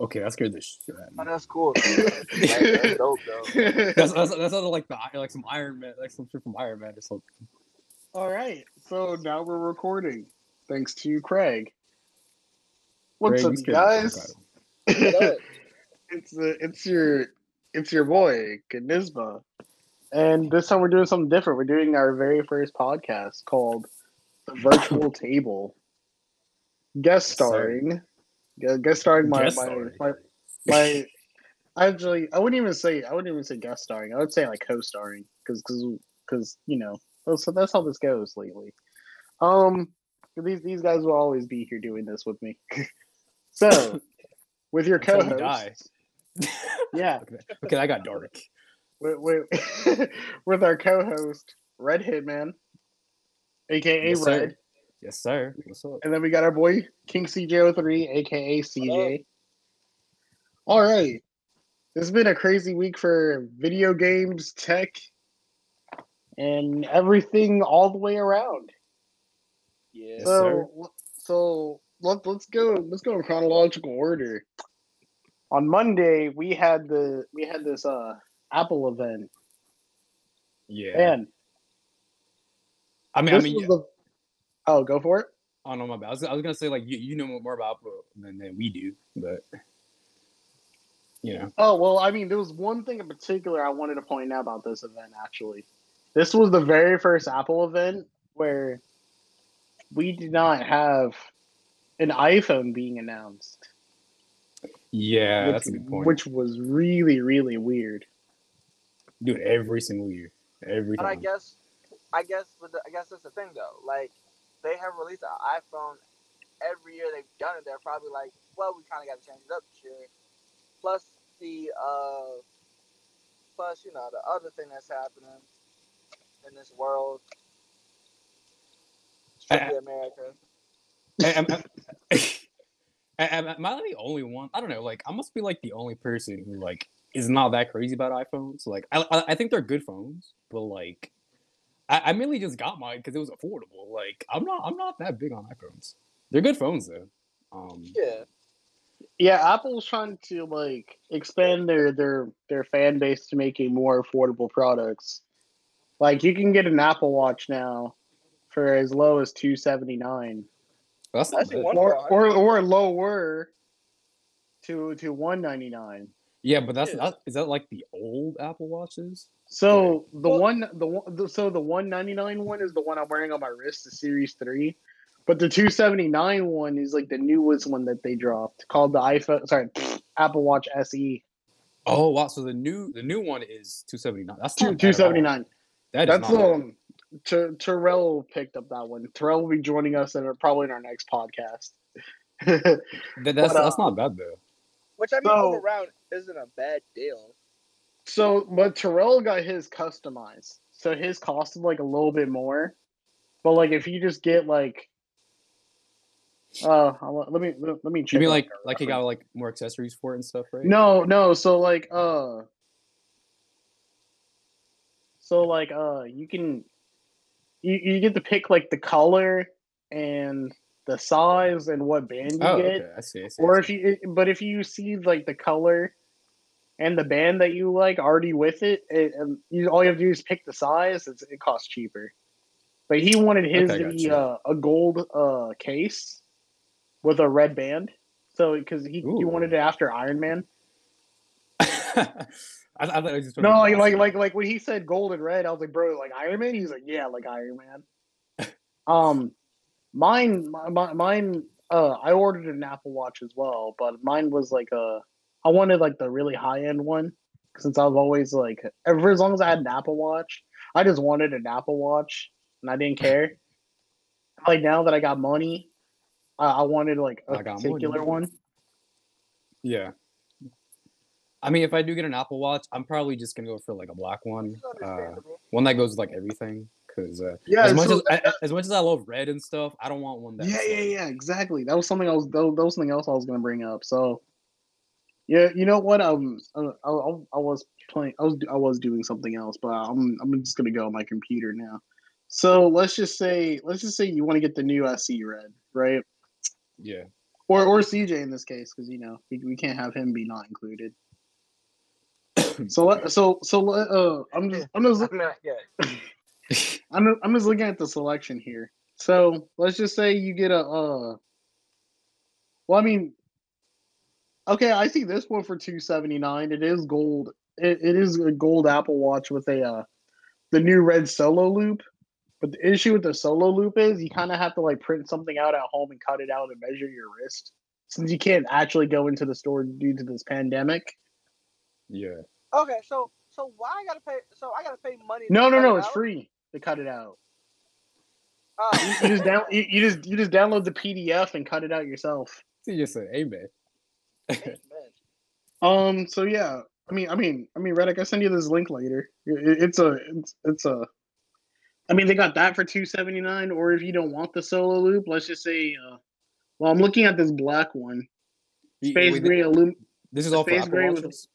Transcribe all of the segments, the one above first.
Okay, that scared the shit out of Oh, that's cool. Like, that's dope though. That's that's that's other like the like some Iron Man, like some shit from Iron Man or something. All right, so now we're recording. Thanks to Craig. What's Craig, up, you you scared the guys? fuck it's uh, it's your it's your boy Kanisba, and this time we're doing something different. We're doing our very first podcast called the Virtual Table. Guest starring, gu- guest starring my Guest my, starring. my my. Actually, I wouldn't even say I wouldn't even say guest starring. I would say like co-starring because because because you know so that's how this goes lately. Um, these these guys will always be here doing this with me. so, with your co-host, we die. yeah, Okay, that got dark. with, with, with our co-host Red Hitman, aka Yes, sir. Yes, sir. What's up? and then we got our boy King CJ03, aka CJ. All right, this has been a crazy week for video games, tech, and everything all the way around. Yeah. Yes, sir. so so let, let's go let's go in chronological order on monday we had the we had this uh apple event Yeah. and I mean, I mean, was yeah. the oh go for it I don't know my bad. I was, I was gonna say like you, you know more about Apple than, than we do, but you know, oh well i mean there was one thing in particular i wanted to point out about this event actually this was the very first apple event where we did not have an iphone being announced yeah, which, that's a good point. which was really really weird Dude, every single year, every But I time. guess, I guess, but the, I guess that's the thing though. Like, they have released an iPhone every year. They've done it. They're probably like, well, we kind of got to change it up this year. Plus the, uh, plus you know the other thing that's happening in this world. Strictly America. am, am, am, I the only one? I don't know. Like, I must be like the only person who like is not that crazy about iPhones. Like, I I, I think they're good phones, but like, I, I mainly just got mine because it was affordable. Like, I'm not I'm not that big on iPhones. They're good phones though. Um, Yeah. Yeah, Apple's trying to like expand their their their fan base to making more affordable products. Like you can get an Apple Watch now for as low as two seventy nine, that's I not see one- or or or lower to to one ninety nine. Yeah, but that's Yeah. not. Is that like the old Apple Watches? So the Well- one the one so the one ninety nine one is the one I'm wearing on my wrist, the Series three. But the 279 one is like the newest one that they dropped called the iPhone sorry, Apple Watch E. SE. Oh wow! So the new the new one is two seventy nine. That's Two not bad at all. seventy nine. That is That's not um Ter- Terrell picked up that one. Terrell will be joining us in our, probably in our next podcast. That, that's but, that's uh, not bad though. Which I mean, So- all around isn't a bad deal. so, but Terrell got his customized, so his costed like a little bit more. But like, if you just get like, uh, I'll- let me let me check. You mean like their like you reference. got like more accessories for it and stuff, right? No, no. So like, uh, so like, uh, you can you you get to pick like the color and the size and what band you Oh, get. okay. I see. I see. or I if you but if you see like the color and the band that you like already with it, it and you all you have to do is pick the size it's, it costs cheaper but he wanted his Okay, to be uh, a gold uh case with a red band so because he, he wanted it after iron man I, I thought it was just no like, like like like when he said gold and red i was like bro like iron man he's like yeah like iron man um mine my, my- mine uh i ordered an apple watch as well but mine was like a i wanted like the really high end one since i was always like ever as long as i had an apple watch i just wanted an apple watch and i didn't care like now that i got money i, I wanted like a particular one Yeah. I mean, if I do get an Apple Watch, I'm probably just gonna go for like a black one, uh, one that goes with like everything. Cause uh, yeah as much so as I, as much as I love red and stuff, I don't want one that's yeah, yeah, like- yeah, exactly. That was something I was that was, something else I was gonna bring up. So, yeah, you know what? Um, I, I, I was playing. I was I was doing something else, but I'm I'm just gonna go on my computer now. So let's just say let's just say you want to get the new SE red, right? Yeah. or or CJ in this case because you know we, we can't have him be not included. so let- so so uh, I'm just I'm just I'm not yet. I'm I'm just looking at the selection here. So let's just say you get a uh well I mean okay, I see this one for 279. It is gold. It, it is a gold Apple Watch with a uh the new red solo loop. But the issue with the solo loop is you kind of have to like print something out at home and cut it out and measure your wrist. Since you can't actually go into the store due to this pandemic. Yeah. Okay, so so why I gotta pay? So I gotta pay money. No, no, no, it's out? free to cut it out. Oh, You, you just down you, you just you just download the PDF and cut it out yourself. So you just said, amen. man." man. Um. So yeah. I mean. I mean. I mean. Reddick. I send you this link later. It- it's a. It's. It's a. I mean, they got that for two seventy nine. Or if you don't want the solo loop, let's just say. Uh, well, I'm looking at this black one, space wait, gray alum. This is all for space Apple gray with- Watches.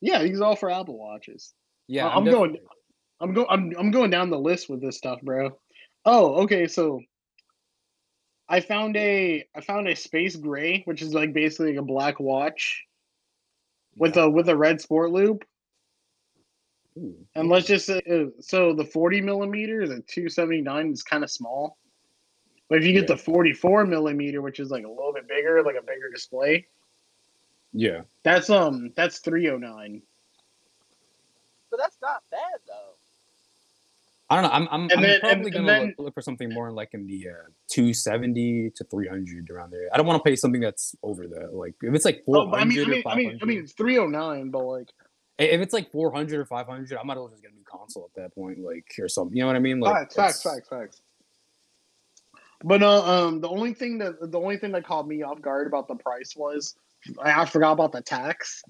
Yeah, these are all for Apple watches. Yeah, I'm def- going- I'm going. I'm. I'm going down the list with this stuff, bro. Oh, okay. So. I found a. I found a space gray, which is like basically like a black watch with a with a red sport loop. Ooh, And let's just say, uh, so the 40 millimeter, the 279 is kind of small. But if you get Yeah. the 44 millimeter, which is like a little bit bigger, like a bigger display, Yeah. that's um that's 309. But that's not bad though. I don't know. I'm I'm, I'm then- probably and gonna then- look, look for something more like in the uh, 270 to 300 around there. I don't want to pay something that's over that. Like if it's like 400 Oh, I mean, I mean, I mean, I mean, it's 309, but like, if it's like 400 or 500, I might as well just get a new console at that point, like or something. You know what I mean? Like facts, facts, facts, facts. But no, um, the only thing that the only thing that caught me off guard about the price was I, forgot about the tax.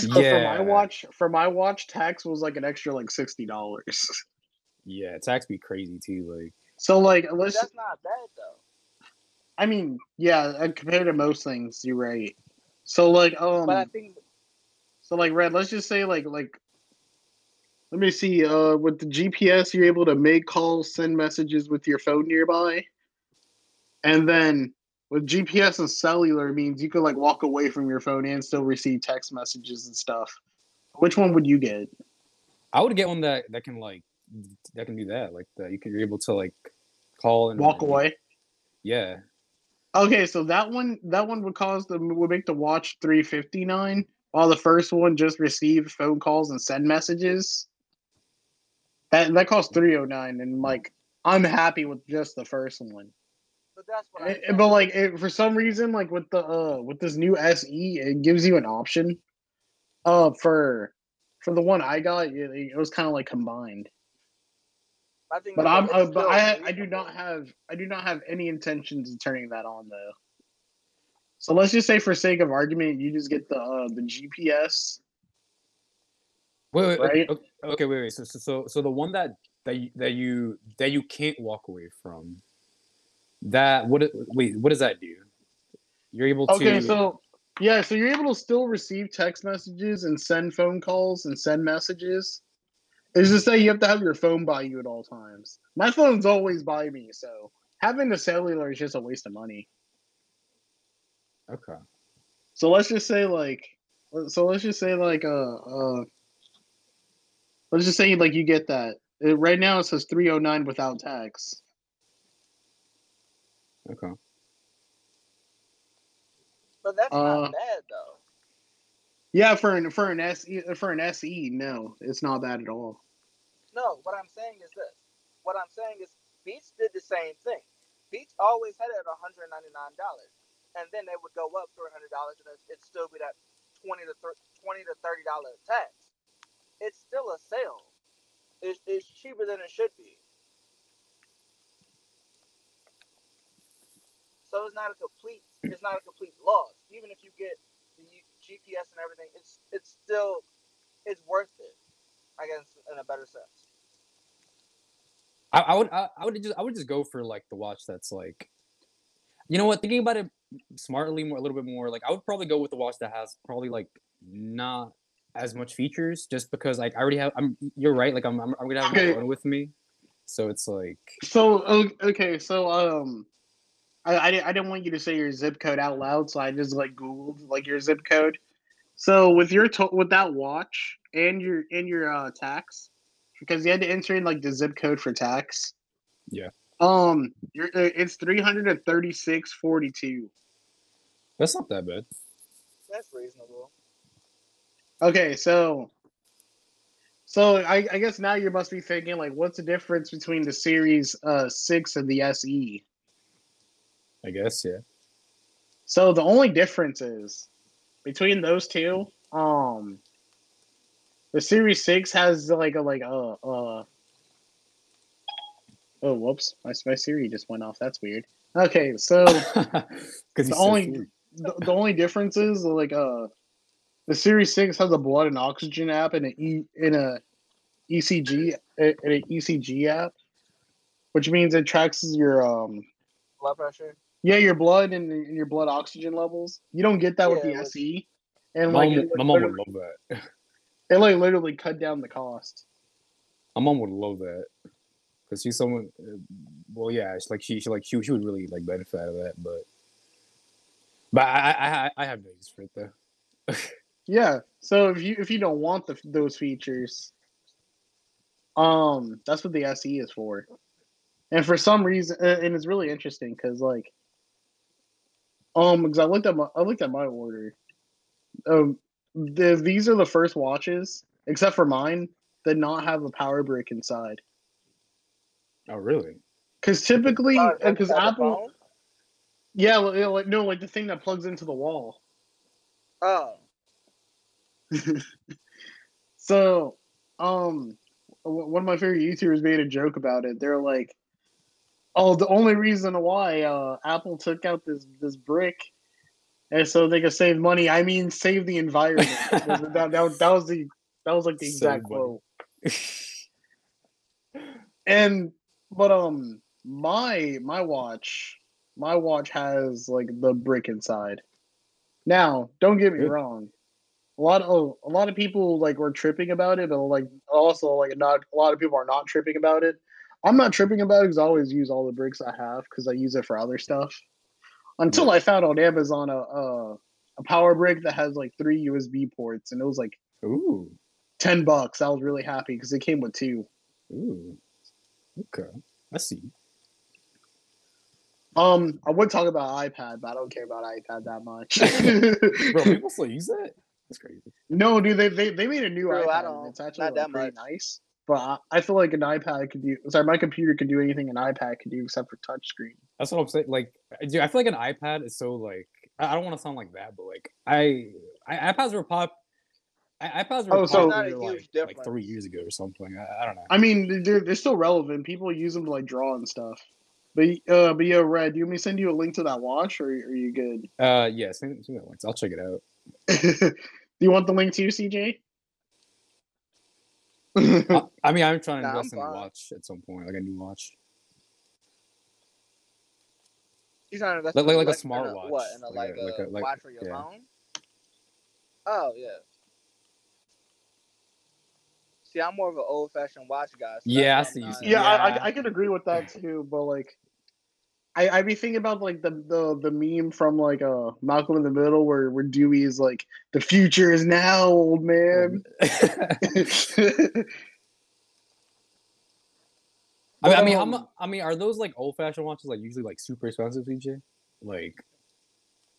So for my watch, for my watch, tax was like an extra like sixty dollars. Yeah, tax be crazy too. Like So like, But let's that's not bad though. I mean, yeah, compared to most things, you're right. So like, um, But I think so like, red. Let's just say like, like, let me see. Uh, with the GPS, you're able to make calls, send messages with your phone nearby, and then with GPS and cellular means you could like walk away from your phone and still receive text messages and stuff. Which one would you get? I would get one that that can like that can do that. Like that you can you're able to like call and Walk away. Yeah. Okay, so that one that one would cause the would make the watch three fifty nine, while the first one just received phone calls and send messages. That that costs three oh nine, and like I'm happy with just the first one. but that's what I'm Eh, saying. But like it, for some reason, like with the uh with this new SE, it gives you an option. Uh, for for the one I got, it, it was kind of like combined. I think But I'm uh, but I I do not have I do not have any intentions of turning that on though. So let's just say for sake of argument, you just get the uh, the GPS. Wait, wait, Right? okay, okay, wait, wait. So, so, so, so the one that that you, that you that you can't walk away from. That what? it- Wait, what does that do? You're able to. Okay, so yeah, so you're able to still receive text messages and send phone calls and send messages. It's just that you have to have your phone by you at all times. My phone's always by me, so having the cellular is just a waste of money. Okay. So let's just say like, so let's just say like uh uh, let's just say like you get that. It, right now it says three oh nine without tax. Okay. But that's Uh, not bad though. Yeah, for an for an SE for an SE, no, it's not bad at all. No, what I'm saying is this. What I'm saying is Beats did the same thing. Beats always had it at $199. And then they would go up $300 and it- it'd still be that 20 to thir- 20 to $30 tax. It's still a sale. It's, it's cheaper than it should be. So it's not a complete it's not a complete loss. Even if you get GPS and everything, it's it's still it's worth it. I guess in a better sense. I, I would I, I would just I would just go for like the watch that's like you know what thinking about it smartly more a little bit more like I would probably go with the watch that has probably like not as much features just because like I already have I'm you're right like I'm I'm, I'm gonna have Okay. my phone with me so it's like So okay, so um, I, I, I didn't want you to say your zip code out loud, so I just like Googled like your zip code. So with your to- with that watch and your and your uh, tax, because you had to enter in like the zip code for tax. Yeah. Um, you're, uh, it's three hundred and thirty six forty two. That's not that bad. That's reasonable. Okay, so so I, I guess now you must be thinking like, what's the difference between the Series uh, Six and the SE? I guess, yeah. So the only difference is between those two, um, the Series Six has like a like a uh. Oh, whoops! My my Siri just went off. That's weird. Okay, so Because the only the, the only difference is like uh, the Series Six has a blood and oxygen app and a e in a ECG in an ECG app, which means it tracks your um Blood pressure. Yeah your blood and, and your blood oxygen levels. You don't get that with the SE, and my like mom, my mom would love that. it like literally cut down the cost. My mom would love that. Because she's someone, uh, well, yeah, it's like she, she like she, she would really like benefit out of that, but, but I, I, I, I have no use for it though. Yeah. So if you if you don't want the, those features, um, that's what the SE is for. And for some reason, uh, and it's really interesting because like, um, because I looked at my I looked at my order. Um, the, these are the first watches, except for mine, that not have a power brick inside. Oh, really? Because typically, Uh, because inside the Apple, yeah, like, like no, like the thing that plugs into the wall. Oh, So, um, one of my favorite YouTubers made a joke about it. They're like, "Oh, the only reason why uh, Apple took out this this brick is so they could save money. I mean, save the environment." that, that, that, was the that was like the exact quote. And but um, my my watch, my watch has like the brick inside. Now, don't get me Good. wrong. A lot of a lot of people like were tripping about it, but like also like not a lot of people are not tripping about it. I'm not tripping about it because I always use all the bricks I have because I use it for other stuff. Until Yeah. I found on Amazon a, a a power brick that has like three USB ports, and it was like Ooh, ten bucks. I was really happy because it came with two. ooh, okay, I see. Um, I would talk about iPad, but I don't care about iPad that much. Bro, people still use that? That's crazy. no, dude, they, they they made a new Bro, I iPad. don't- it's actually not like, that pretty much. nice. But I, I feel like an iPad could do. Sorry, my computer could do anything an iPad could do except for touchscreen. That's what I'm saying. Like, dude, I feel like an iPad is so like I I don't want to sound like that, but like I, I iPads were pop. I, iPads were Oh, so- popular, Not a like, like three years ago or something. I, I don't know. I mean, they're they're still relevant. People use them to like draw and stuff. But uh, but yeah, Red, do you want me to send you a link to that watch, or are you good? Uh, yeah, send, send me that links. I'll check it out. do you want the link too, CJ? I, I mean, I'm trying to Nah, I'm invest in a watch at some point, like a new watch. he's trying to invest Like- in like- like a in smartwatch. What? In a, Like like, a- a, like a- like- watch for your yeah. phone? Oh yeah. See, I'm more of an old-fashioned watch guy. so Yeah, I see why you I'm yeah, I, Yeah. I I could agree with that too. But like, I I be thinking about like the the the meme from like uh Malcolm in the Middle where where Dewey is like the future is now, old man. I mean, I mean, Um, I mean, are those like old fashioned watches like usually like super expensive, CJ? Like,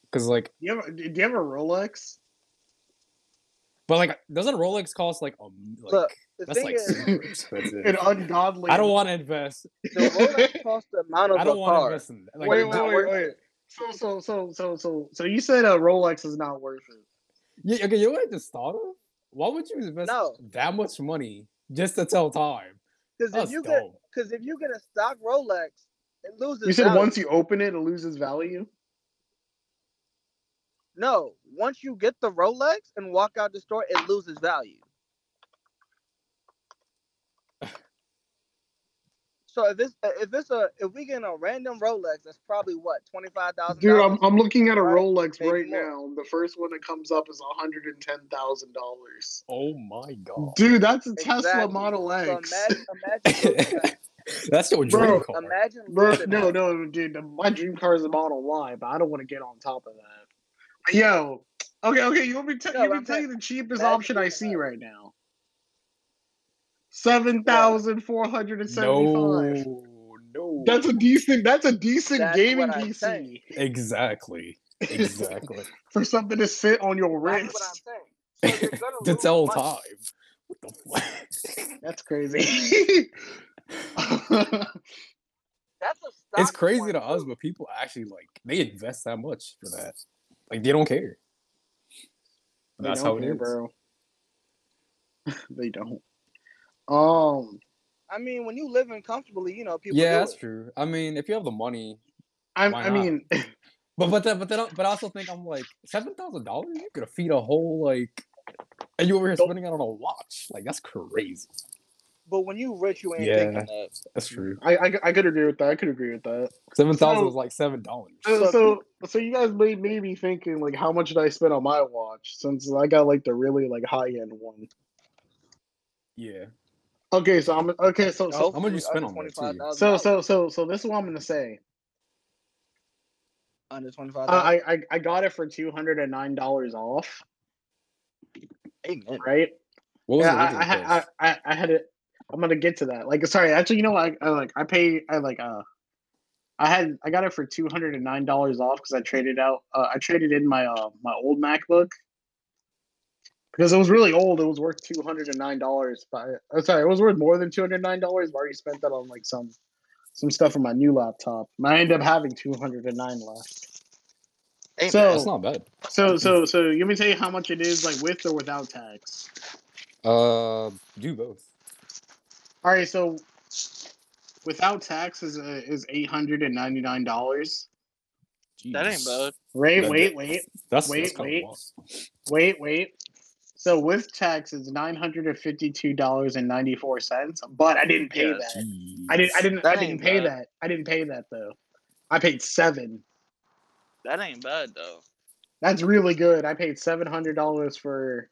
because like, Do you have do you have a Rolex? But like, doesn't Rolex cost like um like Look, that's like is, super expensive? An ungodly. I don't want to invest. the Rolex costs the amount of I don't want to invest in that. Like, wait, wait, wait, wait. So so so so so so you said a Rolex is not worth it. Yeah, okay, you know what I just thought of? Why would you invest No. that much money just to tell time? Because if That's you get, dumb. because if you get a stock Rolex, it loses. You said value. once you open it, it loses value. No, once you get the Rolex and walk out the store, it loses value. So if it's if it's a if we get a random Rolex, that's probably what twenty five thousand. Dude, I'm, I'm looking at a Rolex maybe right more. now. The first one that comes up is hundred and ten thousand dollars. Oh my god. Dude, that's a Tesla Exactly. Model So X. imagine, imagine losing. That's your dream Bro, car. Imagine Bro, no, no, dude. My dream car is a Model Y, but I don't want to get on top of that. Yo, okay, okay. You want me to tell No, you, but me I'm tell you the cheapest option I see right now? Seven thousand four hundred and seventy-five. No, no. That's a decent. That's a decent That's gaming PC exactly, exactly. for something to sit on your That's wrist. what I'm saying. So you're gonna to lose tell money. time. What the fuck? That's crazy. That's a it's crazy to us, but people actually like they invest that much for that. Like they don't care. They That's don't how it care, is. bro. they don't. Um, I mean, when you living comfortably, you know people. Yeah, that's it. true. I mean, if you have the money, I, Why I mean, but but but then, but I also think I'm like seven thousand dollars. You could feed a whole like, and you over here spending it on a watch. Like that's crazy. But when you rich, you ain't Yeah. thinking that. That's true. I, I I could agree with that. I could agree with that. Seven thousand So- is like seven dollars. So, So- so, so you guys may, may be thinking like, how much did I spend on my watch? Since I got like the really like high end one. Yeah. Okay, so I'm okay. So, so, How much you Hopefully spend on that, so, so, so, so this is what I'm gonna say. under twenty five. Uh, I, I, I got it for two hundred and nine dollars off. Amen. Right? What was yeah, I, I. I, I, I had it. I'm gonna get to that. Like, sorry, actually, you know what? I, I like, I pay, I like, uh, I had, I got it for two hundred and nine dollars off because I traded out, uh, I traded in my, uh, my old MacBook because it was really old. It was worth two hundred and nine dollars. But uh, sorry, it was worth more than two hundred nine dollars. I already spent that on like some, some stuff on my new laptop. And I ended up having two hundred and nine left. So- That's not bad. So, so, so, let me tell you how much it is, like with or without tax. Uh, do both. All right, so without tax is uh, is eight hundred and ninety nine dollars. that ain't bad. Wait, wait, wait, That's Wait, that's kinda wait. wait, wait. So with tax is nine hundred and fifty two dollars and ninety four cents. But I didn't pay Yes. that. I didn't. I didn't. I didn't pay bad. that. I didn't pay that though. I paid seven. That ain't bad though. That's really good. I paid seven hundred dollars for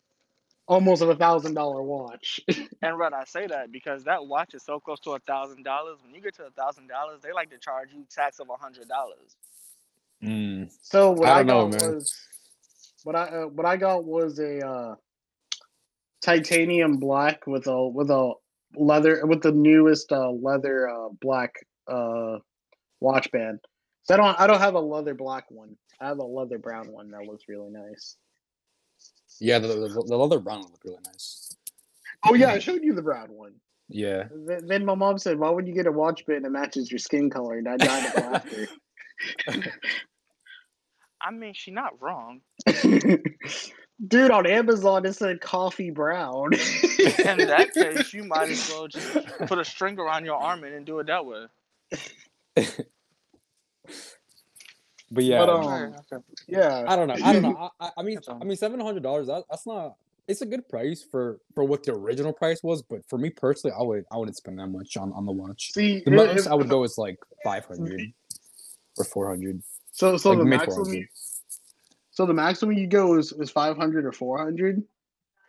almost a thousand dollar watch. And Red, I say that because that watch is so close to a thousand dollars. When you get to a thousand dollars, they like to charge you tax of a hundred dollars. Mm. So what I I, don't know, got man. was what I uh, what I got was a uh, titanium black with a with a leather with the newest uh, leather uh, black uh, watch band. So I don't I don't have a leather black one. I have a leather brown one that looks really nice. Yeah, the, the, the leather brown one looked really nice. Oh yeah, I showed you the brown one. Yeah. Then, then my mom said, "Why would you get a watch band that matches your skin color?" And I died of laughter. I mean, she not wrong. Dude, on Amazon it said coffee brown. In that case, you might as well just put a string around your arm and do it that way. But yeah, But, um, yeah. I don't know. I don't know. I, I- I mean, I mean, seven hundred dollars. That, that's not. It's a good price for for what the original price was, but for me personally, I would I wouldn't spend that much on on the watch. See, The most if- I would go is like five hundred or four hundred. So, so like the maximum. You, so the maximum you go is is five hundred or four hundred.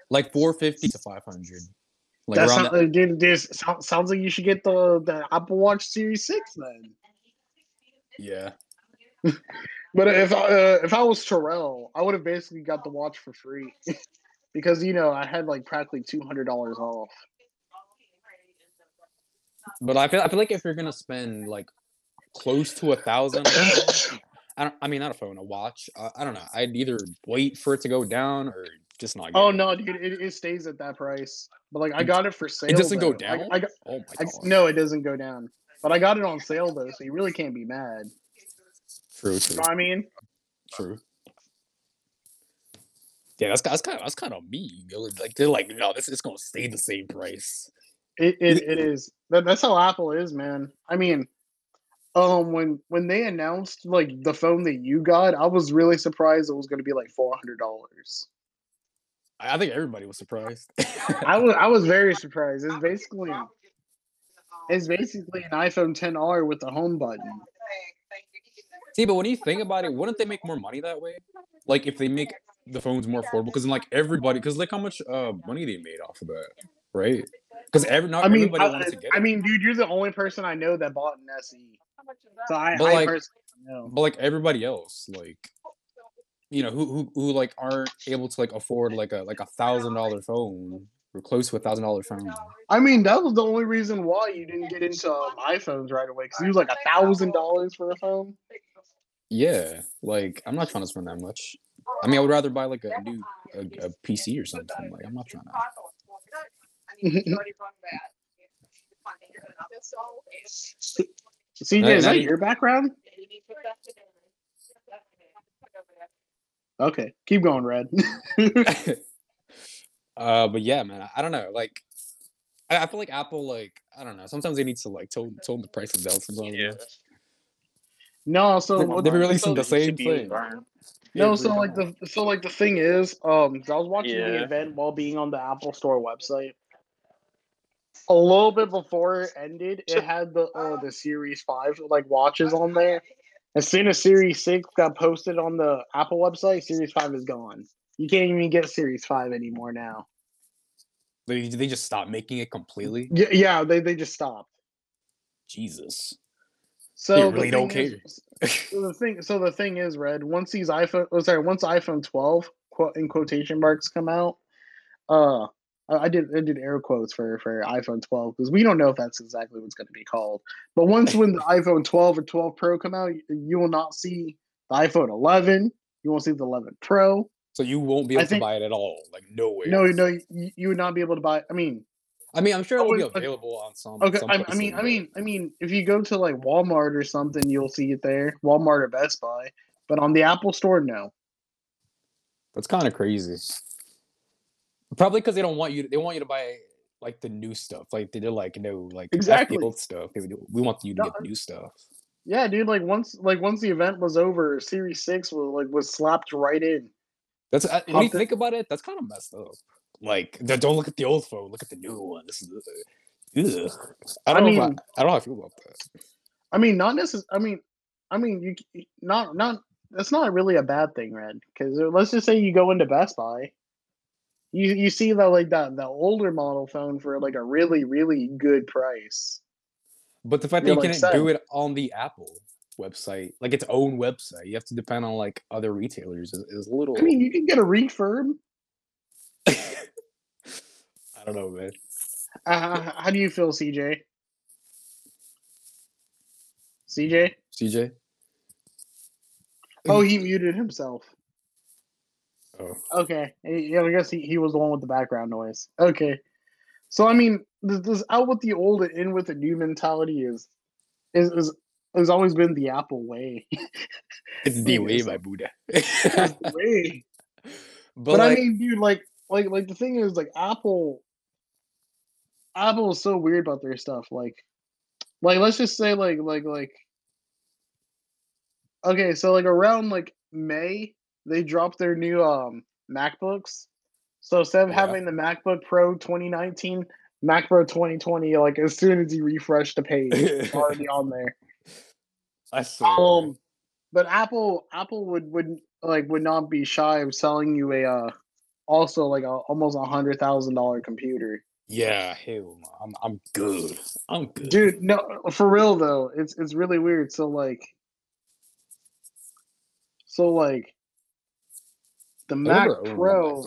Like four fifty to five hundred. Like That around sound, that- uh, dude, this sound, sounds like you should get the the Apple Watch Series Six then. yeah. But if I- uh, if I was Terrell, I would have basically got the watch for free because you know I had like practically two hundred dollars off. But I feel I feel like if you're gonna spend like close to a thousand, I don't. I mean, not a phone, a watch. I, I don't know. I'd either wait for it to go down or just not. Get Oh no, dude, it, it stays at that price. But like I got it for sale. It doesn't go though. I- down. I, got, oh my I, god. no, it doesn't go down. But I got it on sale though, so you really can't be mad. True. You True. know what I mean? True. Yeah, that's that's kind of that's kind of mean. Like they're like, no, this is gonna stay the same price. It it, it is. That, that's how Apple is, man. I mean, um, when when they announced like the phone that you got, I was really surprised it was going to be like four hundred dollars. I, I think everybody was surprised. I was I was very surprised. It's basically it's basically an iPhone 10R with the home button. See, but when you think about it, wouldn't they make more money that way? Like if they make the phones more affordable, because like everybody, because like how much uh money they made off of that, right? because every not I mean, everybody I, wants to get I it. mean, dude, you're the only person I know that bought an SE. So I, But, I like- personally know. but like everybody else, like you know, who who who like aren't able to like afford like a like a thousand dollar phone or close to a thousand dollar phone. I mean, that was the only reason why you didn't get into um, iPhones right away because it was like a thousand dollars for a phone. Yeah, like I'm not trying to spend that much. I mean, I would rather buy like a new a, a PC or something. Like I'm not trying to. CJ, Now- is now that you- your background? Okay, keep going, Red. uh, but yeah, man, I, I don't know. Like, I, I feel like Apple, like I don't know. Sometimes they need to like tone tone the prices down. Sometimes. Yeah. No, so They- what- they're releasing so- the same thing. burn. No, so like the so like the thing is, um, 'cause I was watching the event while being on the Apple Store website. A little bit before it ended, it had the uh, the Series Five like watches on there. As soon as Series Six got posted on the Apple website, Series Five is gone. You can't even get Series Five anymore now. they they just stop making it completely. Yeah, yeah, they they just stopped. Jesus. So They really don't thing is- so the thing so the thing is red once these iphone oh, sorry once iphone 12 quote in quotation marks come out uh I did I did air quotes for for iPhone 12 because we don't know if that's exactly what's going to be called. But once when the iPhone 12 or 12 Pro come out, you, you will not see the iPhone 11. You won't see the 11 Pro. So you won't be I able think- to buy it at all. Like nowhere. No, no, you, you would not be able to buy. I mean, I mean, I'm sure it will be Oh, available on some. okay. I, I mean, I mean, I mean, if you go to like Walmart or something, you'll see it there. Walmart or Best Buy. But on the Apple Store, no. That's kind of crazy. Probably because they don't want you. They want you to buy like the new stuff. Like they're like, no, like Exactly. old stuff. They- We want you to get new stuff. Yeah, dude. Like once, like once the event was over, Series Six was like was slapped right in. That's uh, when you think about it. That's kind of messed up. Like, don't look at the old phone. Look at the new one. This is. uh, ugh. I I don't know. I, mean- I don't know how I feel about that. I mean, not necessarily. I mean, I mean, you not not. That's not really a bad thing, Red. Because let's just say you go into Best Buy, you you see that like that the older model phone for like a really really good price. But the fact You're that you like can't do it on the Apple website, like its own website, you have to depend on like other retailers. Is, is a little. I mean, you can get a refurb. I don't know, man. Uh, how- do you feel, CJ? CJ? CJ. Oh, he muted himself. Oh. Okay. Yeah, I guess he, he was the one with the background noise. Okay. So I mean, this, this out with the old and in with the new mentality is is is has always been the Apple way. It's the way, my Buddha. It's the way. but, But, like, I mean, dude, like like like the thing is like Apple Apple is so weird about their stuff. Like like let's just say like like like okay, so like around like May, they dropped their new um MacBooks. So instead of Yeah. having the MacBook Pro 2019, Mac Pro 2020, like as soon as you refresh the page, it's already on there. I swear. Um, but Apple Apple would would like would not be shy of selling you a uh also like a almost a hundred thousand dollar computer. yeah, hell. I'm I'm good. I'm good, Dude, no for real though, it's it's really weird. So like so like the I Mac never owned a Pro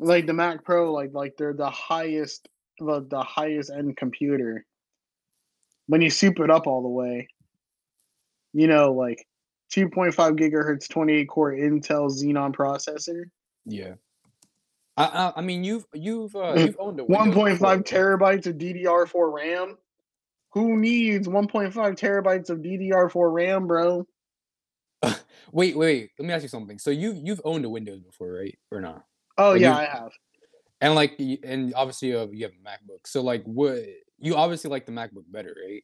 like the Mac Pro, like like they're the highest the, the highest end computer. When you soup it up all the way, you know, like 2.5 gigahertz, 28 core Intel Xenon processor, Yeah. I, I I mean you've you've uh, you've owned a 1.5 terabytes of DDR4 RAM. Who needs 1.5 terabytes of DDR4 RAM, bro? Wait, wait. Let me ask you something. So you you've owned a Windows before, right? Or not? Oh yeah, I have. And like, and obviously you have, you have a MacBook. So like, what you obviously like the MacBook better, right?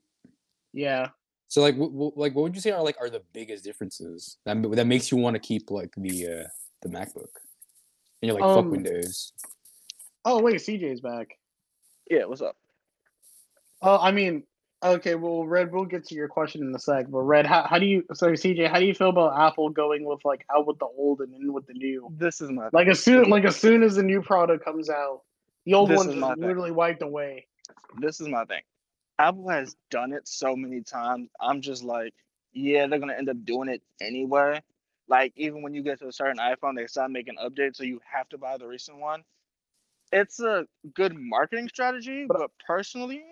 Yeah. So like, what, what like what would you say are like are the biggest differences that that makes you want to keep like the uh the MacBook? And you're like, fuck Um, Windows. Oh wait, CJ's back. Yeah, what's up? Oh, I mean, okay. Well, Red, we'll get to your question in a sec. But Red, how, how do you? Sorry, CJ, how do you feel about Apple going with like out with the old and in with the new? This is my Like as soon like as soon as the new product comes out, The old This ones is my thing. literally wiped away. this is my thing. Apple has done it so many times. I'm just like, yeah, they're gonna end up doing it anyway. Like even when you get to a certain iPhone, they start making updates, so you have to buy the recent one. It's a good marketing strategy, But- but, personally,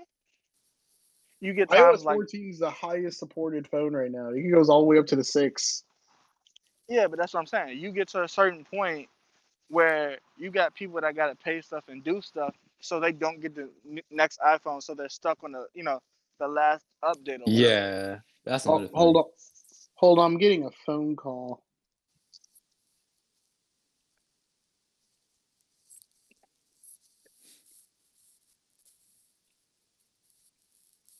you get times iOS like 14 is the highest supported phone right now. It goes all the way up to the six. yeah, but that's what I'm saying. You get to a certain point where you got people that gotta pay stuff and do stuff, so they don't get the next iPhone, so they're stuck on the you know the last update. Or whatever. Yeah, that's Oh, hold on, hold on. I'm getting a phone call.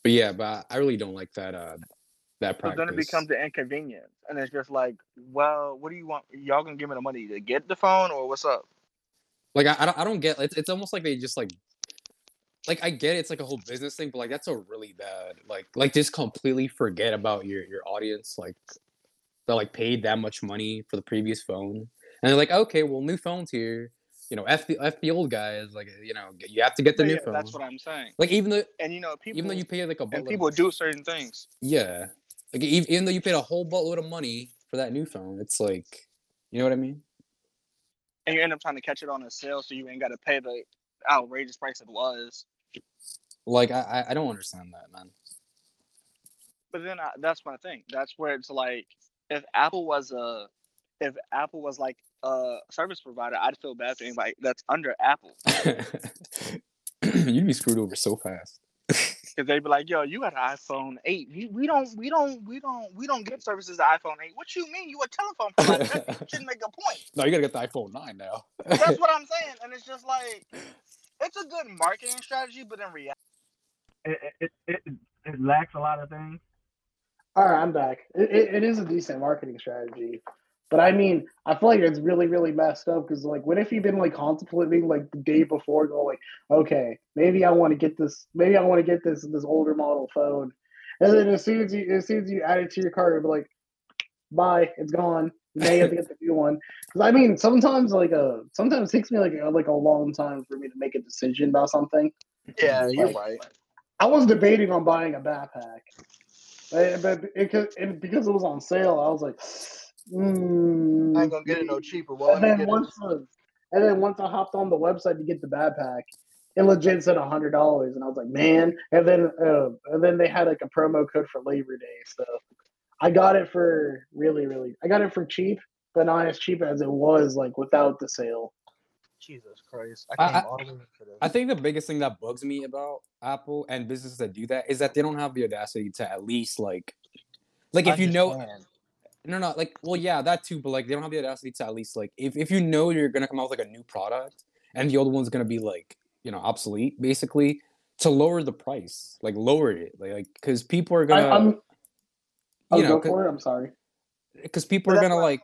But yeah, but I really don't like that. Uh, that So practice. then it becomes an inconvenience, and it's just like, well, what do you want? Y'all gonna give me the money to get the phone, or what's up? Like I, I don't I don't get it's it's almost like they just like like I get it, it's like a whole business thing, but like that's a really bad like like just completely forget about your your audience like that like paid that much money for the previous phone and they're like okay well new phones here you know f the f the old guys like you know you have to get the Yeah, new yeah, phone that's what I'm saying. like even though And you know, people even though you pay like a and people do certain things. yeah like even, even though you paid a whole buttload of money for that new phone it's like you know what I mean and you end up trying to catch it on a sale, so you ain't got to pay the outrageous price it was. like I I- I don't understand that man But then I, that's my thing. That's where it's like, if Apple was a, if Apple was like a service provider, I'd feel bad for anybody that's under Apple You'd be screwed over so fast. Because they'd be like, "Yo, you got an iPhone 8. We, we don't, we don't, we don't, we don't give services to iPhone 8. What you mean? You a telephone provider? That should make a point. no, you gotta get the iPhone 9 now. That's what I'm saying. And it's just like, it's a good marketing strategy, but in reality, it, it, it, it lacks a lot of things. All right, I'm back. It, it, it is a decent marketing strategy, but I mean, I feel like it's really, really messed up because, like, what if you've been like contemplating like the day before, going like, okay, maybe I want to get this, maybe I want to get this this older model phone, and then as soon as you as soon as you add it to your cart, it'll be like, bye, it's gone. You may have to get the new one because I mean, sometimes like a sometimes it takes me like a, like a long time for me to make a decision about something. Yeah, you're Like, right. I was debating on buying a backpack, but, but it, and because it was on sale, I was like, mm, I ain't gonna get it no cheaper. Well, And then once, the, and then once I hopped on the website to get the bad pack, it legit said a hundred dollars, and I was like, man. And then, uh, and then they had like a promo code for Labor Day, so I got it for really, really. I got it for cheap, but not as cheap as it was like without the sale. Jesus Christ! I- I came I- all the for this. I think the biggest thing that bugs me about Apple and businesses that do that is that they don't have the audacity to at least like like if you know Understand. No no like well yeah that too but like they don't have the audacity to at least like if, if you know you're gonna come out with like a new product and the old one's gonna be like you know obsolete basically to lower the price like lower it like because people are gonna I'm. I'll you oh, know go for it. I'm sorry. because people But are gonna like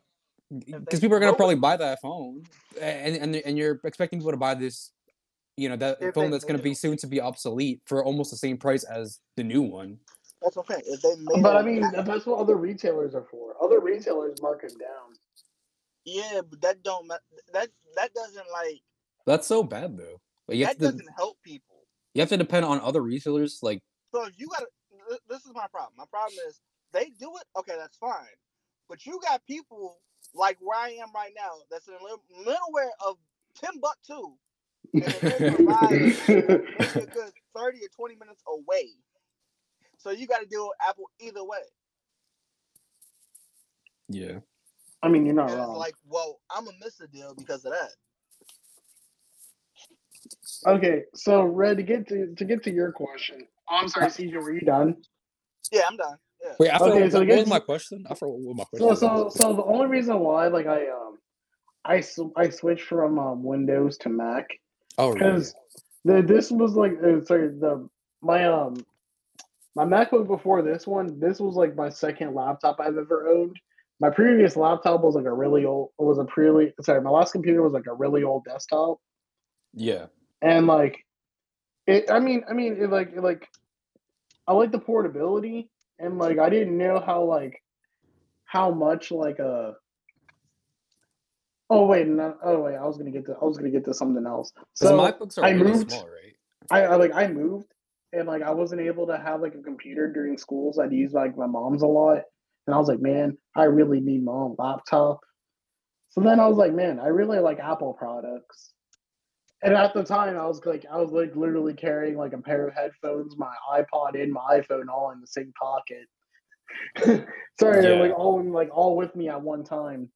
because people are gonna lower- probably buy that phone and and and you're expecting people to buy this you know that If phone that's gonna be soon to be obsolete for almost the same price as the new one That's okay. If they made But it- I mean, that's what other retailers are for. Other retailers mark it down. yeah, but that don't ma- that that doesn't like that's so bad though like you have, that to, doesn't help people. you have to depend on other retailers like So if you got to, this is my problem. My problem is they do it. Okay, that's fine. But you got people like where I am right now. That's in the li- middleware of Timbuktu, and then they provide maybe a good thirty or twenty minutes away. So you got to deal with Apple either way. yeah I mean, you're not And it's wrong. like, well, I'm gonna miss a deal because of that. Okay, so Red, to get to to get to your question. Oh, I'm sorry, CJ, were you done? Yeah, I'm done. Yeah. wait I forgot Okay, what, so what again- was my question I forgot what my question So was. so so the only reason why like I um I sw- I switched from um, Windows to Mac oh really? because the this was like uh, sorry the my um my MacBook before this one this was like my second laptop I've ever owned. My previous laptop was like a really old It was a pretty sorry my last computer was like a really old desktop yeah and like it i mean i mean it like it like i like the portability and like i didn't know how like how much like a. Oh wait, no, oh wait, I was gonna get to I was gonna get to something else. So MacBooks are I really moved. small, right? I, I like I moved and like I wasn't able to have like a computer during schools. I'd use like my mom's a lot, and I was like, man, I really need my own laptop. So then I was like, man, I really like Apple products. And at the time, I was like, I was like literally carrying like a pair of headphones, my iPod, and my iPhone all in the same pocket. Sorry, Yeah. like all in, like all with me at one time.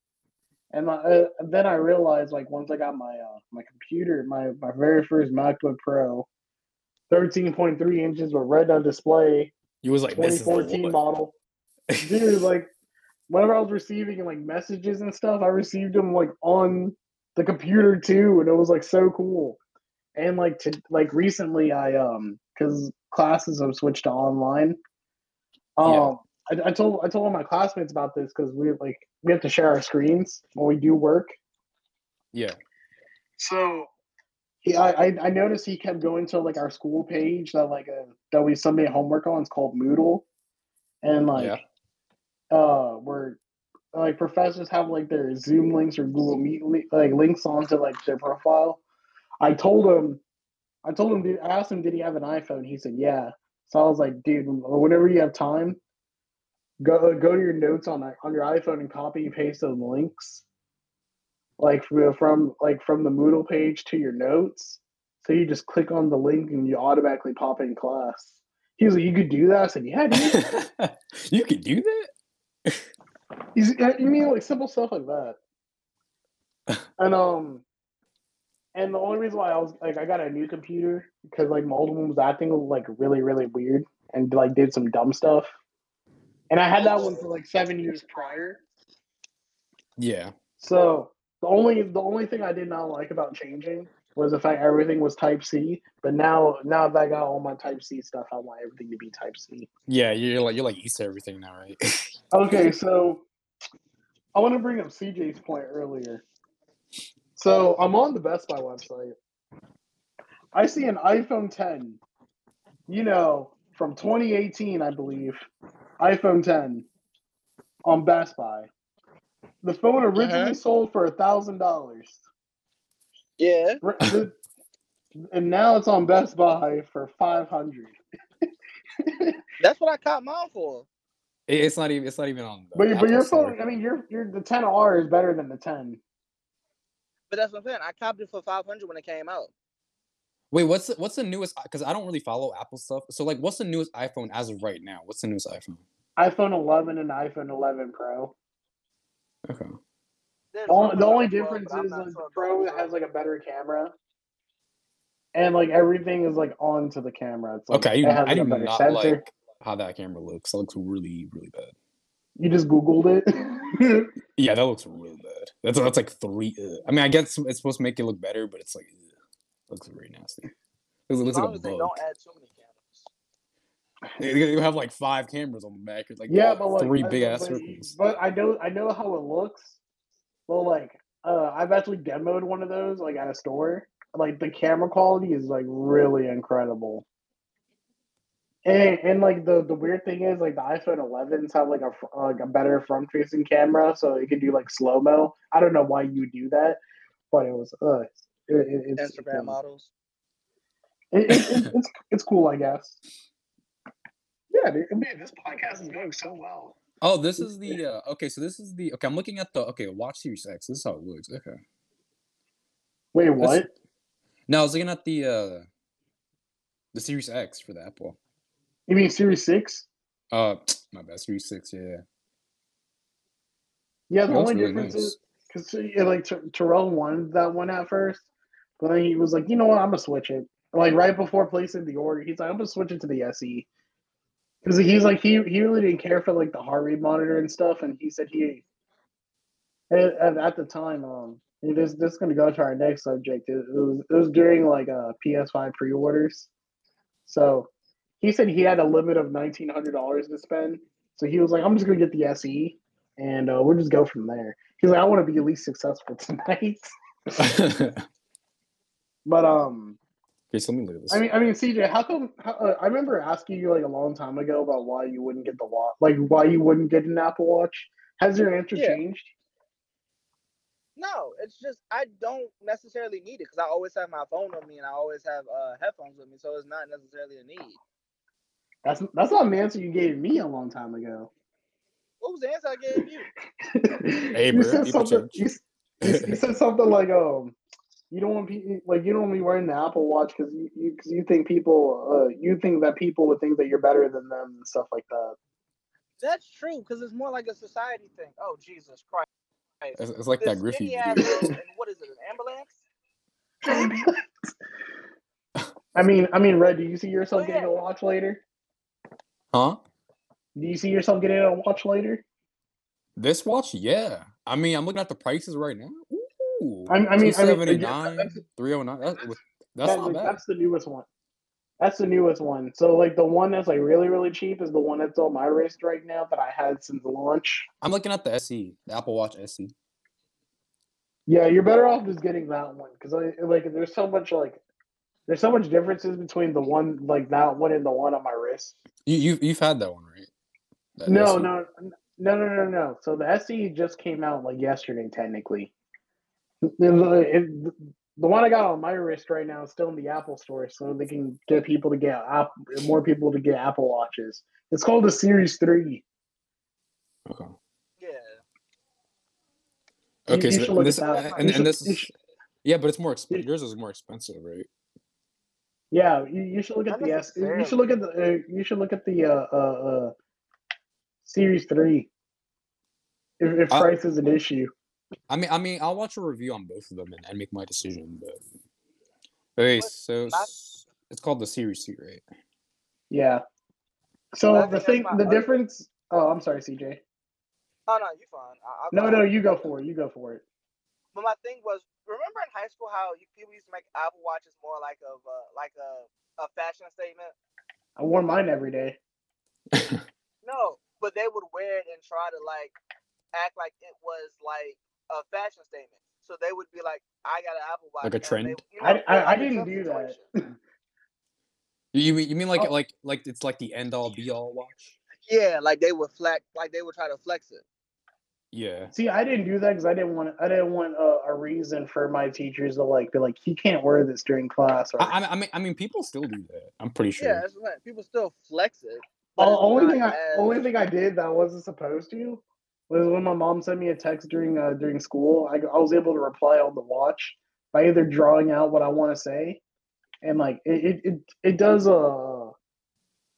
And my, uh, then I realized, like, once I got my uh, my computer, my my very first MacBook Pro, thirteen point three inches with on display, You was like, this is the 2014 one. model. Dude, like, whenever I was receiving like messages and stuff, I received them like on the computer too, and it was like so cool. And like to like recently, I um because classes have switched to online. Um, Yeah. I, I told I told all my classmates about this because we like we have to share our screens when we do work. yeah. So he, I, I noticed he kept going to like our school page that like uh, that we submit homework on. It's called Moodle, and like uh where like professors have like their Zoom links or Google Meet li- like links onto like their profile. I told him, I told him, dude, I asked him, did he have an iPhone? He said, yeah. So I was like, dude, whenever you have time, go go to your notes on on your iPhone and copy and paste those links, like from from like from the Moodle page to your notes. So you just click on the link and you automatically pop in class. He was like, you could do that. I said, yeah, dude. you could do that? He's, you mean like simple stuff like that? and um, and the only reason why I was like I got a new computer because like my old one was acting like really really weird and like did some dumb stuff, and I had that one for like seven years prior. Yeah. So the only the only thing I did not like about changing was the fact everything was Type C. But now now that I got all my Type C stuff, I want everything to be Type C. Yeah, you're like you're like used to everything now, right? Okay, so I want to bring up CJ's point earlier. So I'm on the Best Buy website. I see an iPhone 10, you know, from 2018, I believe, iPhone 10 on Best Buy. The phone uh-huh. originally sold for a thousand dollars, Yeah. and now it's on Best Buy for five hundred. That's what I caught mine for. It's not even it's not even on. the But but Apple your Store. phone, I mean, your your the 10R is better than the 10. But that's what I'm saying. I copped it for 500 when it came out. Wait, what's the, what's the newest? Because I don't really follow Apple stuff. So like, what's the newest iPhone as of right now? What's the newest iPhone? iPhone 11 and iPhone 11 Pro. Okay. There's The only, one the with only Pro, difference is like the Pro has like a better camera, and like everything is like onto the camera. It's like, Okay, I do, it has I like, a do not sensor. like how that camera looks. That looks really really bad. You just Googled it. Yeah, that looks really bad. That's that's like three. Uh, I mean, I guess it's supposed to make it look better, but it's like ugh, looks really nasty. Looks, As looks long like a as they bug. don't add too many cameras. They, they have like five cameras on the back. Like yeah, but like three I- big ass but, circles. but I know I know how it looks. Well, like uh, I've actually demoed one of those like at a store. Like the camera quality is like really incredible. And, and like the, the weird thing is like the iPhone 11s have like a like a better front facing camera, so it can do like slow mo. I don't know why you do that, but it was uh, it, it, it's Instagram models. It, it, it, it's it's cool, I guess. Yeah, dude, man, this podcast is going so well. Oh, this is the uh, okay. So this is the okay. I'm looking at the okay. Watch Series X. This is how it looks. Okay. Wait, what? No, I was looking at the uh the Series X for the Apple. You mean Series Six? Uh, my bad. Series Six. Yeah. Yeah, the It only really difference nice. is because like Ter- Terrell wanted that one at first, but then he was like, you know what, I'm gonna switch it. Like right before placing the order, he's like, I'm gonna switch it to the SE. Because he's like he he really didn't care for like the heart rate monitor and stuff, and he said he at, at, the time um it is this is gonna go to our next subject. It, it was it was during like uh PS5 pre-orders, so he said he had a limit of nineteen hundred dollars to spend. So he was like, I'm just gonna get the SE, and uh, we'll just go from there. He's like, I want to be at least successful tonight. but um, so let me look at this. I mean, I mean, CJ, how come? How, uh, I remember asking you like a long time ago about why you wouldn't get the watch, like why you wouldn't get an Apple Watch. Has your answer Yeah. changed? No, it's just I don't necessarily need it because I always have my phone on me and I always have uh, headphones with me, so it's not necessarily a need. That's that's not an answer you gave me a long time ago. What was the answer I gave you? Hey, you bro, said something. You, you, you said something like, um, you don't want people like you don't want me wearing the Apple Watch because you because you, think people uh you think that people would think that you're better than them and stuff like that. That's true because it's more like a society thing. Oh Jesus Christ! It's, it's like This that Griffey video. and what is it? An ambulance? I mean, I mean, Red, do you see yourself Oh, getting a watch later? Huh? Do you see yourself getting a watch later? This watch? Yeah. I mean, I'm looking at the prices right now. Ooh. I- I mean- I mean, again, 279, that's- 309. That, with- that's That- not bad. That's the newest one. That's the newest one. So like the one that's like really really cheap is the one that's on my wrist right now that I had since launch. I'm looking at the SE, the Apple Watch. SE. Yeah, you're better off just getting that one because like there's so much like there's so much differences between the one like that one and the one on my wrist. You, you, you've had that one, right? That No, SE? no, no, no, no, no. So the SE just came out like yesterday, technically. The, it- the one I got on my wrist right now is still in the Apple store, so they can get people to get app, more people to get Apple watches. It's called the Series Three. Okay. Yeah. Okay, you so this, and, and should- this is, should- yeah, but it's more expensive. Yours is more expensive, right? Yeah, you, you should look at the S. You should look at the. Uh, you should look at the uh, uh, uh, Series Three. If, if I- price is an issue. I mean, I mean, I'll watch a review on both of them and, and make my decision. But okay, so my- it's called the Series C, right? Yeah. So I the thing, the difference. Oh, I'm sorry, CJ. Oh no, you're fine. I, I'll No, no, you go for it. You go for it. But my thing was, remember in high school how you, people used to make Apple watches more like of uh, like a a fashion statement? I wore mine every day. No, but they would wear it and try to like act like it was like a fashion statement. So they would be like, "I got an Apple watch." Like a and they- trend? you know, I, I, I didn't do that. You mean you mean like Oh. like like it's like the end all be all watch? Yeah, like they would flex, like they would try to flex it. Yeah. See, I didn't do that because I didn't want. I didn't want a, a reason for my teachers to like be like, he can't wear this during class. Or I, I- I mean I mean people still do that. I'm pretty sure. Yeah, that's what people still flex it. the only thing I as- only thing I did that I wasn't supposed to was when my mom sent me a text during uh, during school. I, I was able to reply on the watch by either drawing out what I want to say, and like it it, it does uh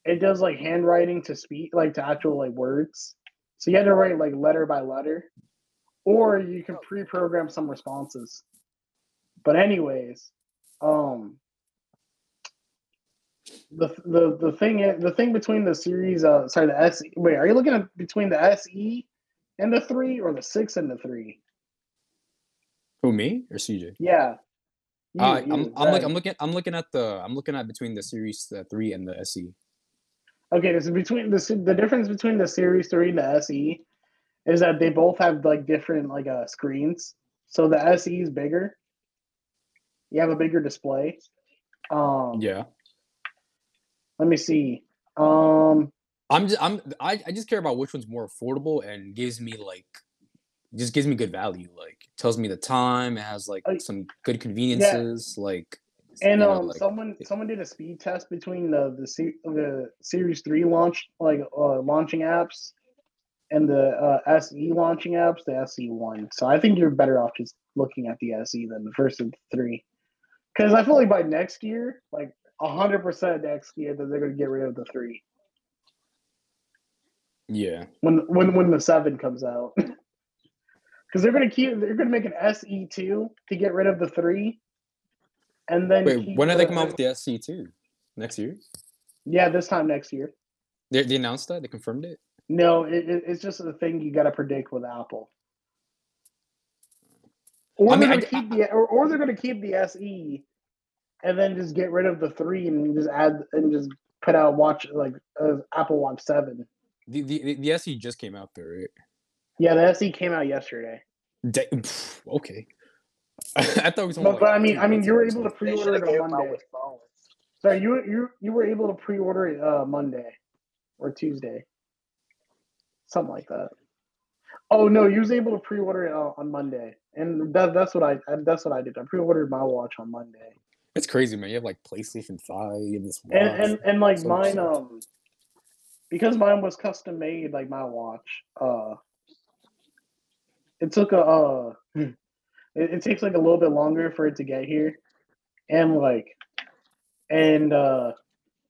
it does like handwriting to speak like to actual like words. So you had to write like letter by letter, or you can pre-program some responses. But anyways, um, the the the thing the thing between the series, uh, sorry, the S Wait, are you looking at between the SE and the three, or the six and the three? Who me or CJ? Yeah. You, Uh, you, I'm I'm, look, I'm looking I'm looking at the I'm looking at between the Series uh, three and the SE. Okay, this is between the the difference between the Series Three and the SE is that they both have like different like uh screens. So the SE is bigger. You have a bigger display. Um, Yeah. Let me see. Um, I'm just I'm I, I just care about which one's more affordable and gives me like just gives me good value. Like tells me the time. It has like some good conveniences. Like and you know, um, like- someone someone did a speed test between the the the Series Three launch like uh, launching apps and the uh, SE launching apps. The SE one. So I think you're better off just looking at the SE than the first of the three. Because I feel like by next year, like hundred percent next year, that they're gonna get rid of the three yeah. when when when the seven comes out. Because they're gonna keep they're gonna make an SE two to get rid of the three, and then Wait, when are they the- come out with the SE two? Next year? Yeah, this time next year. They, they announced that. They confirmed it. No, it, it, it's just a thing you got to predict with Apple. Or I mean, they're gonna keep the or, or they're gonna keep the SE, and then just get rid of the three and just add and just put out watch like uh, Apple Watch Seven. The, the the SE just came out there, right? Yeah, the SE came out yesterday. Da- pff, okay. I thought it was only But, like but I mean, I mean, you were able to pre-order it on Monday. with. Sorry, you you you were able to pre-order it uh, Monday or Tuesday, something like that. Oh no, you was able to pre-order it uh, on Monday, and that, that's what I that's what I did. I pre-ordered my watch on Monday, It's crazy, man. You have like PlayStation Five. You have this watch. and and, and like So mine sick. um because mine was custom made like my watch uh it took a uh it, it takes like a little bit longer for it to get here. And like and uh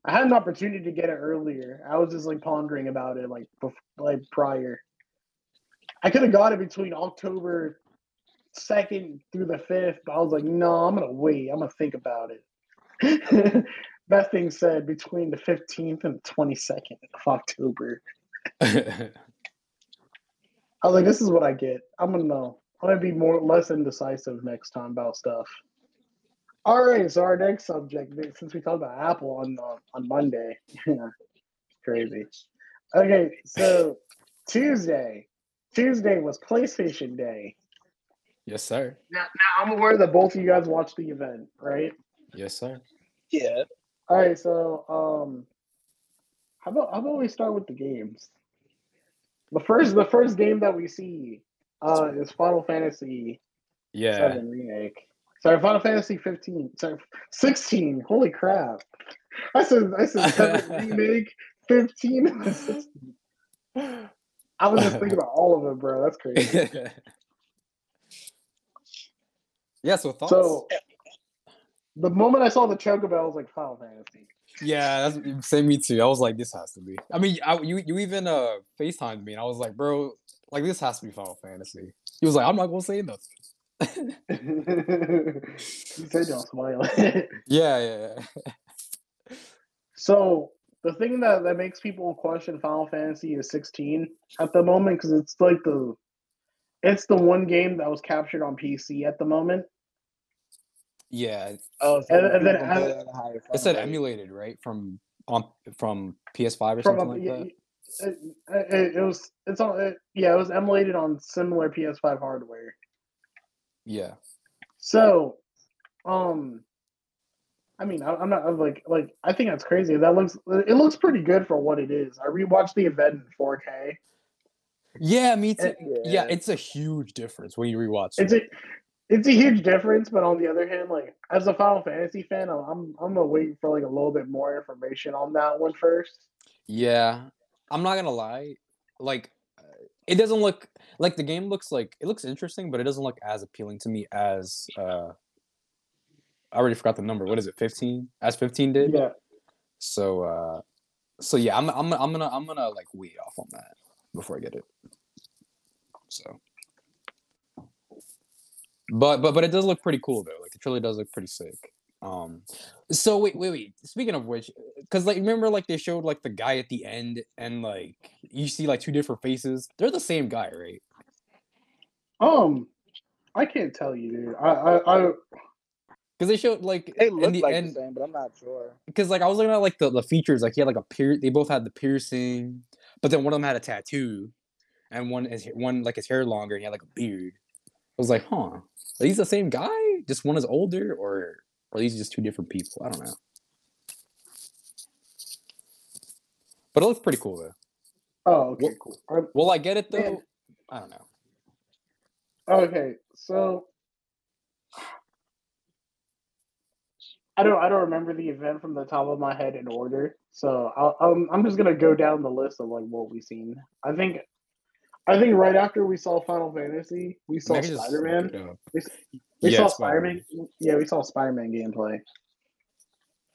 i had an opportunity to get it earlier. I was just like pondering about it like like prior. I could have got it between october 2nd through the 5th but i was like no i'm gonna wait. I'm gonna think about it that thing said between the 15th and the 22nd of october I was like, this is what I get. I'm gonna know. I'm gonna be more less indecisive next time about stuff. All right, so our next subject, since we talked about Apple on uh, on Monday, yeah, crazy. Okay, so Tuesday, Tuesday was PlayStation Day. yes, sir. Now, now I'm aware that both of you guys watched the event, right? Yes, sir. Yeah. All right, so um, how about how about we start with the games? The first the first game that we see uh is Final Fantasy Yeah. Seven remake. Sorry, Final Fantasy 15. Sorry, 16. Holy crap! I said I said seven remake, 15, I was just thinking about all of them, bro. That's crazy. yeah. So thoughts? So the moment I saw the chocobo, I was like Final Fantasy. yeah, that's same me too. I was like, this has to be. I mean, I, you you even uh Facetimed me, and I was like, bro, like this has to be Final Fantasy. He was like, I'm not gonna say nothing. you said y'all smile. Yeah, yeah. yeah. So the thing that, that makes people question Final Fantasy is 16 at the moment because it's like the it's the one game that was captured on PC at the moment. Yeah, Oh, And- and then people I- play at a higher it said emulated, right? From on from PS5 or From something a, like that. it, it, it was it's on it, yeah it was emulated on similar PS5 hardware. Yeah. So, um, I mean I, I'm not I'm like like I think that's crazy. That looks it looks pretty good for what it is. I rewatched the event in 4K. Yeah, me too. It- yeah. yeah. it's a huge difference when you rewatch It's it. It's a huge difference, but on the other hand, like as a Final Fantasy fan, I'm I'm, gonna wait for like a little bit more information on that one first. Yeah, I'm not gonna lie. Like, it doesn't look like the game looks like it looks interesting, but it doesn't look as appealing to me as uh. I already forgot the number. What is it? 15? As 15 did. Yeah, So uh, so yeah, I'm I'm I'm gonna I'm gonna like wait off on that before I get it. So. But but but it does look pretty cool though. Like it really does look pretty sick. Um so wait wait wait. Speaking of which, because like remember like they showed like the guy at the end and like you see like two different faces. They're the same guy, right? um, I can't tell you, dude. I I, I Because they showed like They in look the like end. the same, but I'm not sure. because like I was looking at like the, the features, like he had like a pier they both had the piercing, but then one of them had a tattoo, and one is one like his hair longer, and he had like a beard. I was like, huh, are these the same guy? Just one is older, or are these just two different people? I don't know. But it looks pretty cool though. oh okay Well- cool. Um, Will I get it though? Man. I don't know. Okay, so I don't I don't remember the event from the top of my head in order. So I'll, um, I'm just gonna go down the list of like what we've seen. I think I think right after we saw Final Fantasy, we saw mean, I can just Spider Man. up. We Yeah, saw Spider- Man. Yeah, we saw Spider Man gameplay.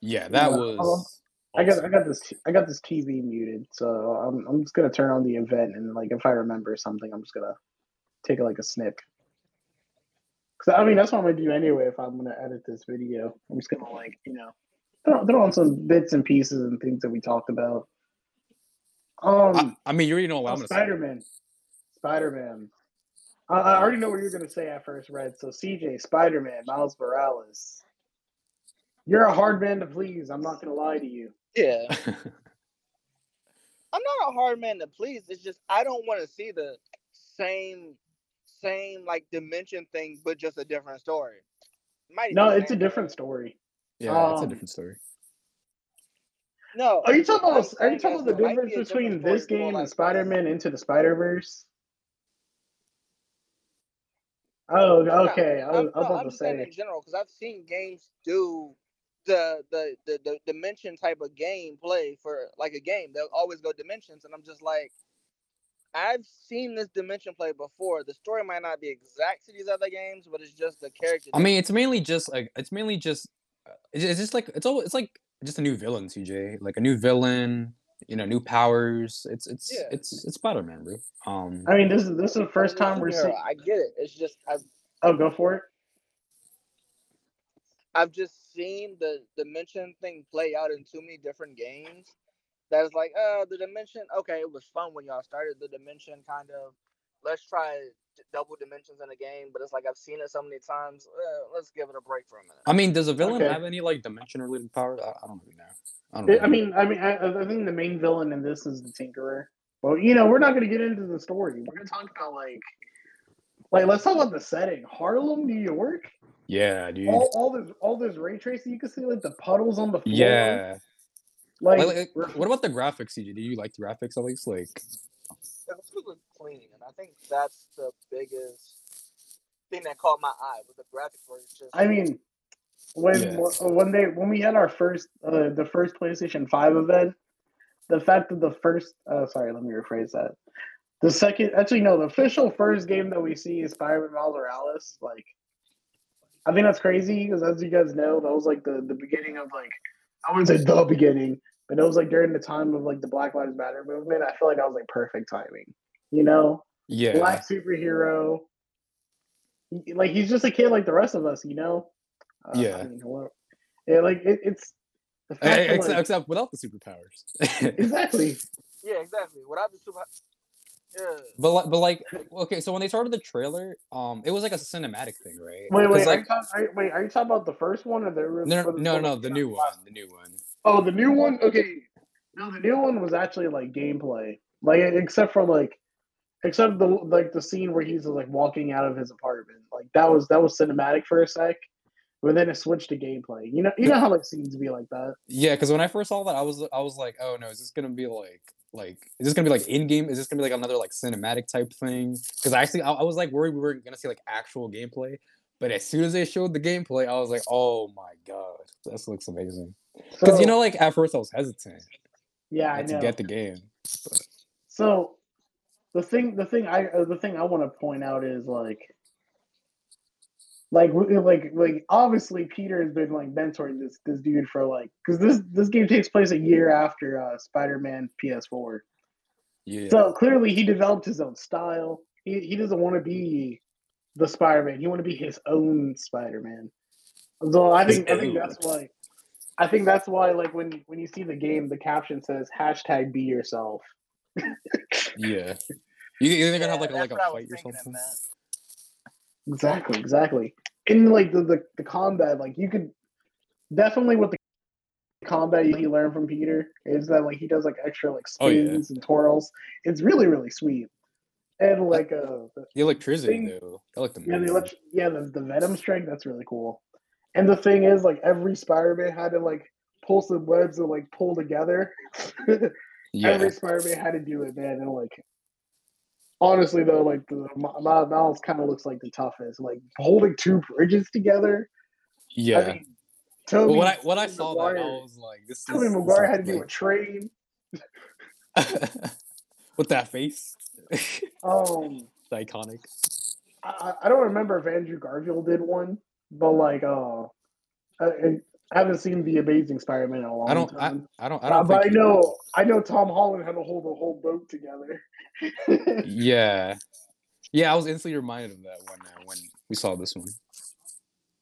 Yeah, that was. I got I got this I got this TV muted, so I'm I'm just gonna turn on the event and like if I remember something, I'm just gonna take like a snip. Cause I mean that's what I'm gonna do anyway if I'm gonna edit this video. I'm just gonna like you know throw, throw on some bits and pieces and things that we talked about. Um, I, I mean, you already know what I'm gonna Spider say. Man, Spider Man. I, I already know what you're gonna say at first, Red. So CJ, Spider Man, Miles Morales. You're a hard man to please. I'm not gonna lie to you. Yeah, I'm not a hard man to please. It's just I don't want to see the same, same like dimension thing, but just a different story. Might No, it's a different story. story. yeah, it's a Um, different story. No, Are you talking about? Are you talking about the difference be between this game and Spider Man Into the Spider Verse? Oh, okay. I I'm, was, I was no, about I'm to just saying say. in general because I've seen games do the, the the the dimension type of game play for like a game. They'll always go dimensions, and I'm just like, I've seen this dimension play before. The story might not be exact to these other games, but it's just the character. I mean, it's mainly just like it's mainly just uh, it's, it's just like it's all it's like just a new villain, CJ. Like a new villain, you know, new powers. It's it's Yeah. it's it's Spider Man, bro. Um, I mean, this is this is the first time we're seeing. I get it. It's just I've Oh, go for it. I've just seen the dimension thing play out in too many different games. That is like, uh, the dimension. Okay, it was fun when y'all started the dimension kind of. Let's try d- double dimensions in a game, but it's like I've seen it so many times. Uh, let's give it a break for a minute. I mean, does a villain Okay. have any like dimension related powers? I, I don't really know. I don't I- know. I mean, I mean, I, I think the main villain in this is the Tinkerer. Well, you know, we're not going to get into the story. We're going to talk about like, like let's talk about the setting. Harlem, New York. yeah, dude. All, all this, all this ray tracing. You can see like the puddles on the floor. yeah. Like, Like, like, what about the graphics, CJ? Do you like the graphics at least? Like, It was really clean, and I think that's the biggest thing that caught my eye with the graphics. Were just I mean, when Yeah. when they when we had our first uh, the first PlayStation Five event, the fact that the first uh, sorry, let me rephrase that. The second, actually, no, the official first game that we see is Spider-Man Miles Morales. Like, I think that's crazy because, as you guys know, that was like the the beginning of like I wouldn't say the beginning, but it was like during the time of like the Black Lives Matter movement. I feel like I was like perfect timing. You know, yeah, black superhero. Like he's just a kid like the rest of us, you know. Uh, Yeah. I mean, hello. Yeah, like it, it's the fact that, except, like- except without the superpowers. exactly. yeah, exactly. Without the super, yeah. But like, but like, okay, so when they started the trailer, um, it was like a cinematic thing, right? Wait, 'Cause, wait, are like, you talking, are, you- wait, are you talking about the first one or the no, no, no, no, the new one, the new one. Oh, the new one. Okay, no, the new one was actually like gameplay, like except for like, except the like the scene where he's like walking out of his apartment. Like that was that was cinematic for a sec, but then it switched to gameplay. You know, you know how like scenes be like that. Yeah, because when I first saw that, I was, I was like, oh no, is this gonna be like, like, is this gonna be like in game? Is this gonna be like another like cinematic type thing? Because I actually, I, I was like worried we were gonna see like actual gameplay. But as soon as they showed the gameplay, I was like, oh my god, this looks amazing. Because you know, like at first I was hesitant yeah, I like, to know. get the game. So the thing, the thing I, uh, the thing I want to point out is like, like, like, like, obviously Peter has been like mentoring this this dude for like, because this this game takes place a year after uh, Spider-Man PS4. Yeah. So clearly he developed his own style. He he doesn't want to be the Spider-Man. He want to be his own Spider-Man. So I think I think that's why. I think that's why, like when when you see the game, the caption says hashtag be yourself. yeah. You, you think they're gonna have like a like a that's what I was fight or something? Exactly, exactly. In like the, the, the combat, like you could definitely with the combat you learn from Peter is that like he does like extra like Oh, yeah. spins and twirls. It's really really sweet. And like uh the, electricity Thing- though. I like the yeah the elect- yeah the, the Venom strike that's really cool. And the thing is like every Spider-Man had to like pull some webs and like pull together. Yeah. Every Spider-Man had to do it, man. And like, honestly though, like the Mi- Mi- Miles kind of looks like the toughest. Like holding two bridges together. Yeah. I mean, Tobey, Well, when I when I saw that, I was like, "This is." this had to do a train. with that face. Um, Iconic. I, I- I don't remember if Andrew Garfield did one, but like, uh, I, I haven't seen the Amazing Spider-Man in a long I don't. I, time. I don't. I Uh, don't. but I know. I know Tom Holland had to hold the whole boat together. Yeah. Yeah, I was instantly reminded of that one uh, when we saw this one.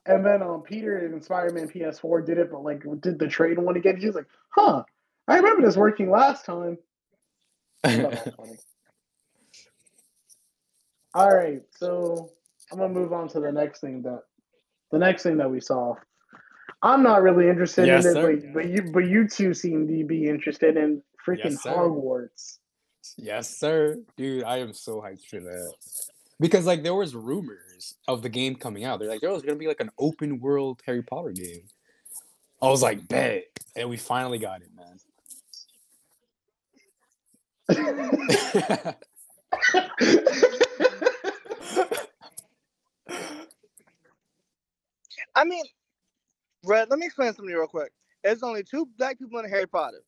And then um, Peter in Spider-Man PS4 did it, but like did the train one again. He was like, "Huh, I remember this working last time." I thought that was funny. All right, so I'm gonna move on to the next thing that the next thing that we saw. I'm not really interested Yes, in it, sir. but, but you but you two seem to be interested in freaking Yes. Hogwarts. yes, sir, dude. I am so hyped for that because like there was rumors of the game coming out. They're like, oh, there was gonna be like an open world Harry Potter game. I was like, bet, and we finally got it, man. I mean, Red, let me explain something real quick. There's only two black people in Harry Potter.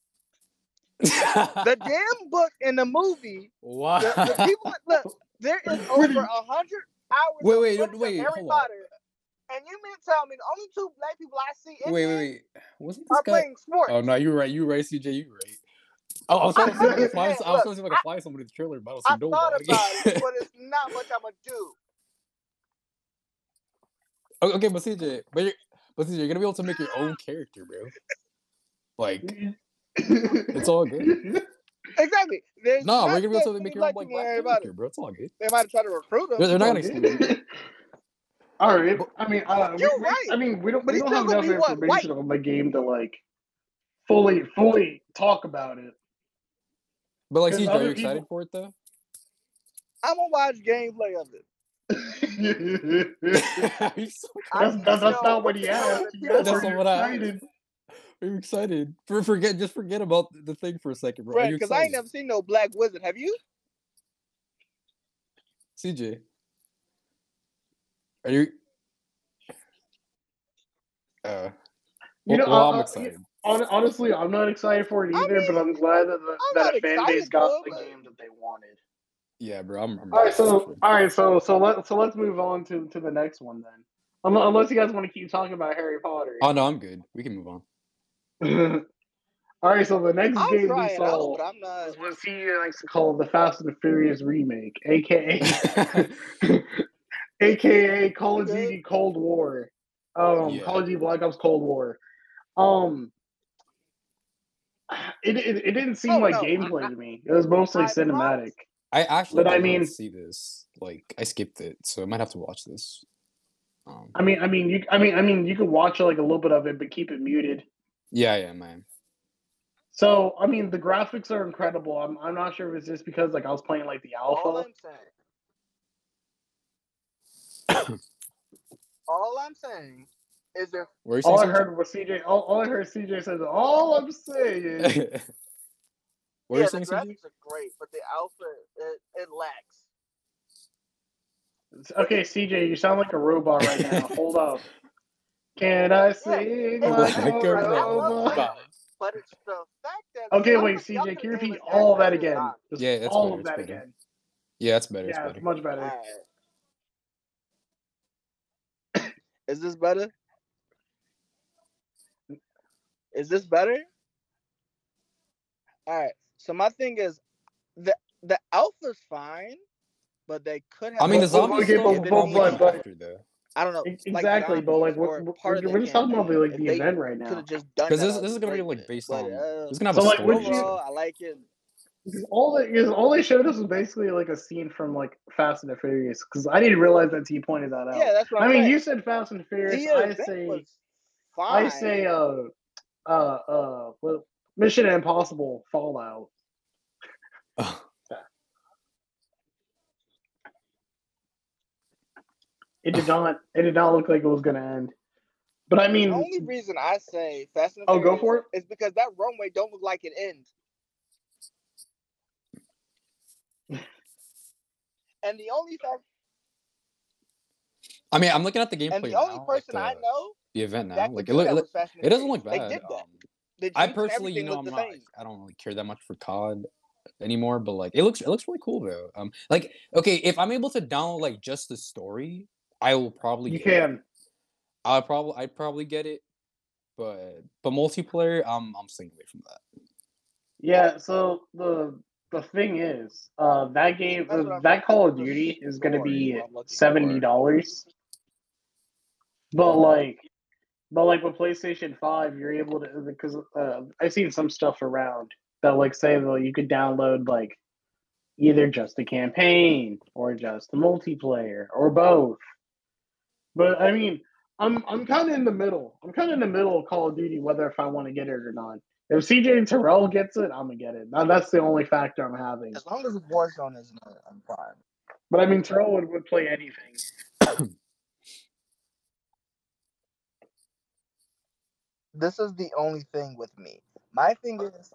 The damn book and the movie, wow. the, the people look, there is over a hundred hours Wait, of wait, of wait, Harry on. Potter. And you mean to tell me the only two black people I see in wait, wait, wait. Wasn't this are guy? playing sports? Oh no, you're right. You're right, CJ. You're right. Oh, I was trying to see if I could find. I was trying to see if I could find somebody in the trailer, but I don't see I thought about it, but it's not much I'm gonna do. O- okay, but CJ, but you're, but CJ, you're gonna be able to make your own character, bro. Like it's all good. Exactly. There's No, we're gonna be able to many make your own like black character, bro. It's all good. They might have tried to recruit him. They're, they're not gonna exclude. All right. I mean, uh, You're we- right. I mean, we don't, But we don't have enough gonna what, information on the game to like fully, fully talk about it. But like, There's CJ, are other you excited people- for it though? I'm gonna watch gameplay of it. that's, so I that's, that's not what what he the asked. the He people asked, That's not what I asked. excited?" Are you excited? For forget, just forget about the thing for a second, bro. Are Right, because I ain't never seen no black wizard. Have you? CJ, are you? Uh, You well, know, well, I'm uh, excited. Hon- Honestly, I'm not excited for it I either, but I'm glad that the, I'm that a fan base got the but- game that they wanted. Yeah, bro. I'm. I'm All right, so all right, so so let so let's move on to to the next one then. Unless you guys want to keep talking about Harry Potter. Oh no, I'm good. We can move on. all right, so the next I'll game we it out, saw but I'm not. is what CJ likes to call the Fast and the Furious remake, aka aka Call of Okay. Duty Cold War. Um, Yeah. Call of Duty Black Ops Cold War. Um, it it, it didn't seem Oh, like no, gameplay I- to me. It was mostly I cinematic. I actually But I mean- see this. Like, I skipped it, so I might have to watch this. Um, I mean, I mean, you, I mean, I mean, you could watch like a little bit of it, but keep it muted. yeah, yeah, man. So, I mean, the graphics are incredible. I'm, I'm not sure if it's just because like I was playing like the All alpha. I'm saying. all I'm saying is if Were you All I heard was CJ. All, all I heard CJ says. All I'm saying. something? What yeah, are the you saying, CJ? graphics are great, but the alpha it, it lacks. Okay, CJ, you sound like a robot right now. Hold up. Can I sing Yeah, like like a a robot? robot. But it's the fact that Okay, wait, CJ, can you repeat all of that again? Just Yeah, that's all better, of it's that better. again. Yeah, it's better. It's Yeah, better. it's much better. Alright. Is this better? Is this better? All right. So my thing is, the the alpha's fine, but they could have. I mean, the Well, zombies okay, still but- but- probably but- but- though. I don't know. E- like Exactly, but like, zombies we're, or we're, of we're just talking about the, campaign. like the event right now. just done Because this, this is gonna be like with it. based But, on. uh, It's gonna have So, a like, story. would you- overall, I like it. Because all they, because all they showed us was basically like a scene from like Fast and the Furious. Because I didn't realize that he pointed that out. Yeah, that's what I I'm mean, saying. you said Fast and the Furious. the I say, was fine. I say, uh, uh, uh, well, Mission Impossible Fallout. It did not. It did not look like it was gonna end. But I mean, The only reason I say Fast and Oh, go for it. is because that runway don't look like it ends. and the only fact, I mean, I'm looking at the gameplay and the only now, person like I know the event now. that Like it, look, it, was look, Fast and it doesn't look bad. They did that. Um, The I personally, you know, I'm not. the same. I don't really care that much for COD anymore, but like it looks, it looks really cool though. Um, like okay, if I'm able to download like just the story, I will probably you get it. can. I'll probably, I'd probably get it, but but multiplayer, I'm I'm staying away from that. Yeah. So the the thing is, uh, that game, uh, that. Call of Duty is gonna be is what I'm looking seventy dollars. But like, but like with PlayStation Five, you're able to because uh, I've seen some stuff around that like say that you could download like either just the campaign or just the multiplayer or both. But I mean, I'm I'm kind of in the middle. I'm kind of in the middle of Call of Duty whether if I want to get it or not. If CJ Terrell gets it, I'm gonna get it. Now that's the only factor I'm having. As long as Warzone isn't, it, I'm fine. But I mean, Terrell would, would play anything. This is the only thing with me. My thing is,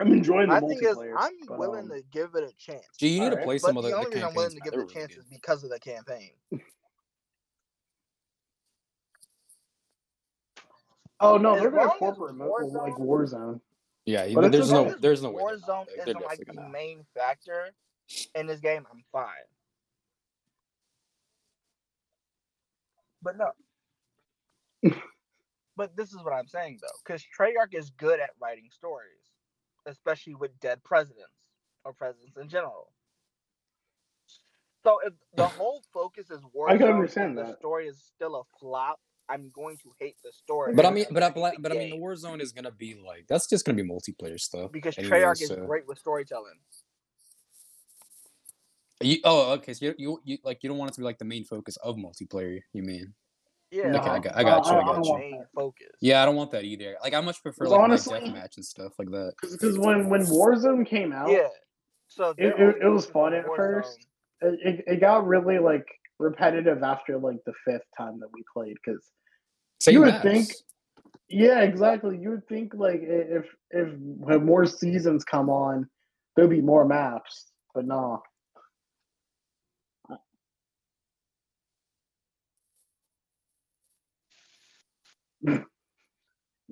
I'm enjoying the my thing is. I'm but, willing um, to give it a chance. Gee, you need to Alright. play But some of the the, the only reason I'm willing to give They're it a really chance good. is because of the campaign. Oh no, As they're gonna long corporate mode Warzone- like Warzone. Yeah, But there's as no, there's no way. Warzone They're- they're isn't like the gonna- main factor in this game, I'm fine. But no. but this is what I'm saying though, because Treyarch is good at writing stories, especially with dead presidents or presidents in general. So if the whole focus is war, I can understand and the that. story is still a flop, I'm going to hate the story. But I mean, but I, but, I- the but I mean, the game, Warzone is gonna be like that's just gonna be multiplayer stuff. because anyway, Treyarch is great with storytelling. You, oh, okay. So you, you, you like you don't want it to be like the main focus of multiplayer. You mean? Yeah, Okay, I got, I uh, got you. I- I I got don't you. want that. focus. Yeah, I don't want that either. Like I much prefer like honestly- my deathmatch and stuff like that. Because when when Warzone came out, Yeah. So It- it- it was fun at Warzone. first. it, it, it got really like repetitive after like the fifth time that we played. Because Same You would maps. think- yeah, exactly. You would think like if if more seasons come on, there'll be more maps, but no. It,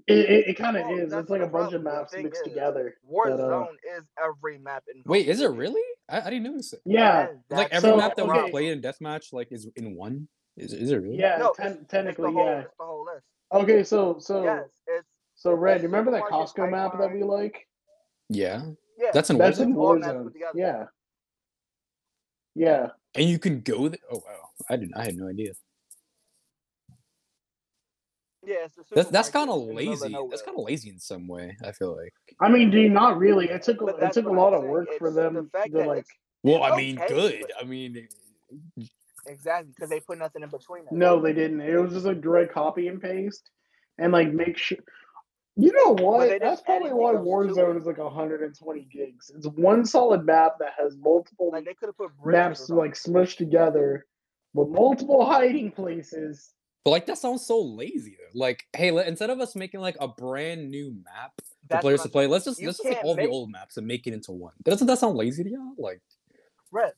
it, it kind of Well, is. It's like a bunch of problem. The maps mixed is, together. but, uh, Warzone is every map in. Wait, is it really? I, I didn't notice it. yeah, And Like every So, map that okay. we played in deathmatch like is in one. Is is it really? yeah. No, ten- it's- It's technically, the whole, yeah. It's the whole list. Okay, so so yes, it's so Red, you remember that Costco map that we like? Yeah. yeah. That's in That's Warzone. in Warzone. Yeah. Yeah. And you can go there. Oh wow, I didn't. I had no idea. Yeah. That's that's kind of in the middle lazy. That's kind of lazy in some way. I feel like. I mean, dude, not really. It took a- it took a lot of work for It's the them fact to that like. Well, I mean, okay, good. but- I mean, Exactly, because they put nothing in between. Them. No, they didn't. It was just a direct copy and paste, and like make sure. You know what? That's probably why Warzone is like 120 gigs. It's one solid map that has multiple Like they could have put maps like smushed together with multiple hiding places. But like that sounds so lazy though. Like, hey, let, instead of us making like a brand new map for players to play, let's just let's just take all make- the old maps and make it into one. Doesn't that sound lazy to y'all? Like, Red.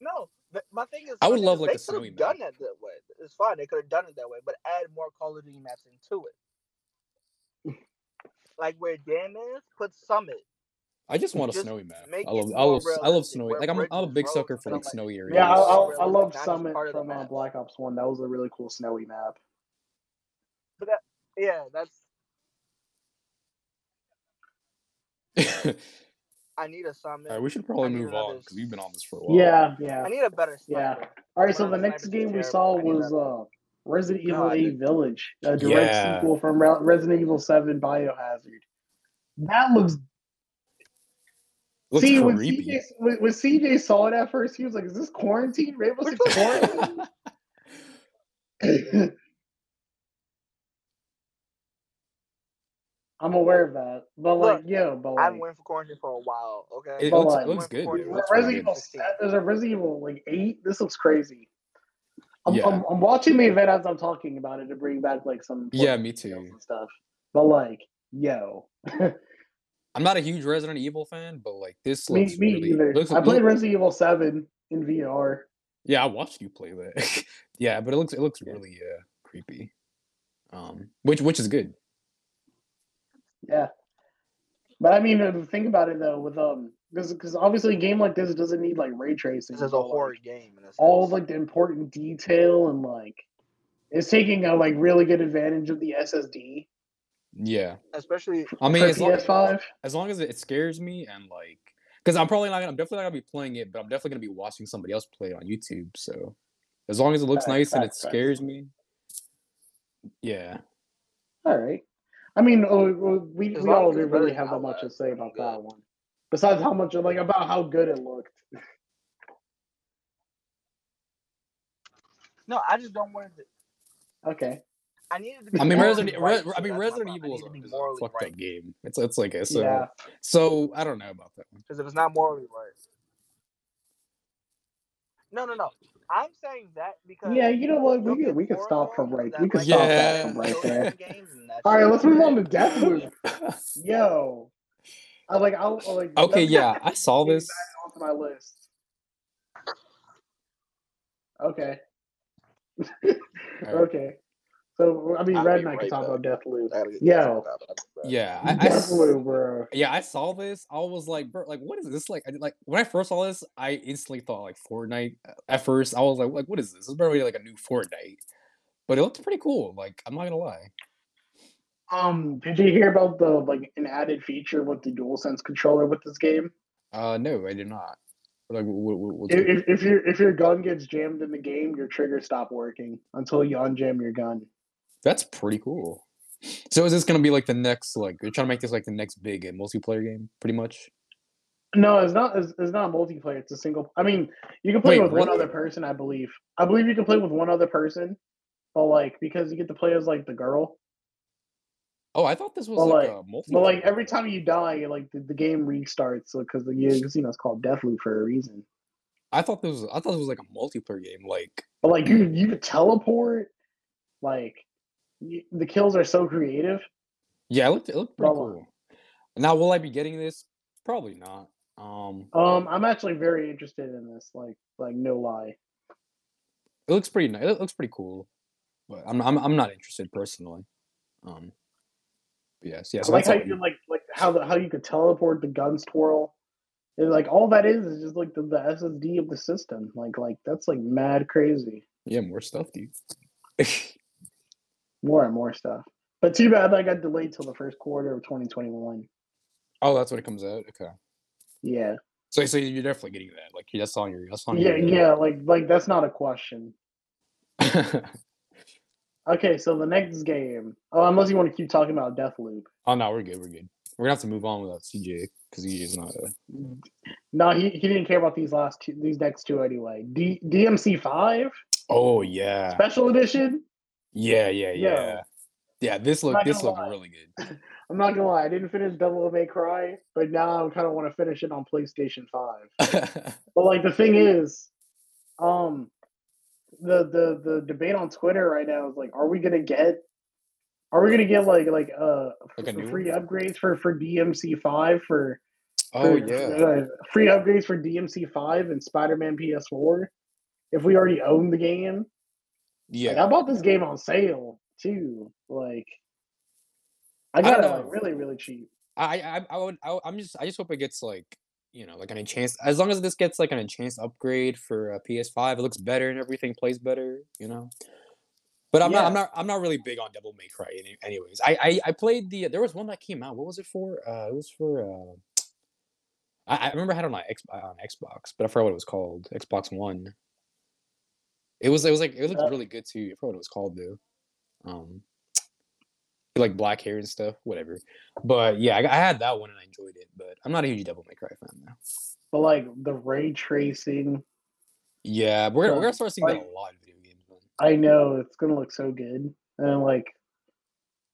No, my thing is. I would love, is like, they a could have done map. it that way. It's fine. They could have done it that way, but add more Call of Duty maps into it. like where Dam is, put Summit. I just want a Just snowy map. I love, I love, I love snowy. Like, I'm, a- I'm a big sucker for like stuff snowy areas. Yeah, I, I, I love not Summit part of the from uh. Black Ops One. That was a really cool snowy map. But Yeah, that's. I need a Summit. All right, we should probably I need move on because we've been on this for a while. Yeah, yeah. I need a better Yeah. All right, so the next game we saw was uh, Resident Evil God. 8 Village, a direct Yeah. sequel from Re- Resident Evil 7 Biohazard. That looks. Looks See, when. CJ, when, when CJ saw it at first, he was like, "Is this quarantine? Rainbow Six quarantine?" I'm aware of that, but like, Look, yo, but I've like, been waiting for quarantine for a while. Okay. It But, looks, like- it looks good. Re- dude. It looks really Resident. Evil, se- there's a Resident Evil like eight. This looks crazy. I'm, Yeah. I'm, I'm watching the event as I'm talking about it to bring back like some Yeah, me too. and stuff. But like, yo, I'm not a huge Resident Evil fan, but like this me, looks me really. either. Looks, I played look- Resident Evil Seven in VR. Yeah, I watched you play that. yeah, but it looks it looks really uh creepy. Um, which which is good. Yeah, but I mean, think about it though, with um, because because obviously a game like this doesn't need like ray tracing. This is a but, like, horror game. In a all of like the important detail and like it's taking a like really good advantage of the SSD Yeah, especially I mean, for as long, PS5. as long as it, it scares me and like, because I'm probably not gonna, I'm definitely not gonna be playing it, but I'm definitely gonna be watching somebody else play it on YouTube. So as long as it looks Facts, nice and it facts, facts. scares me, yeah. All right. I mean, uh, uh, we, we all didn't really have that much to say about good. that one. Besides how much, like, about how good it looked. no, I just don't want it. To, Okay. I need it to be. I mean, Resident, right, Re- I mean, Resident Evil need is a, to be morally fucked right. up game. It's it's like a so Yeah. so I don't know about that one. Because if it's not morally right. No, no, no. I'm saying that because. Yeah, you know what? We you'll could we could stop from games right. We could like stop that from right there. games and that All right, let's move on to great. Deathloop. Yo, I like I'll like. okay, yeah, I saw this. back onto my list. Okay. Alright. okay. So I mean, I'll Red be and I can right talk back. about Deathloop. I gotta Yeah. something out. Yeah, I, I s- Deathloop, bro. yeah, I saw this. I was like, bro, like, what is this? Like, I like when I first saw this, I instantly thought like Fortnite. At first, I was like, like, what is this? This is probably like a new Fortnite, but it looked pretty cool. Like, I'm not gonna lie. Um, did you hear about the like an added feature with the DualSense controller with this game? Uh, no, I did not. Like, what, what, what's it? If, if your if your gun gets jammed in the game, your trigger stop working until you unjam your gun. That's pretty cool. So is this gonna be like the next like you're trying to make this like the next big uh, multiplayer game, pretty much? No, it's not. It's, it's not multiplayer. It's a single. I mean, you can play Wait, with one other person. I believe. I believe you can play with one other person, but like because you get to play as like the girl. Oh, I thought this was Well, like, like- a multiplayer. But like every time you die, like the, the game restarts because the you know it's called Deathloop for a reason. I thought this was I thought it was like a multiplayer game. Like, But like you you could teleport. Like the kills are so creative. yeah, it looked it looked pretty Well, cool. Now, will I be getting this? Probably not. Um, Um, I'm actually very interested in this. Like like no lie. it looks pretty nice. It looks pretty cool, but I'm I'm I'm not interested personally. Um, yes, yeah. I So like how you like like how the how you could teleport the guns twirl. And like all that is is just like the, the SSD of the system. Like like that's like mad crazy. yeah, more stuff, dude. More and more stuff. But too bad that got delayed till the first quarter of 2021. oh, that's when it comes out. Okay. Yeah. So, so you're definitely getting that. Like that's on your that's on Yeah, your yeah, like like that's not a question. Okay, so the next game. Oh, unless you want to keep talking about Deathloop. oh no, we're good. We're good. We're gonna have to move on without CJ because CJ's not. Uh, No, he, he didn't care about these last two these next two anyway. D, DMC five. Oh yeah. special edition. Yeah, yeah, Yo. yeah. Yeah, this look this looked lie. really good. I'm not gonna lie, I didn't finish Devil May Cry, but now I kind of want to finish it on PlayStation Five. But like the thing is, um, the the the debate on Twitter right now is like, are we gonna get, are we gonna get like like uh Like a f- new free upgrades for for DMC five for oh for, yeah. uh, free upgrades for DMC five and Spider Man PS4 if we already own the game? Like, I bought this game on sale too. Like, I got it like really really cheap. I I I would I, I'm just I just hope it gets like you know like an enhanced as long as this gets like an enhanced upgrade for a PS5 it looks better and everything plays better you know? But I'm not I'm not I'm not really big on Devil May Cry any, anyways. I, I I played the there was one that came out. What was it for? Uh it was for uh I, I remember I had it on my X, on Xbox but I forgot what it was called. Xbox One it was it was like it looked Uh, really good too I forgot what it was called though um like black hair and stuff whatever but yeah, I, I had that one and I enjoyed it. But I'm not a huge Devil May Cry fan now. But like the ray tracing, Yeah, we're gonna, we're gonna start seeing that a lot in video games. I know it's gonna look so good, and like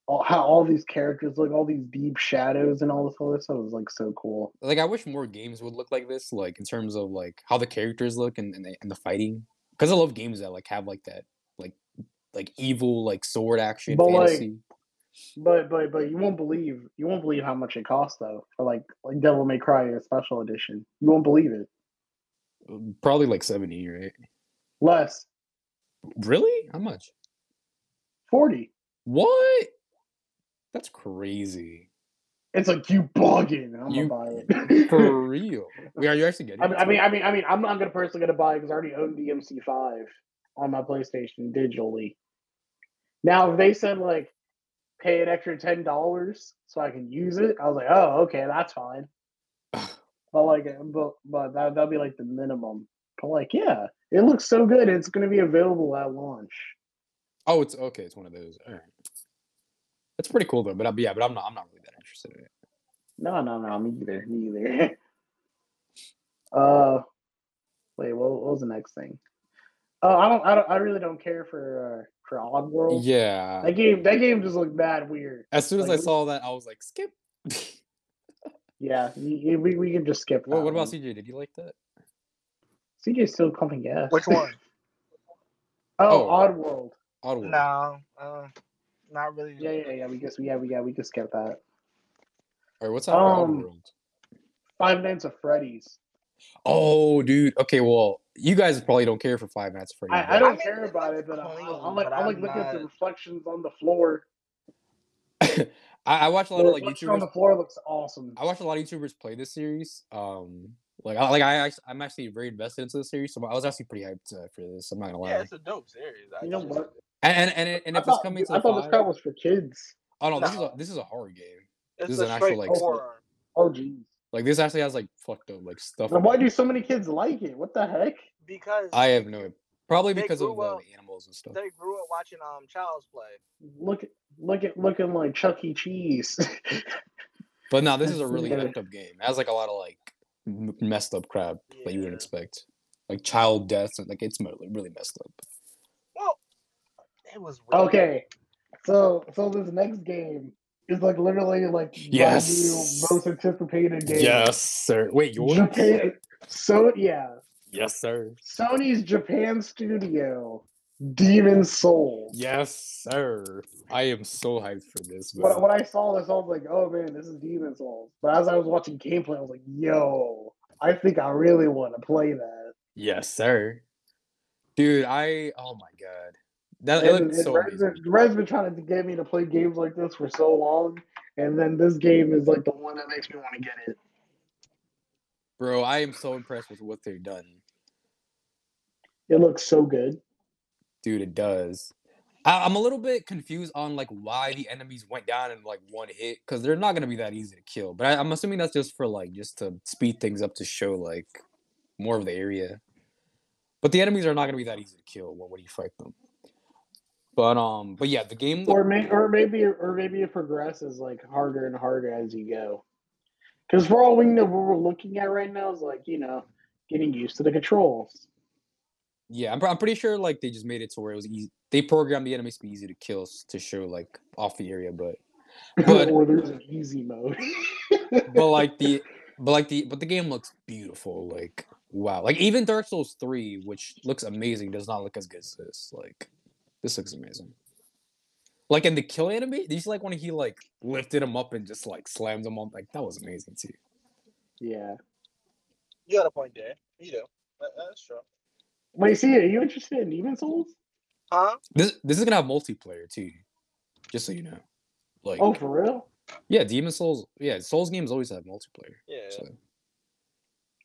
all, how all these characters look, all these deep shadows and all this other stuff is like so cool. Like I wish more games would look like this, like in terms of like how the characters look and and the, and the fighting. Because I love games that like have like that like like evil like sword action But, like, fantasy. But but but you won't believe you won't believe how much it costs though for like like Devil May Cry a special edition. You won't believe it. Um, probably like seventy, right? Less Really? How much? forty. What? That's crazy. It's like you bugging. I'm You- gonna buy it. For real? Wait, are you actually getting? I it mean, I mean, I mean, I mean, I'm not gonna personally gonna buy it because I already own DMC five on my PlayStation digitally. Now, if they said like pay an extra ten dollars so I can use it, I was like, oh, okay, that's fine. But like, uh, but but that that'll be like the minimum. But like, yeah, it looks so good. It's gonna be available at launch. Oh, it's okay. It's one of those. All right. That's pretty cool though. But I, yeah, but I'm not. I'm not interested in it. No, no, no, me either, me either. uh, wait, what, what was the next thing? Oh, I don't, I don't, I really don't care for uh, for Oddworld. Yeah. That game, that game just looked bad weird. As soon as I like, we- saw that, I was like, skip. Yeah, we, we, we can just skip. what, that what about one. CJ? Did you like that? CJ's still pumping gas. Which one? oh, Oh. Oddworld. Oddworld. no, uh, not really. Yeah, yeah, yeah. We guess, yeah, we yeah, we just skip that. Or what's that Um, Oddworld? Five Nights at Freddy's. Oh, dude. Okay, well, you guys probably don't care for Five Nights at Freddy's. I, I don't mean, care it about it, but I, clean, I, I like but I like I'm looking at the reflections on the floor. I, I watch a The lot of like reflection on YouTubers. the floor looks awesome. I watch a lot of YouTubers play this series. Um, like I like I, I'm actually very invested into the series, so I was actually pretty hyped uh, for this. I'm not gonna lie. Yeah, it's a dope series. You know what? and and and, it- and I if it's thought, coming to I the thought this five, crap was for kids. oh no, this is a this is a horror game. It's This is a an actual, like, horror. Oh jeez. Like this actually has like fucked up like stuff. Then why do so many kids like it? What the heck? Because I have no probably because of up- the animals and stuff. they grew up watching um Child's Play. Look at look at looking like Chuck E. Cheese. But now this is a really Yeah. hyped up game. It has like a lot of like m- messed up crap that you wouldn't expect, like child deaths and like it's mo- really messed up. Well, it was weird. okay, so so this next game is like literally like Yes. most anticipated game. Yes, sir. Wait, yours? Japan. So yeah, Yes, sir. Sony's Japan studio, Demon Souls. Yes, sir. I am so hyped for this. When, when I saw this, I was like, "Oh man, this is Demon Souls." But as I was watching gameplay, I was like, "Yo, I think I really want to play that." Yes, sir. Dude, I oh my god. That it And- looked so Red's been, Red's been trying to get me to play games like this for so long, and then this game is like the one that makes me want to get it. Bro, I am so impressed with what they've done. It looks so good. Dude, it does. I, I'm a little bit confused on like why the enemies went down in like one hit because they're not gonna be that easy to kill. But I, I'm assuming that's just for like just to speed things up to show like more of the area. But the enemies are not gonna be that easy to kill when, when you fight them. But um, but yeah, the game. Or may, or maybe or maybe it progresses like harder and harder as you go. Because for all we know, what we're looking at right now is like you know getting used to the controls. Yeah, I'm, I'm pretty sure like they just made it to where it was easy. They programmed the enemies to be easy to kill to show like off the area, but But- or there's an easy mode. but like the but like the but the game looks beautiful. Like wow, like even Dark Souls three, which looks amazing, does not look as good as this. Like this looks amazing. Like in the kill enemy, these like when he like lifted him up and just like slammed him on, like that was amazing too. yeah. You got a point there. You do. That- that's true. Wait, see, are you interested in Demon Souls? Huh? This this is gonna have multiplayer too, just so you know. Like Oh, for real? yeah, Demon Souls. Yeah, Souls games always have multiplayer. Yeah. So.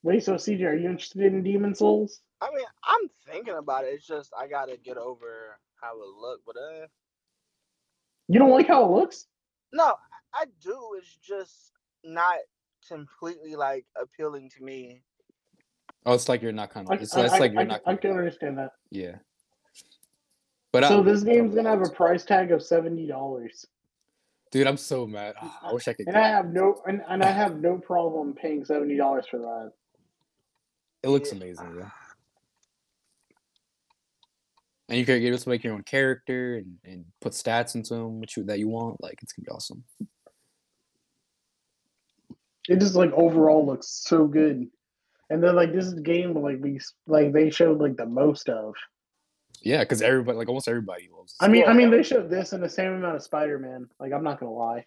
Wait, so CJ, are you interested in Demon Souls? I mean, I'm thinking about it. It's just I gotta get over how it look. But uh, You don't like how it looks? no, I do. It's just not completely like appealing to me. Oh, it's like you're not kind I, of. It's, I- it's I- like you're I- not. I can understand that. Yeah. But So I, this game's gonna have a price tag of seventy dollars, dude, I'm so mad. Ah, I wish I could. and I have no and, and I have no problem paying seventy dollars for that. It looks Yeah. amazing, yeah. And you can get to make your own character and, and put stats into them, which you, that you want. Like it's gonna be awesome. It just like overall looks so good, and then like this is the game like we like they showed like the most of. Yeah, because everybody, like almost everybody loves. I mean, I mean they showed this and the same amount of Spider Man. Like I'm not gonna lie,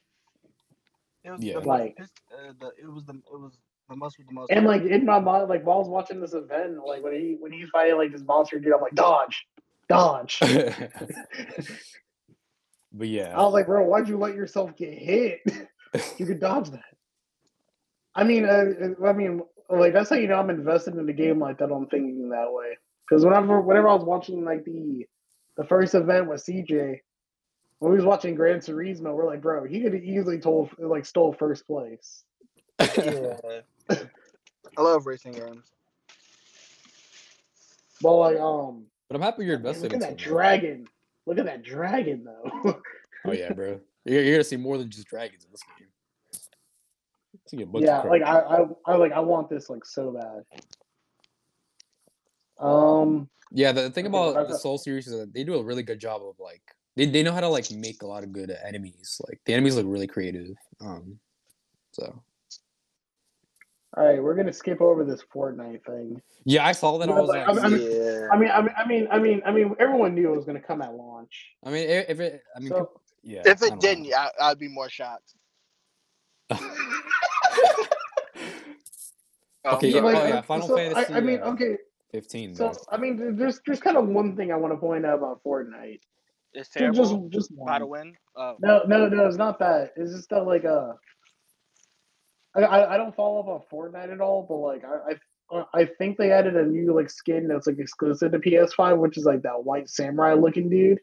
It was Yeah. the, Like- most, uh, the it was the it was the most with the most. and like in my mind, like while I was watching this event, like when he when he's fighting like this monster dude, I'm like dodge, dodge. but yeah, I yeah, was like, bro, why'd you let yourself get hit? you could dodge that. I mean, uh, I mean, like that's how you know I'm invested in the game like that. I'm thinking that way because whenever, whenever I was watching like the the first event with CJ, when we was watching Gran Turismo, we're like, bro, he could have easily told like stole first place. yeah. I love racing games. But like, um, but I'm happy you're man, invested. look at that dragon. Look at that dragon though. Oh yeah, bro. You're, you're gonna see more than just dragons in this game. Yeah, like. I, I, I like I want this like so bad. Um, Yeah, the thing about the Soul series is that they do a really good job of like they, they know how to like make a lot of good enemies. Like the enemies look really creative. Um, so all right, we're gonna skip over this Fortnite thing. yeah, I saw that. I was but like, I mean- yeah. I mean, I mean, I mean, I mean, I mean, everyone knew it was gonna come at launch. I mean, if it, I mean, So- yeah. if it don't didn't, know. I, I'd be more shocked. Okay, yeah, like, oh, yeah, Final so, Fantasy. I, I mean, uh, okay, 15. so man. I mean, there's there's kind of one thing I want to point out about Fortnite. It's terrible. Just just By the one. win. Oh. No, no, no, it's not that. It's just that like uh, I I, I don't follow up on Fortnite at all, but like I. I I think they added a new like skin that's like exclusive to PS5, which is like that white samurai looking dude.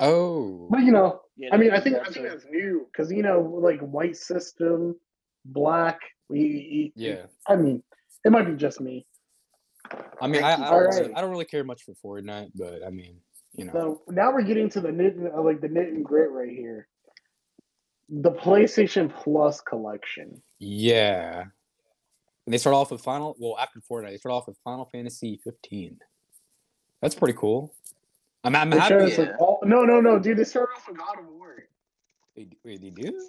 Oh. But you know, Yeah, I mean, I think I think too. that's new because you know, like white system, black. We, Yeah. I mean, it might be just me. I mean, I, I, don't Alright. really, I don't really care much for Fortnite, but I mean, you know. So now we're getting to the knit, uh, like the knit and grit right here. The PlayStation Plus collection. Yeah. And they start off with Final. Well, after Fortnite, they start off with Final Fantasy 15. That's pretty cool. I'm, I'm They happy. us, like, all, no, no, no, dude. They start off with God of War. Wait, wait, they do?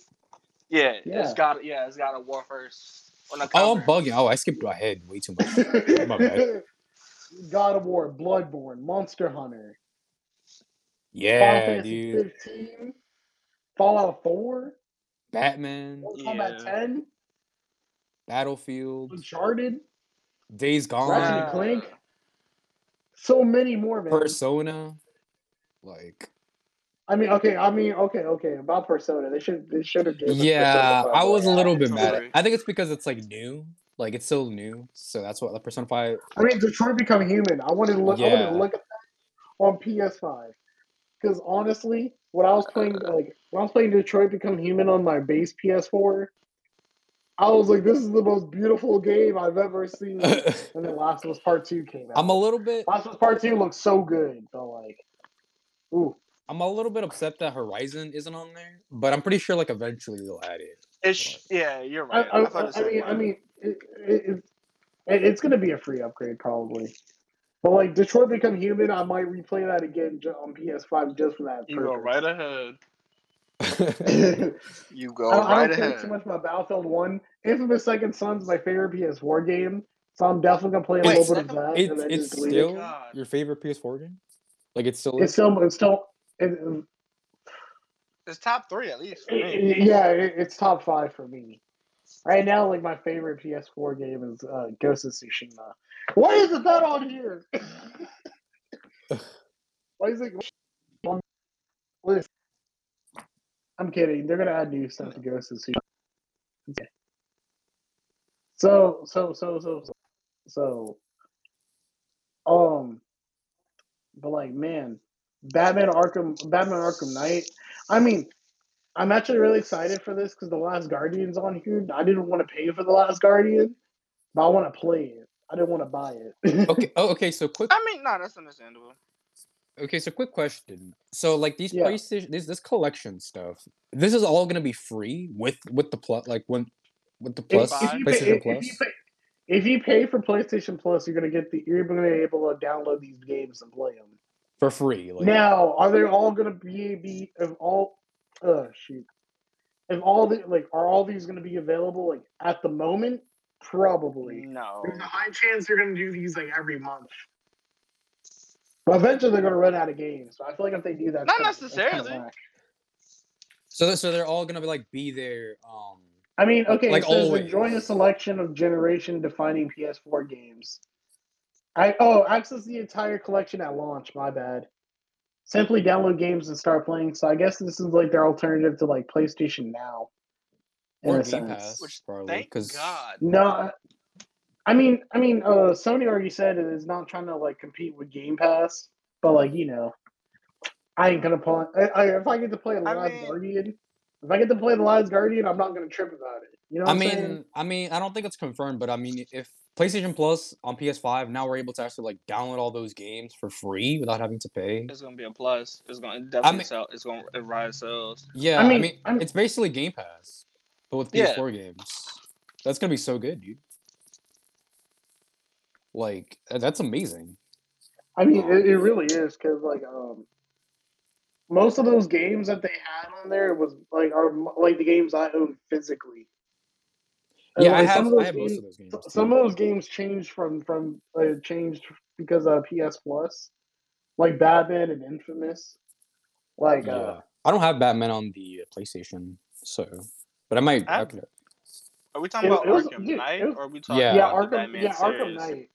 Yeah, Yeah. it's got yeah, it's got a war first. Oh, I'm bugging. Oh, I skipped ahead way too much. My bad. God of War, Bloodborne, Monster Hunter, Yeah, Fantasy dude. 15, Fallout 4, Batman, Mortal Kombat Yeah. 10, Battlefield, Uncharted, Days Gone, Ratchet and Clank. So many more, man. Persona. Like, I mean, okay, I mean, okay, okay. About Persona, they should they should have given. yeah, I was a Royal. little bit for mad. free. I think it's because it's like new. Like, it's still new. So that's what the Persona 5. I mean, Detroit Become Human. I wanted to look. I wanted to look at that on PS5 because honestly, when I was playing like when I was playing Detroit Become Human on my base PS4, I was like, "This is the most beautiful game I've ever seen." and then Last of Us Part Two came out. I'm a little bit. Last of Us Part Two looks so good, but like, ooh, I'm a little bit upset that Horizon isn't on there, but I'm pretty sure like eventually they'll add it. It's yeah, you're right. I, thought the I, I mean. I mean, it, it, it, it's gonna be a free upgrade probably. But like Detroit Become Human, I might replay that again on PS5 just for that. you go right ahead. You go I don't, I don't care ahead. too much about Battlefield One. Infamous Second Son's my favorite PS4 game, so I'm definitely gonna play a Wait, little bit of that. it's and then it's just still God. your favorite PS4 game. Like it's still. It's still, it's still, it, It's top three at least for me. yeah, it, it's top five for me. Right now, like my favorite PS4 game is uh, Ghost of Tsushima. Why isn't that on here? Why is it? Listen, I'm kidding. They're gonna add new stuff to Ghost of Tsushima. Okay. So, so, so, so, so, so, um, but like, man, Batman Arkham, Batman Arkham Knight. I mean, I'm actually really excited for this because the Last Guardian's on here. I didn't want to pay for the Last Guardian, but I want to play it. I didn't want to buy it. okay. Oh, okay. So quick. I mean, no, that's understandable. Okay. So quick question. So like these Yeah. PlayStation, this this collection stuff. This is all gonna be free with with the plus. Like when with the plus if, if you PlayStation pay, if, Plus. you pay, if you pay for PlayStation Plus, you're gonna get the you're gonna be able to download these games and play them. for free. Like now, are they all gonna be be of all? Uh, shoot. If all the like, are all these gonna be available like at the moment? Probably. No. There's a high chance they're gonna do these like every month. But eventually they're gonna run out of games. So I feel like if they do that, Not necessarily. so so they're all gonna be like be there. Um. I mean, okay, Like it says always. enjoy a selection of generation-defining PS4 games. I oh, access the entire collection at launch. My bad. Simply download games and start playing. So I guess this is like their alternative to like PlayStation Now. In Or a Game sense. Pass, Which probably, thank because God. No, I mean, I mean, uh, Sony already said it is not trying to like compete with Game Pass, but like you know, I ain't gonna play. I, I, if I get to play the I Last mean- Guardian, if I get to play the Last Guardian, I'm not gonna trip about it. You know, what I I'm mean, saying? I mean, I don't think it's confirmed, but I mean, if PlayStation Plus on PS5 now we're able to actually like download all those games for free without having to pay. It's gonna be a plus. It's gonna definitely mean- sell. It's gonna rise sales. Yeah, I mean- mean, I'm- it's basically Game Pass, but with Yeah. PS4 games. That's gonna be so good, dude. Like that's amazing. I mean, it, it really is because like um, most of those games that they had on there was like are like the games I own physically. And, Yeah, I like, some have of those I have most games- of those games. Some too. of those games changed from from uh, changed because of PS Plus, like Batman and Infamous. Like, yeah, uh, I don't have Batman on the uh, PlayStation, so but I might. I- I could- Are we talking It- about it was- Arkham dude, Knight, was- or are we talking Yeah. yeah, about the Arkham. Batman Yeah, Arkham? Knight.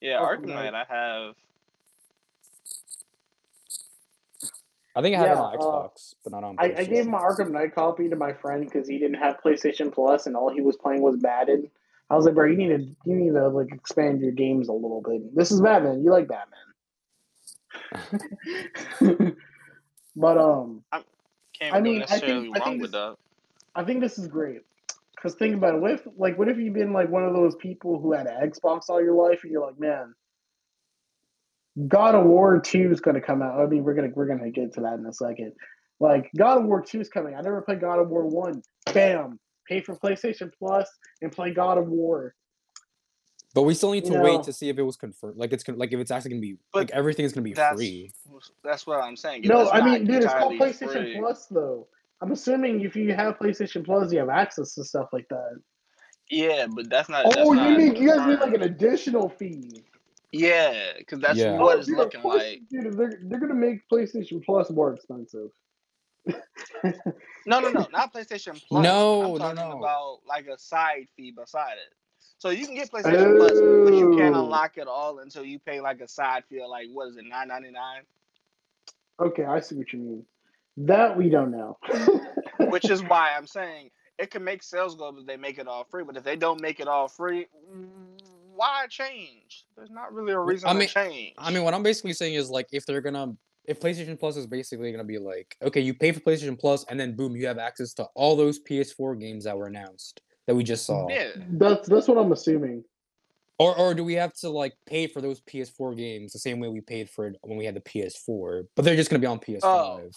Yeah, Arkham Arkham Knight. Knight. I have. I think I had it Yeah, on uh, Xbox, but not on. I, I gave my Arkham Knight copy to my friend because he didn't have PlayStation Plus and all he was playing was Madden. I was like, bro, you need to you need to like expand your games a little bit. This is Batman. You like Batman. but um, Can't I be mean, I necessarily think- I wrong think with this- that. I think this is great. Cause think about it. What if like what if you've been like one of those people who had an Xbox all your life and you're like, man, God of War Two is gonna come out. I mean, we're gonna we're gonna get to that in a second. Like God of War Two is coming. I never played God of War One. Bam, pay for PlayStation Plus and play God of War. But we still need to You know- wait to see if it was confirmed. Like it's con- like if it's actually gonna be But like everything is gonna be That's free. that's what I'm saying. If No, I mean, dude, it's called PlayStation free- Plus though. I'm assuming if you have PlayStation Plus, you have access to stuff like that. Yeah, but that's not. that's Oh, you not mean you guys need like an additional fee? Yeah, because that's Yeah. what Oh, it's dude, looking course, like. Dude, they're, they're gonna make PlayStation Plus more expensive. No, no, no, not PlayStation Plus. No, I'm talking no. about like a side fee beside it. So you can get PlayStation Plus, but you can't Oh. unlock it all until you pay like a side fee of like what is it, nine ninety nine? Okay, I see what you mean. That we don't know. Which is why I'm saying it can make sales go if they make it all free. But if they don't make it all free, why change? There's not really a reason I mean- to change. I mean, what I'm basically saying is like if they're gonna if PlayStation Plus is basically gonna be like okay, you pay for PlayStation Plus and then boom, you have access to all those PS4 games that were announced that we just saw. yeah, that's that's what I'm assuming. Or or do we have to like pay for those PS4 games the same way we paid for it when we had the PS4, but they're just gonna be on PS5? Oh.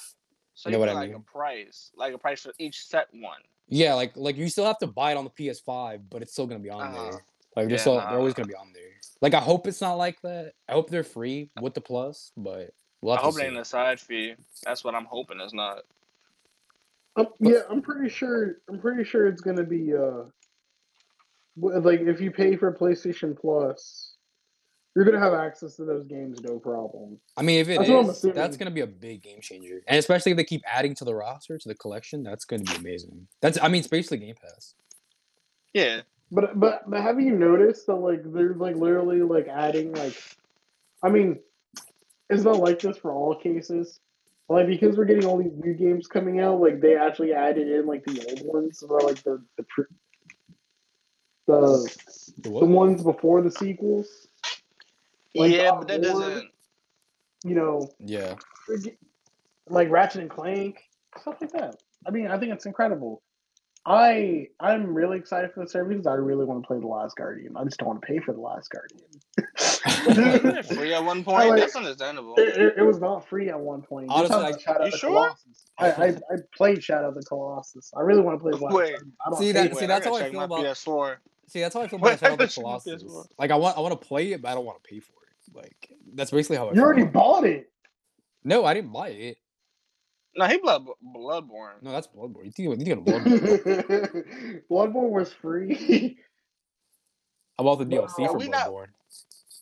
So You you know know what I like mean? a price, like a price for each set one. Yeah, like like you still have to buy it on the PS5, but it's still gonna be on Uh-huh. there. Like they're Yeah, still nah. they're always gonna be on there. Like I hope it's not like that. I hope they're free with the plus, but we'll I have hope to it ain't a side fee. That's what I'm hoping it's not. Um, yeah, I'm pretty sure. I'm pretty sure it's gonna be uh, like if you pay for PlayStation Plus, you're gonna have access to those games, no problem. I mean, if it That's what I'm is, that's gonna be a big game changer, and especially if they keep adding to the roster to the collection, that's gonna be amazing. That's I mean, it's basically Game Pass. Yeah, But but but have you noticed that like they're like literally like adding like, I mean, it's not like this for all cases. Like because we're getting all these new games coming out, like they actually added in like the old ones, or like the the the, The the ones before the sequels. Like, yeah, oh, but that of War, doesn't. You know, Yeah, like Ratchet and Clank, stuff like that. I mean, I think it's incredible. I I'm really excited for the service. because I really want to play The Last Guardian. I just don't want to pay for The Last Guardian. It free at one point? like- That's understandable. It, it, it was not free at one point. You're Honestly, talking I- about Shadow you of the sure? Colossus. I, I I played Shadow of the Colossus. I really want to play The Last Wait. Guardian. I don't See, that- for see, that's I how I feel my about- PS4. see, that's how I feel about Shadow of the I should look Colossus. Like I want I want to play it, but I don't want to pay for it. Like that's basically how I. You already it. bought it. No, I didn't buy it. No, he blood Bloodborne. No, that's Bloodborne. You think you think of Bloodborne? Bloodborne was free. How about the Well, DLC for we not-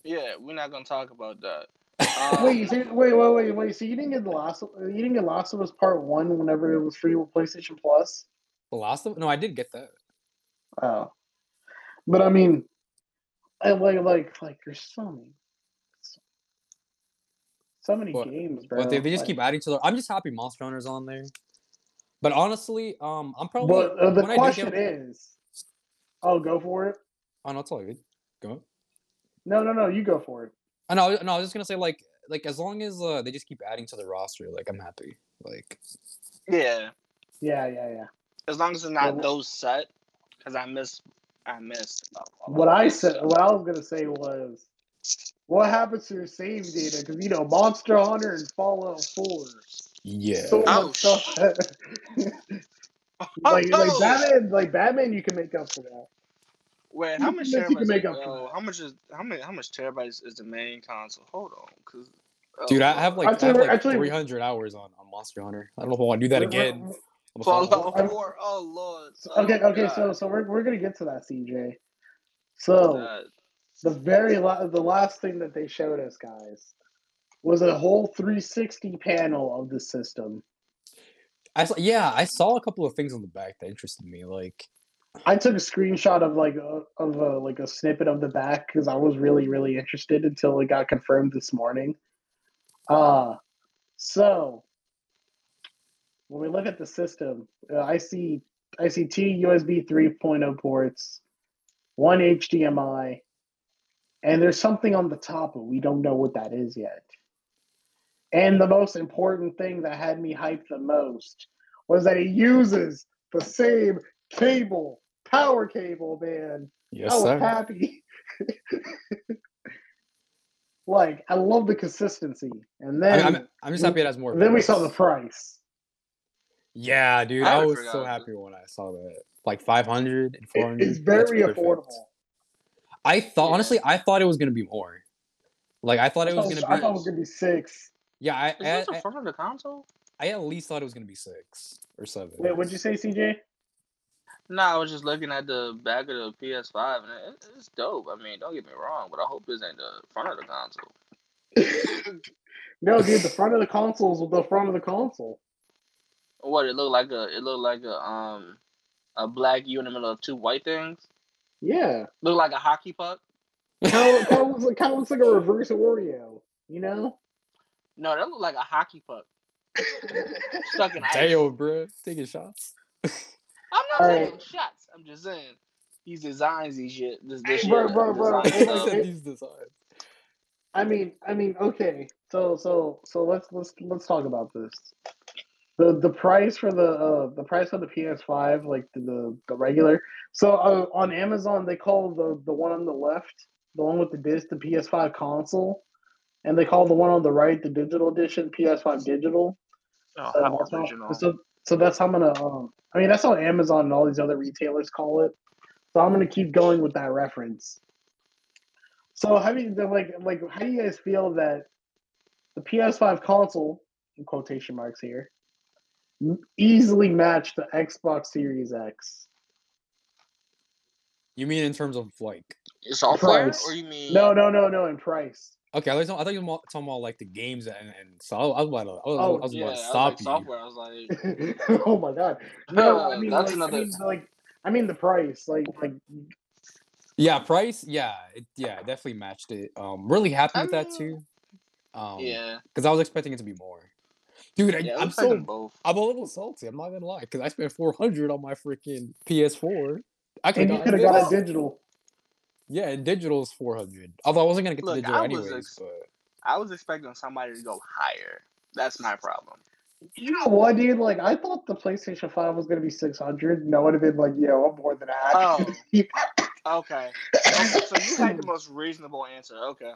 Yeah, we're not gonna talk about that. Um, wait, so, wait, wait, wait, wait. So you didn't get the last? You didn't get Last of Us Part One whenever it was free with PlayStation Plus? The last of no, I did get that. Oh, but I mean, I like like like there's so many, so many What- games, bro. But they, they just Like- keep adding to the. I'm just happy Monster Hunter's on there. But honestly, um, I'm probably. But uh, the when I do question get- is, oh, go for it. Oh no, it's all good. Go. No, no, no, you go for it. I know. No, I was just gonna say like like as long as uh, they just keep adding to the roster, like I'm happy. Like yeah, Yeah, yeah, yeah. as long as it's not Well, those set, because I miss, I miss. uh, What I said, what I was gonna say was, what happens to your save data? Because you know, Monster Hunter and Fallout Four, yeah. so Oh, much stuff. like, like Oh! Batman, like Batman, you can make up for that. Wait, how much can make- you can make up for oh, how much is how many? How much terabytes is the main console? Hold on, because oh, Dude, I have like I Actually, have like actually- 300 hours on, on Monster Hunter. I don't know if I want to do that again. we're- on the Fallout. Fallout Four. Oh lord. Oh, Okay, okay, God. so so we're, we're gonna get to that, CJ. So God. The very la- the last thing that they showed us, guys, was a whole 360 panel of the system. I saw, yeah, I saw a couple of things on the back that interested me. Like, I took a screenshot of like a, of a, like a snippet of the back because I was really really interested until it got confirmed this morning. Uh so when we look at the system, uh, I see I see two USB 3.0 ports, one HDMI, and there's something on the top, but we don't know what that is yet. And the most important thing that had me hyped the most was that it uses the same cable, power cable, man. Yes, I was sir. happy. like, I love the consistency. And I then, mean, I'm, I'm just happy it has more. then we saw the price. Yeah, dude, I I, was so happy when I saw that. Like 500 and 400. it's very perfect. affordable. I thought Yeah. honestly, I thought it was gonna be more. Like I thought I it thought, was gonna I be. thought it was gonna be six. Yeah, I, Is this I, the I, front of the console? I at least thought it was gonna be six or seven. Wait, what'd you say, CJ? No, I was just looking at the back of the PS5 and it, it's dope. I mean, don't get me wrong, but I hope this ain't the front of the console. no, dude, the front of the console is the front of the console. What it looked like a it looked like a um a black U in the middle of two white things. Yeah, Look like a hockey puck. kind of, kind of looks like kind of looks like a reverse Oreo. You know? No, that looked like a hockey puck stuck in ice. Damn, bro, taking shots. I'm not All saying right. shots. I'm just saying these designs, these shit, this this Bro, shit, bro, bro, design hold I on, stuff. said it- these designs. I mean, I mean, okay. So, so, so let's let's let's talk about this. The the price for the uh, the price of the PS5, like the the, the regular. So uh, on Amazon, they call the the one on the left, the one with the disc, the PS5 console, and they call the one on the right the digital edition, PS5 digital. Oh, So that's how- so, so that's how I'm gonna. Um, I mean, that's how Amazon and all these other retailers call it. So I'm gonna keep going with that reference. So how do you like like how do you guys feel that the PS5 console, in quotation marks here, easily match the Xbox Series X? You mean in terms of like? software, price. or you mean No, no, no, no, in price. Okay, I, was, I thought you were talking about like the games and, and so I was about to, I was, Oh, I was Yeah, about I to was stop like you. software. I was like, oh my god! No, I Uh, mean that's like, another- I mean like I mean the price, like like Yeah, price. Yeah, it, yeah, definitely matched it. Um, really happy I with that too. Um, yeah, because I was expecting it to be more. Dude, I, yeah. It I'm looks like them so both. I'm a little salty. I'm not gonna lie, because I spent 400 on my freaking PS4. I and you got could have got this. it digital. Yeah, and digital is 400. Although I wasn't gonna get Look, the digital I anyways, ex- but I was expecting somebody to go higher. That's my problem. You know what, dude? Like, I thought the PlayStation 5 was going to be 600. No, it would have been like, yo, I'm more than that. Oh. Okay. Okay. So you had the most reasonable answer. Okay.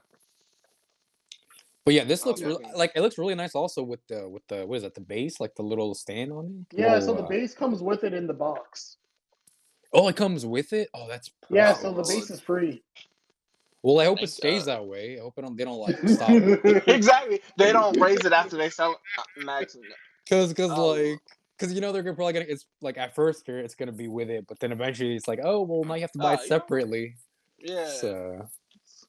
But yeah, this looks Okay. really like it looks really nice. Also with the with the what is that the base like the little stand on it. yeah, Little, so the uh, base comes with it in the box. Oh, it comes with it. Oh, that's perfect. Yeah, so the base is free. Well, I hope it stays God. that way. I hope it don't, they don't like stop. exactly. They don't raise it after they sell uh, Max. Cause, cause Oh. like, cause you know they're gonna probably gonna. It's like at first here it's gonna be with it, but then eventually it's like, oh well, now you have to buy Oh, it yeah. separately. Yeah. So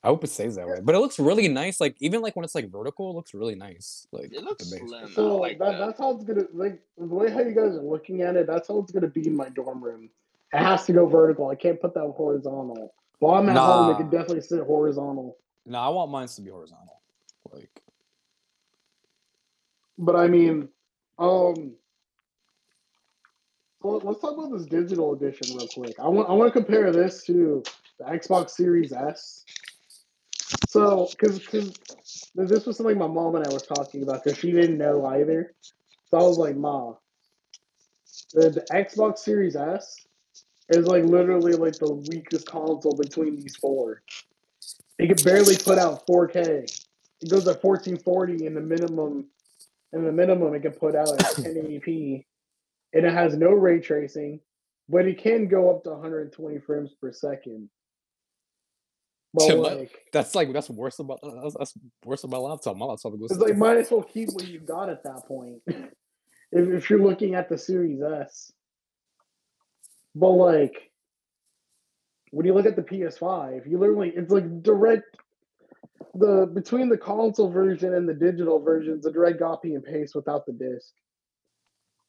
I hope it stays that way. But it looks really nice. Like even like when it's like vertical, it looks really nice. Like It looks the base. slim. So like that, that. that's how it's gonna like the way how you guys are looking at it. That's how it's gonna be in my dorm room. It has to go vertical. I can't put that horizontal. While I'm at home, it can definitely sit horizontal. No, I want mine to be horizontal. Like But I mean, um, so let- let's talk about this digital edition real quick. I want I want to compare this to the Xbox Series S. So, because this was something my mom and I was talking about because she didn't know either. So I was like, "Ma, the, the Xbox Series S is like literally like the weakest console between these four. It can barely put out 4K. It goes at 1440 in the minimum and the minimum it can put out at 1080p, and it has no ray tracing, but it can go up to 120 frames per second. But my- like, that's like that's worse about that's, that's worse about my laptop. My laptop goes. it's like might as well keep what you got at that point. if, if you're looking at the Series S, but like, when you look at the PS5, you literally it's like direct. The between the console version and the digital version, it's a direct copy and paste without the disc.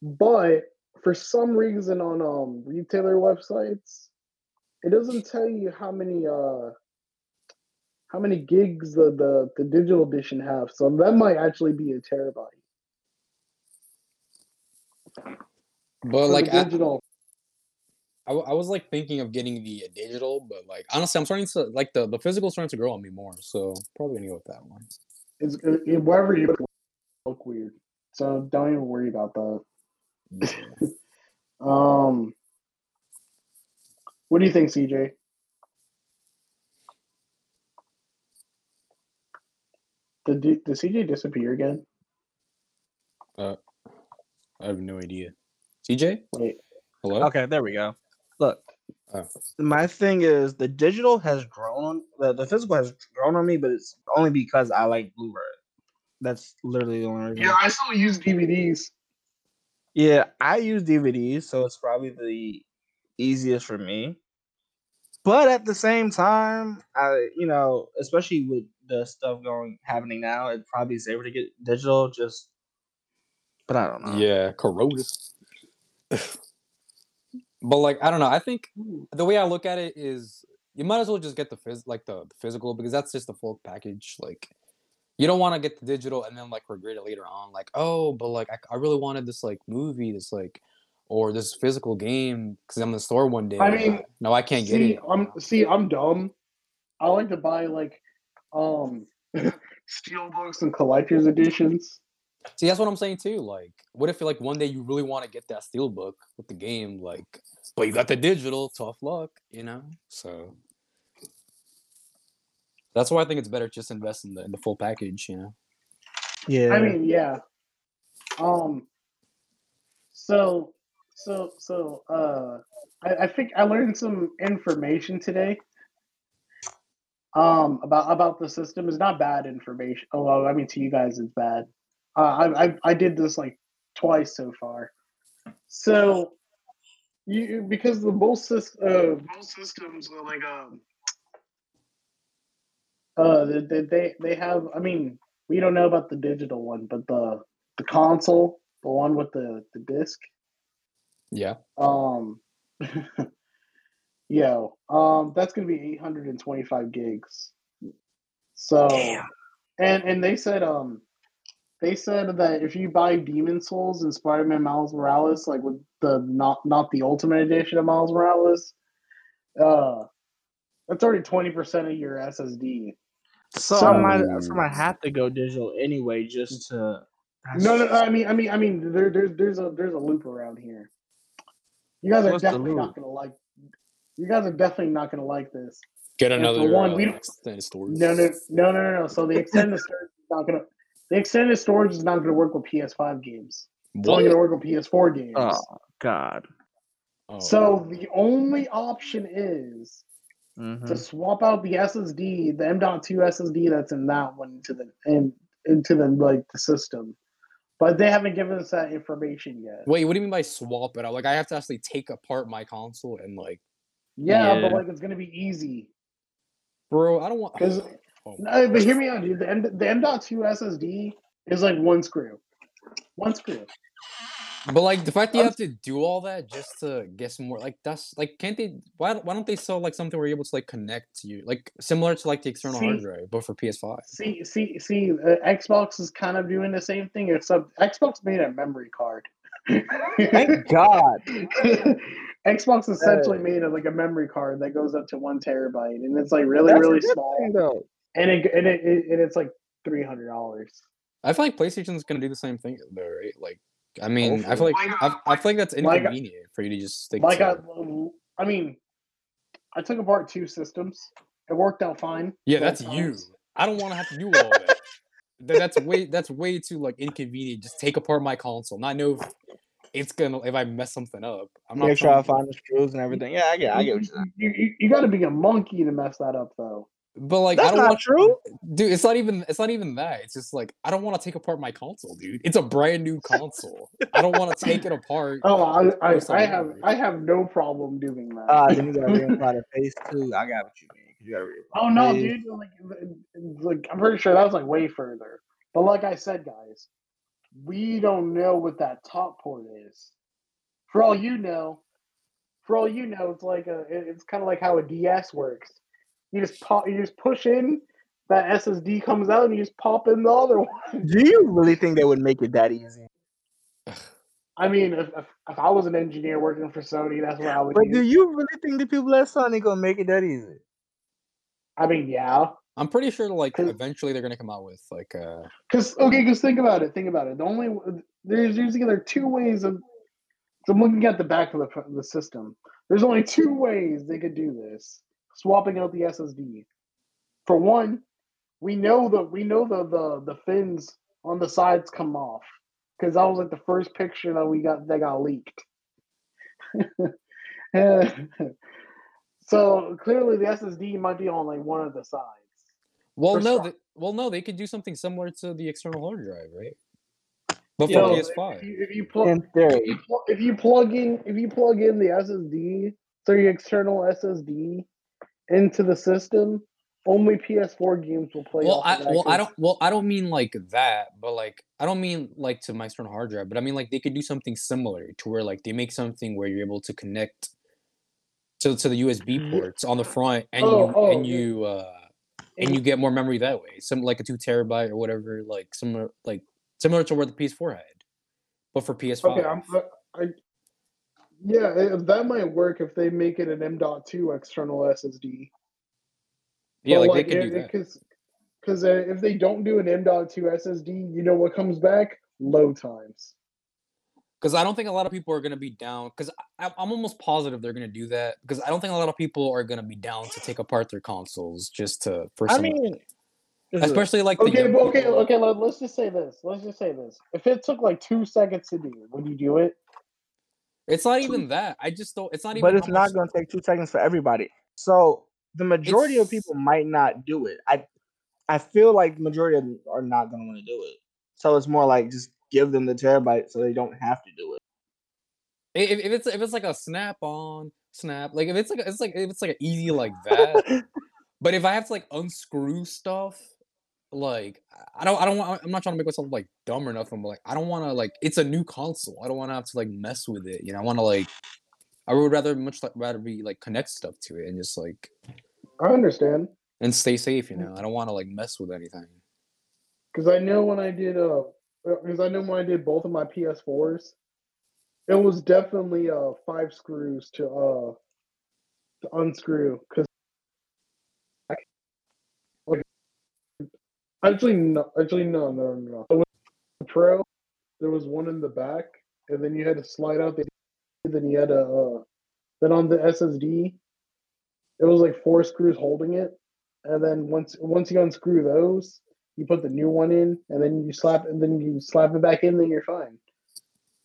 But for some reason on um retailer websites, it doesn't tell you how many uh how many gigs the the, the digital edition have. So that might actually be a terabyte. But like, digital, I, I was like thinking of getting the uh, digital, but like honestly, I'm starting to like the the physical starting to grow on me more. So probably gonna go with that one. it's it, it- wherever you look, look weird. So don't even worry about that. Yeah. Um, what do you think, CJ? Did, did did CJ disappear again? Uh, I have no idea. CJ, Wait, hello. Okay, there we go. Look, Oh. my thing is the digital has grown on the, the physical has grown on me, but it's only because I like Blu-ray. That's literally the only reason. yeah, I still use DVDs. Yeah, I use DVDs, so it's probably the easiest for me. But at the same time, I you know, especially with the stuff going happening now, it probably is able to get digital. Just, but I don't know. Yeah, Corona. but like, I don't know. I think the way I look at it is, you might as well just get the phys like the, the physical because that's just the full package. Like, you don't want to get the digital and then like regret it later on. Like, oh, but like I, I really wanted this like movie, this like, or this physical game because I'm in the store one day. I mean, no, I can't get it. I'm see, I'm dumb. I like to buy like um steel books and collector's editions. See, that's what I'm saying too. Like, what if like one day you really want to get that steel book with the game, like, but you got the digital, tough luck, you know? So that's why I think it's better just invest in the in the full package, you know. Yeah. I mean, yeah. Um. So, so, so, uh, I, I think I learned some information today. Um, about about the system is not bad information. Oh, well, I mean, to you guys, it's bad. Uh, I I I did this like twice so far. So, you because the both sys, uh both systems are like um. Uh, they, they they they have. I mean, we don't know about the digital one, but the the console, the one with the the disc, Yeah. um, yo, um, that's gonna be eight hundred and twenty five gigs. So, and and they said um, they said that if you buy Demon Souls and Spider Man Miles Morales, like with the not not the Ultimate Edition of Miles Morales, uh, that's already twenty percent of your SSD. so, so- I might, so I have to go digital anyway, just to. No, no, no, I mean, I mean, I mean, there, there's, there's a, there's a loop around here. You guys are What's the definitely not gonna like. You guys are definitely not gonna like this. Get another one, uh, we don't- extended storage. No, no, no, no, no, no. So the extended storage is not gonna. The extended storage is not gonna work with PS5 games. It's only gonna work with PS4 games. Oh God. Oh, So the only option is Mhm. to swap out the SSD, the M.2 SSD that's in that one into the and into the like the system. But they haven't given us that information yet. wait, what do you mean by swap it out? Like, I have to actually take apart my console and like, Yeah, but like it's gonna be easy. bro, I don't want. 'Cause- Oh, No, but hear me out, dude. The M the M.2 SSD is like one screw. One screw. But like the fact that you have to do all that just to get some more, like that's like, can't they? Why why don't they sell like something where you're able to like connect to you, like similar to like the external hard drive, but for PS5? See, see, see. Uh, Xbox is kind of doing the same thing, except Xbox made a memory card. Thank God. Xbox essentially made it like a memory card that goes up to one terabyte, and it's like really, That's really small, thing, and it and it, it and it's like three hundred dollars. I feel like PlayStation's gonna do the same thing though, right? Like, I mean, I feel like I, I feel like that's Like- inconvenient for you to just stick Like I, to. I mean, I took apart two systems. It worked out fine. Yeah, both that's you. I don't want to have to do all that. That's way that's way too like inconvenient. Just take apart my console, not know if it's gonna if I mess something up. I'm not Make sure I trying to- find the screws and everything. Yeah, I get, I get what you're saying. You, you, you got to be a monkey to mess that up, though. But like, I That's don't not want true. dude. It's not even. It's not even that. It's just like I don't want to take apart my console, dude. It's a brand new console. I don't want to take it apart. Oh, I, I, I have, something. I have no problem doing that. Uh, then you gotta reimply the face too. I got what you mean. 'cause You gotta reimply oh no, face. dude! Like, like, I'm pretty sure that was like way further. But like I said, guys, we don't know what that top port is for all you know, for all you know, it's like a it's kind of like how a DS works. You just pop, you just push in, that SSD comes out, and you just pop in the other one. Do you really think they would make it that easy? I mean, if, if, if I was an engineer working for Sony, that's what I would But do. do you really think the people at Sony gonna make it that easy? I mean, yeah, I'm pretty sure like eventually they're gonna come out with like uh because okay, because think about it, think about it. The only there's usually there are two ways of. So I'm looking at the back of the the system. There's only two ways they could do this: swapping out the SSD. For one, we know that we know the the the fins on the sides come off because that was like the first picture that we got that got leaked. so clearly, the SSD might be on like one of the sides. Well For no some- well no they could do something similar to the external hard drive, right? But for Yeah, PS5. If you, if you plug In theory, if you, pl- if you plug in if you plug in the SSD, so your external SSD into the system, only PS4 games will play. well off I of well I 'cause- don't well I don't mean like that, but like I don't mean like to my external hard drive, but I mean like they could do something similar to where like they make something where you're able to connect to to the USB ports on the front and Oh, you oh, and yeah. you uh and you mm-hmm. get more memory that way. Some like a two terabyte or whatever, like similar like similar to where the PS4 had. But for PS5. Okay, I'm, I, I, yeah, if that might work if they make it an M.2 external SSD. yeah, But, like, they could eh, do eh, that. Because because uh, if they don't do an M.2 SSD, you know what comes back? Low times. Because I don't think a lot of people are gonna be down. Because I'm almost positive they're gonna do that. Because I don't think a lot of people are gonna be down to take apart their consoles just to for I mean, especially like Okay, but okay, okay. Let, let's just say this. Let's just say this. If it took like two seconds to do, would you do it? It's not even that. I just don't. It's not even. but it's not going to take two seconds for everybody. So the majority of people might not do it. I I feel like the majority of them are not going to want to do it. So it's more like just give them the terabyte so they don't have to do it. If, if it's if it's like a snap on snap, like if it's like a- it's like if it's like an easy like that. but if I have to like unscrew stuff, like I don't I don't want. I'm not trying to make myself like dumb or nothing. But like I don't want to like it's a new console. I don't want to have to like mess with it. You know, I want to like. I would rather much like rather be like connect stuff to it and just like I understand and stay safe. You know, I don't want to like mess with anything. because I know when I did uh because I know when I did both of my PS4s, it was definitely uh five screws to uh to unscrew because like actually no actually no no no. The Pro there was one in the back and then you had to slide out the then you had to uh then on the SSD it was like four screws holding it and then once once you unscrew those you put the new one in and then you slap and then you slap it back in then you're fine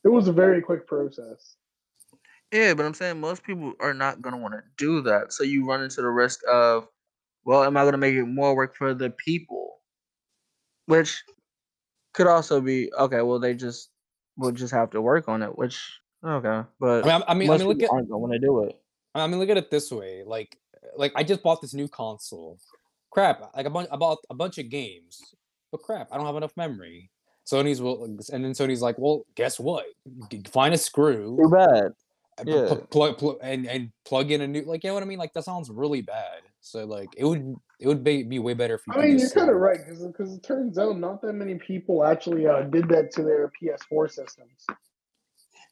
it was a very quick process Yeah, but I'm saying most people are not gonna want to do that. So you run into the risk of, well, am I gonna make it more work for the people? Which could also be okay. Well, they just will just have to work on it. Which okay, but I mean, I mean, I mean, look people at aren't gonna want to do it. I mean, look at it this way. Like, like I just bought this new console. Crap! Like a bunch, I bought a bunch of games, but crap, I don't have enough memory. Sony's will, and then Sony's like, well, guess what? Find a screw, Too bad. and pl- yeah. pl- plug, plug, and and plug in a new. Like, you know what I mean? Like that sounds really bad. So like, it would it would be, be way better if you. I mean, you're kind of uh, right because it turns out not that many people actually uh, did that to their ps4 systems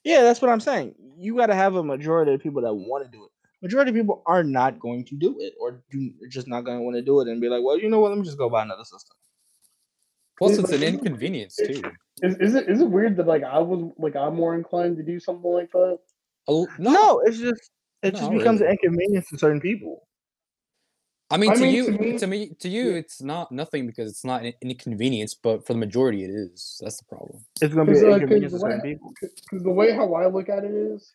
Yeah, that's what I'm saying. You got to have a majority of people that want to do it. Majority of people are not going to do it, or do, just not going to want to do it, and be like, well, you know what? Let me just go buy another system. Plus, it's an inconvenience too. is, is it is it weird that like i was like i'm more inclined to do something like that A l- No, no, it's just it No, just becomes really. an inconvenience to certain people. I mean, I to mean, you, to me- to me, to you, yeah. it's not nothing because it's not an inconvenience, but for the majority, it is. That's the problem. It's going to be an uh, 'cause inconvenience the to certain way- people. because the way how I look at it is,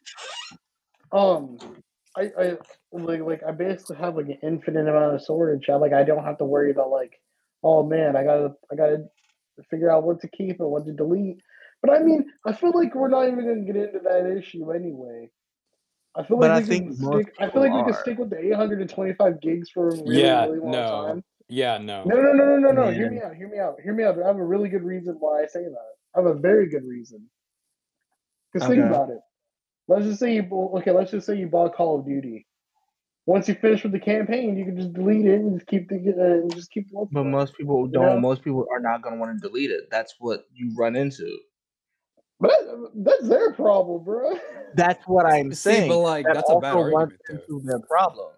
um, I, I like like I basically have like an infinite amount of storage. I like I don't have to worry about like, oh man, I gotta I gotta figure out what to keep and what to delete. But I mean, I feel like we're not even gonna get into that issue anyway. I feel But like I think stick. I feel like we people can stick with the 825 gigs for a really, Yeah, really long no. time. Yeah, no. No, no, no, no, no, no. Hear me out. Hear me out. Hear me out. I have a really good reason why I say that. I have a very good reason. Because think about it. Let's just say you bu- okay. Let's just say you bought Call of Duty. Once you finish with the campaign, you can just delete it and just keep the uh, and just keep the But most people don't. know? Most people are not going to want to delete it. That's what you run into. But that's their problem, bro. That's what I'm See, saying. but like that that's a bad argument though. into their problem.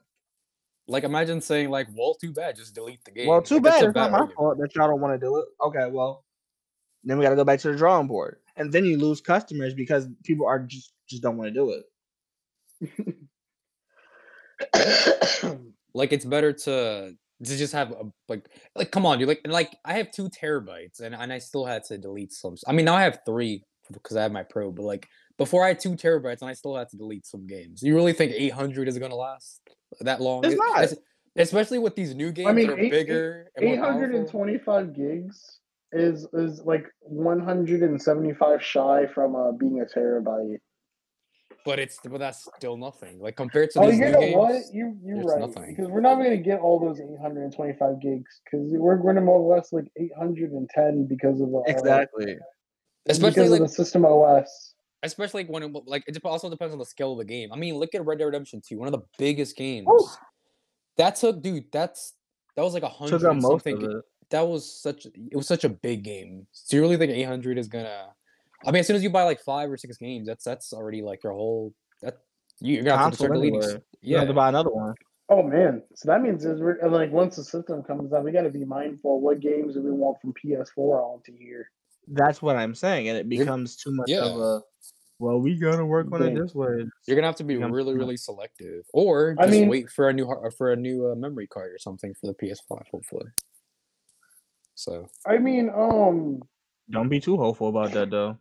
Like imagine saying like, well, too bad, just delete the game. Well, too Like, bad. a It's not my argument. fault that y'all don't want to do it. Okay, well, then we got to go back to the drawing board, and then you lose customers because people are just just don't want to do it. Like it's better to to just have a, like like come on, you like and, like I have two terabytes and and I still had to delete some. I mean now I have three because I have my pro, but like before I had two terabytes and I still had to delete some games. You really think 800 is gonna last that long? It's not. es- Especially with these new games I mean, that are eight- eight- bigger and more Eight hundred and gigs is is like one hundred and seventy-five shy from uh, being a terabyte. But it's but that's still nothing. Like compared to Oh, these you new know games. what? You you're right because we're not going to get all those 825 gigs because we're going to more or less like 810 because of the uh, Exactly. Especially because like of the system OS. especially when it, like it also depends on the scale of the game. I mean, look at Red Dead Redemption 2, one of the biggest games. Woo! That took, dude. That's that was like a hundred Took up and something. Of it. That was such. It was such a big game. So you really think 800 is gonna? I mean, as soon as you buy like five or six games, that's that's already like your whole. That you- you're gonna have to start deleting. anyway. s- You have to buy another one. Oh man! So that means is we're like once the system comes out, we got to be mindful what games do we want from PS4 onto here. That's what I'm saying, and it becomes too much yeah. of a. Well, we gotta work on it this way. you're gonna have to be becomes really really selective, or I mean- wait for a new for a new uh, memory card or something for the PS5, hopefully. So I mean, um, Don't be too hopeful about that though.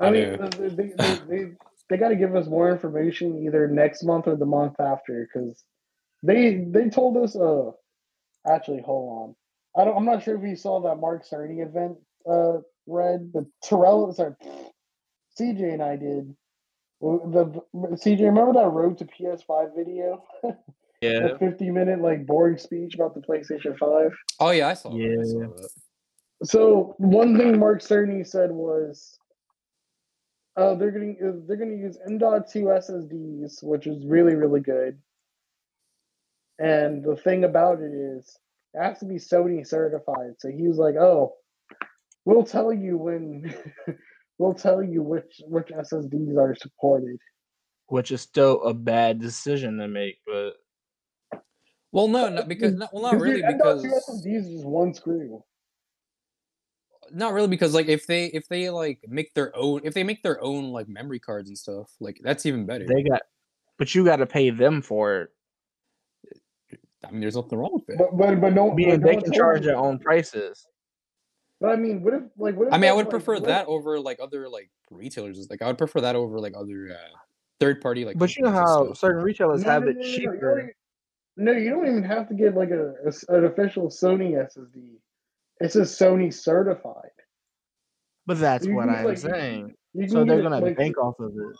I I mean, they they, they, they, they got to give us more information either next month or the month after because they they told us. Uh, actually, hold on. I don't. I'm not sure if you saw that Mark Cerny event. Uh, read the Terrell. Sorry, CJ and I did. The CJ, remember that Road to PS5 video? Yeah. The 50 minute like boring speech about the PlayStation 5. oh yeah, I saw. that, I Yeah. saw that. So one thing Mark Cerny said was, uh, they're gonna uh, they're gonna use M.2 SSDs, which is really really good. And the thing about it is, it has to be Sony certified. So he was like, "Oh, we'll tell you when, we'll tell you which which SSDs are supported." Which is still a bad decision to make, but Well, no, not because no, well, not Because, really dude, M.2 because SSDs is one screw. not really because like if they if they like make their own if they make their own like memory cards and stuff like that's even better. they got. But you got to pay them for it. I mean, there's nothing wrong with it. But but but no, Being but they one can charge their own prices. But I mean, what if like what if I mean, I would like, prefer what if- that over like other like retailers. Like I would prefer that over like other uh, third party like. But you know how stuff. certain retailers No, have no, it no, no, no, you don't cheaper. Even- No, you don't even have to get like a, a s- an official Sony SSD. It's just Sony certified. But that's You what I'm like, saying. So they're gonna like, bank off of it.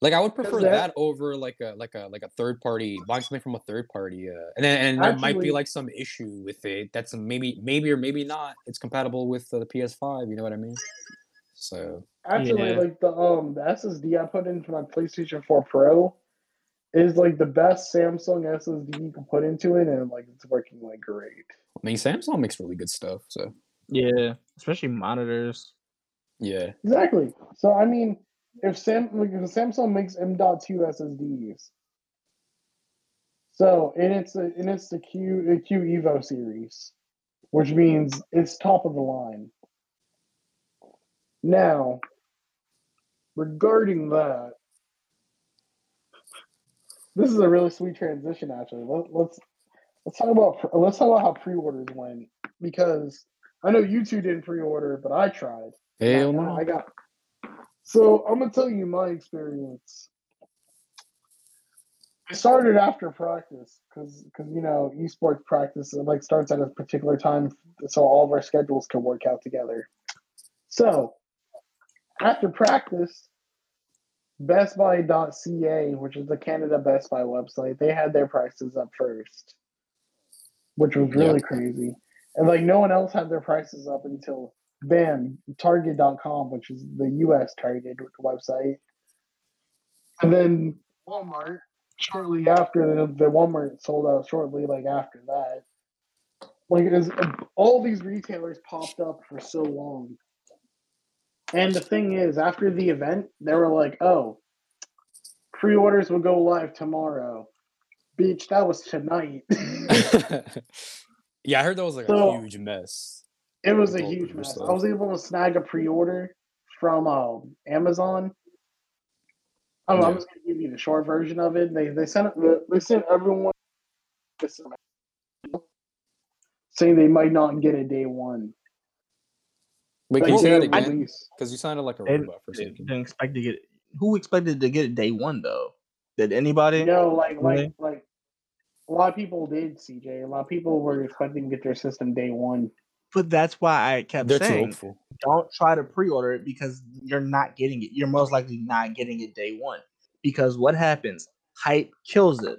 Like I would prefer that- that, over like a like a like a third party buying something from a third party, uh, and then and there might be like some issue with it. That's maybe maybe or maybe not. It's compatible with uh, the PS5. You know what I mean? So Actually, Yeah. like the um the SSD I put into my PlayStation 4 Pro is like the best Samsung SSD you can put into it, and like it's working like great. I mean, Samsung makes really good stuff. So Yeah, especially monitors. yeah, Exactly. So I mean, if Sam like if Samsung makes M.2 SSDs, so and it's a, and it's the Q the Q Evo series, which means it's top of the line. Now, regarding that, this is a really sweet transition. Actually, Let, let's let's talk about let's talk about how pre-orders went because I know you two didn't pre-order, but I tried. hell no. I got. So I'm gonna tell you my experience. I started after practice because because you know esports practice like starts at a particular time, so all of our schedules can work out together. So after practice, BestBuy.ca, which is the Canada Best Buy website, they had their prices up first, which was really crazy. And like no one else had their prices up until bam, Target.com, which is the US Target website. and then Walmart shortly after the, the Walmart sold out shortly like after that. Like it is, all these retailers popped up for so long. And the thing is, after the event, they were like, "Oh, pre-orders will go live tomorrow." Beach, that was tonight. yeah, I heard that was like So- a huge mess. It was a huge mess. stuff. I was able to snag a pre-order from um, Amazon. Oh, Yeah. I'm just gonna give you the short version of it. They they sent. They sent everyone this saying they might not get a day one. Wait, Like, can you say that again? Because you sounded like a They robot for a second. didn't expect to get it. Who expected to get it day one though? Did anybody? No, like like like a lot of people did. CJ, a lot of people were expecting to get their system day one. But that's why I kept They're saying don't try to pre-order it because you're not getting it. You're most likely not getting it day one. Because what happens? Hype kills it.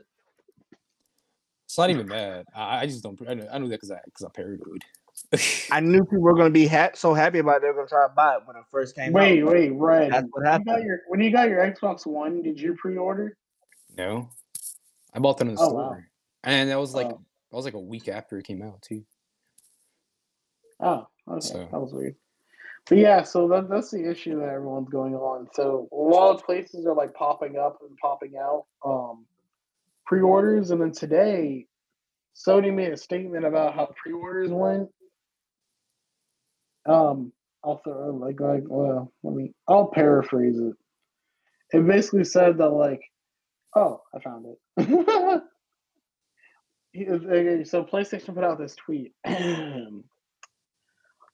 It's not even bad. I, I just don't. I knew, I knew that because I because I paranoid. I knew people were going to be ha- so happy about it, they were going to try to buy it when it first came Wait, out. wait, Red. That's what When you got happened. your when you got your Xbox One, did you pre-order? no, I bought them in the Oh, store, wow. and that was like Oh. that was like a week after it came out too. Oh, okay, So- that was weird. But yeah, so that, that's the issue that everyone's going on. So a lot of places are like popping up and popping out um, pre-orders, and then today, Sony made a statement about how pre-orders went. Um, I'll throw like like well, let me I'll paraphrase it. It basically said that like, oh, I found it. So PlayStation put out this tweet.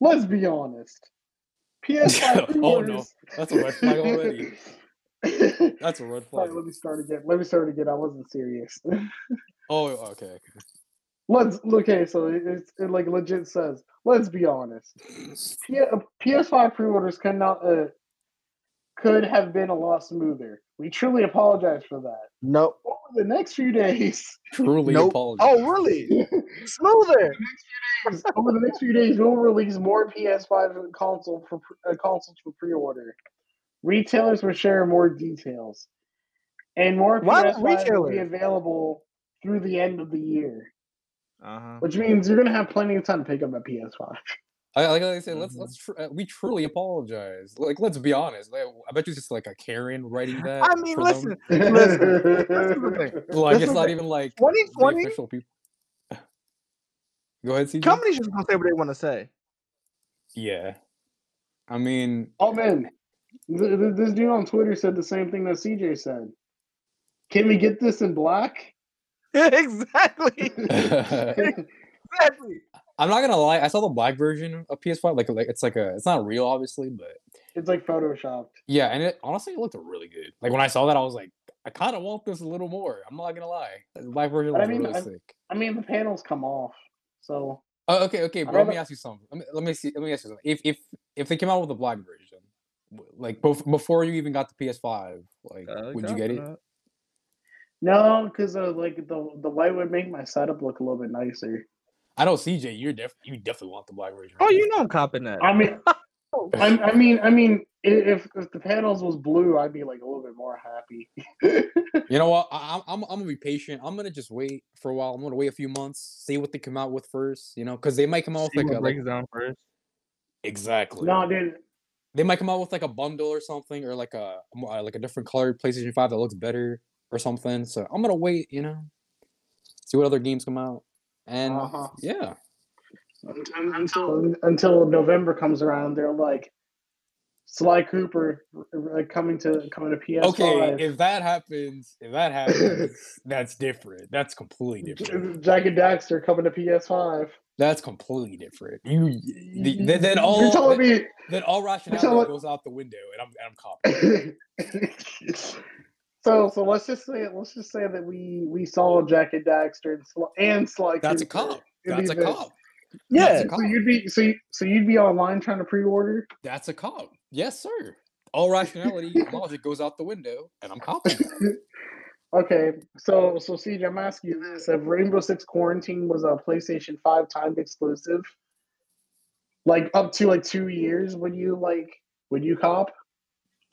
Let's be honest. PS5 Oh, no. That's a red flag already. That's a red flag. let me start again. Let me start again. I wasn't serious. Oh, okay. okay. Let's okay. So it's it like legit says. Let's be honest. P- PS5 pre-orders cannot uh, could have been a lot smoother. We truly apologize for that. Nope. Over the next few days, Truly Nope. apologize. Oh, really? Smoother. over the next few days, we'll release more PS5 console for pre- uh, consoles for pre-order. Retailers will share more details, and more Why PS5 will be available through the end of the year, Uh-huh. which means you're gonna have plenty of time to pick up a PS5. I, like I said, let's Mhm. let's tr- uh, we truly apologize. Like, let's be honest. Like, I bet you it's just like a Karen writing that. I mean, listen, listen, listen to the thing. Like, it's not even like the 2020, official people. Go ahead, CJ. companies just gonna say what they want to say. Yeah, I mean, Oh man, th- th- this dude on Twitter said the same thing that CJ said. Can we get this in black? exactly. exactly. I'm not gonna lie. I saw the black version of PS5. Like, like it's like a, it's not real, obviously, but It's like photoshopped. yeah. And it honestly, it looked really good. Like when I saw that, I was like, I kind of want this a little more. I'm not gonna lie. The black version But I mean, really I- sick. I mean, the panels come off, so Oh, okay, okay, I'd bro. Let me ask you something. Let me, let me see. Let me ask you something. If if if they came out with a black version, like bef- before you even got the PS5, like Uh, would you get it? No, because uh, like the the white would make my setup look a little bit nicer. I know CJ, you're def you definitely want the black version. Oh, you know I'm copping that. I mean, I, I mean, I mean, if if the panels was blue, I'd be like a little bit more happy. You know what? I, I'm I'm I'm gonna be patient. I'm gonna just wait for a while. I'm gonna wait a few months, see what they come out with first. You know, because they might come out See with like what a like, down first. exactly. no, dude, They might come out with like a bundle or something, or like a mo- uh, like a different colored PlayStation Five that looks better or something. So I'm gonna wait. You know, see what other games come out, and Uh-huh. yeah. until, until until November comes around, they're like Sly Cooper coming to coming to PS5. Okay, if that happens, if that happens, that's different. That's completely different. Jak and Daxter coming to PS5. That's completely different. You the, then, then all You're telling then, me then all telling- rationality goes out the window, and I'm and I'm copying. so so let's just say let's just say that we we saw Jak and Daxter and Sly, and Sly That's a Cooper cop. in That's a the cop. Yeah. That's a So you'd be so you, so you'd be online trying to pre-order. That's a cop. Yes, sir. All rationality logic goes out the window, and I'm copying. Okay, so so CJ, I'm asking you this: If Rainbow Six Quarantine was a PlayStation Five timed exclusive, like up to like two years, would you like would you cop?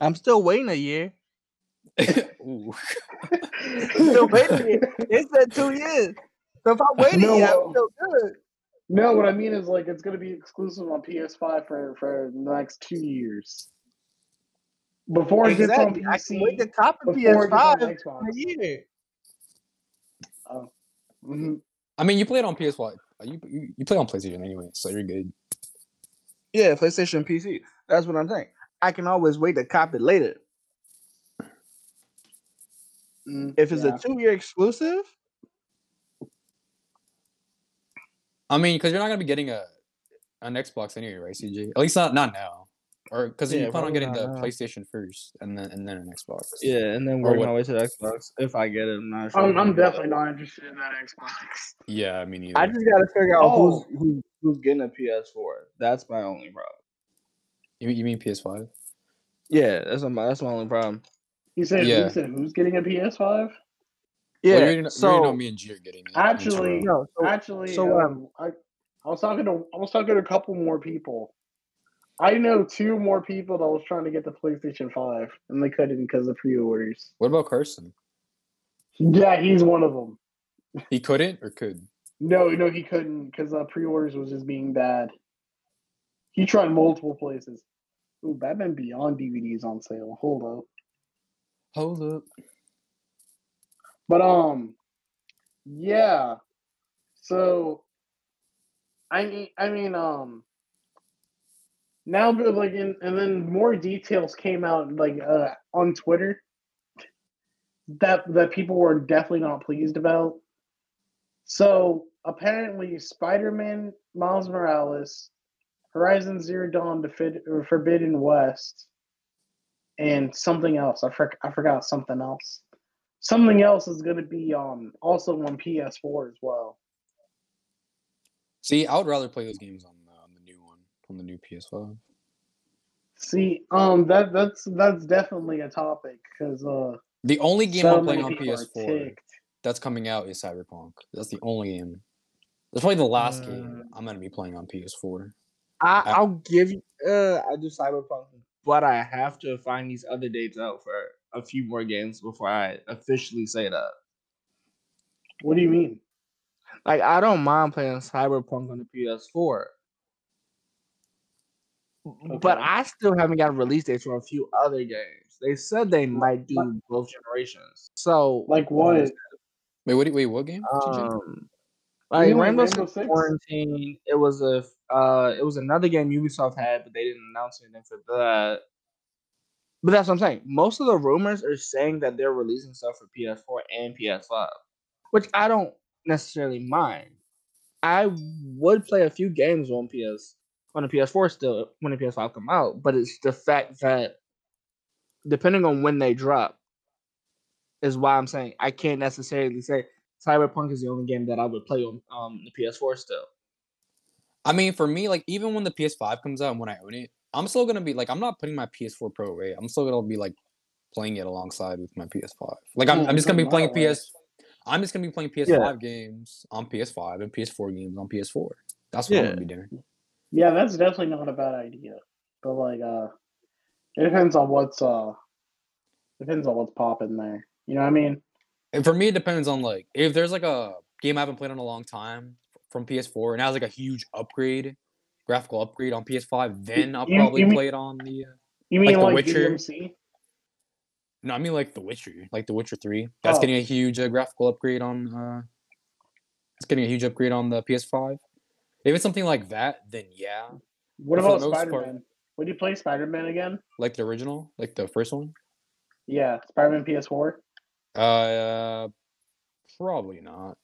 I'm still waiting a year. Ooh. Still waiting. It said two years. So if I'm waiting, No, uh, I'm still good. No, what I mean is like it's gonna be exclusive on PS5 for for the next two years. Before it gets on Exactly. I can wait to PC, cop a before it gets on PS5 in Xbox. a year. Mhm. I mean, you play it on PS5. You, you you play on PlayStation anyway, so you're good. Yeah, PlayStation PC. That's what I'm saying. I can always wait to cop it later. Mm, If it's yeah. a two year exclusive, I mean, because you're not gonna be getting a an Xbox anyway, right, CJ At least not not now, or because Yeah, you plan on getting the now. PlayStation first, and then and then an Xbox. yeah, and then Or work what- my way to the Xbox if I get it. I'm not sure. I'm, I'm I'll get it. definitely not interested in that Xbox. Yeah, I mean. I just gotta figure out Oh. who's who's who's getting a PS4. That's my only problem. you, mean- you mean PS5? Yeah, that's my that's my only problem. He said, Yeah. he said, who's getting a PS5? Yeah, well, you already know, you so already know me and G are getting it. Actually- no, so, Actually, so, um, I, I was talking to I was talking to a couple more people. I know two more people that was trying to get the PlayStation Five, and they couldn't because of pre-orders. What about Carson? Yeah, he's one of them. He couldn't or could? No, no, he couldn't because uh, pre-orders was just being bad. He tried multiple places. Ooh, Batman Beyond DVDs on sale. Hold up. Hold up. But um, yeah. So, I mean, I mean, um, now like, in, and then more details came out like uh on Twitter that that people were definitely not pleased about. So apparently, Spider-Man, Miles Morales, Horizon Zero Dawn, Defid- or Forbidden West, and something else. I for- I forgot something else something else is going to be um also on PS4 as well. See, I would rather play those games on the, on the new one, on the new PS5. See, um, that that's that's definitely a topic because uh, The only game so I'm playing on PS4 that's coming out is Cyberpunk. That's the only game. That's probably the last Uh, game I'm gonna be playing on PS4. I, I- I'll give you. Uh, I do Cyberpunk, but I have to find these other dates out for a few more games before I officially say that. What do you mean? Like, I don't mind playing Cyberpunk on the PS4, but I still haven't got release dates for a few other games. They said they might do both generations. So, Like what? Wait, what? Wait, what game? Um, like mean Rainbow, Rainbow Six Six? Quarantine, it was a uh, it was another game Ubisoft had, but they didn't announce anything for that. But that's what I'm saying. Most of the rumors are saying that they're releasing stuff for PS4 and PS5, which I don't necessarily mind. I would play a few games on PS on the PS4 still when the PS5 come out, but it's the fact that depending on when they drop is why I'm saying I can't necessarily say Cyberpunk is the only game that I would play on um the PS4 still. I mean, for me, like even when the PS5 comes out and when I own it, I'm still gonna be like, I'm not putting my PS4 Pro away. I'm still gonna be like playing it alongside with my PS5. Like I'm, I'm just gonna be playing. PS. I'm just gonna be playing PS5 games on PS5 and PS4 games on PS4. That's what I'm gonna be doing. Yeah, that's definitely not a bad idea. But like, uh, it depends on what's uh, depends on what's popping there. You know what I mean? And for me, it depends on like if there's like a game I haven't played in a long time from PS4 and has like a huge upgrade, graphical upgrade on PS5, then I'll you- probably you mean- play it on the. Uh, You mean like, The like, Witcher? DMC? no, I mean like The Witcher, like The Witcher Three. That's Oh. getting a huge uh, graphical upgrade on. uh It's getting a huge upgrade on the PS5. If it's something like that, then yeah, What the about Spider Man? Would you play Spider Man again? like the original, like the first one. Yeah, Spider Man PS4. Uh, probably not.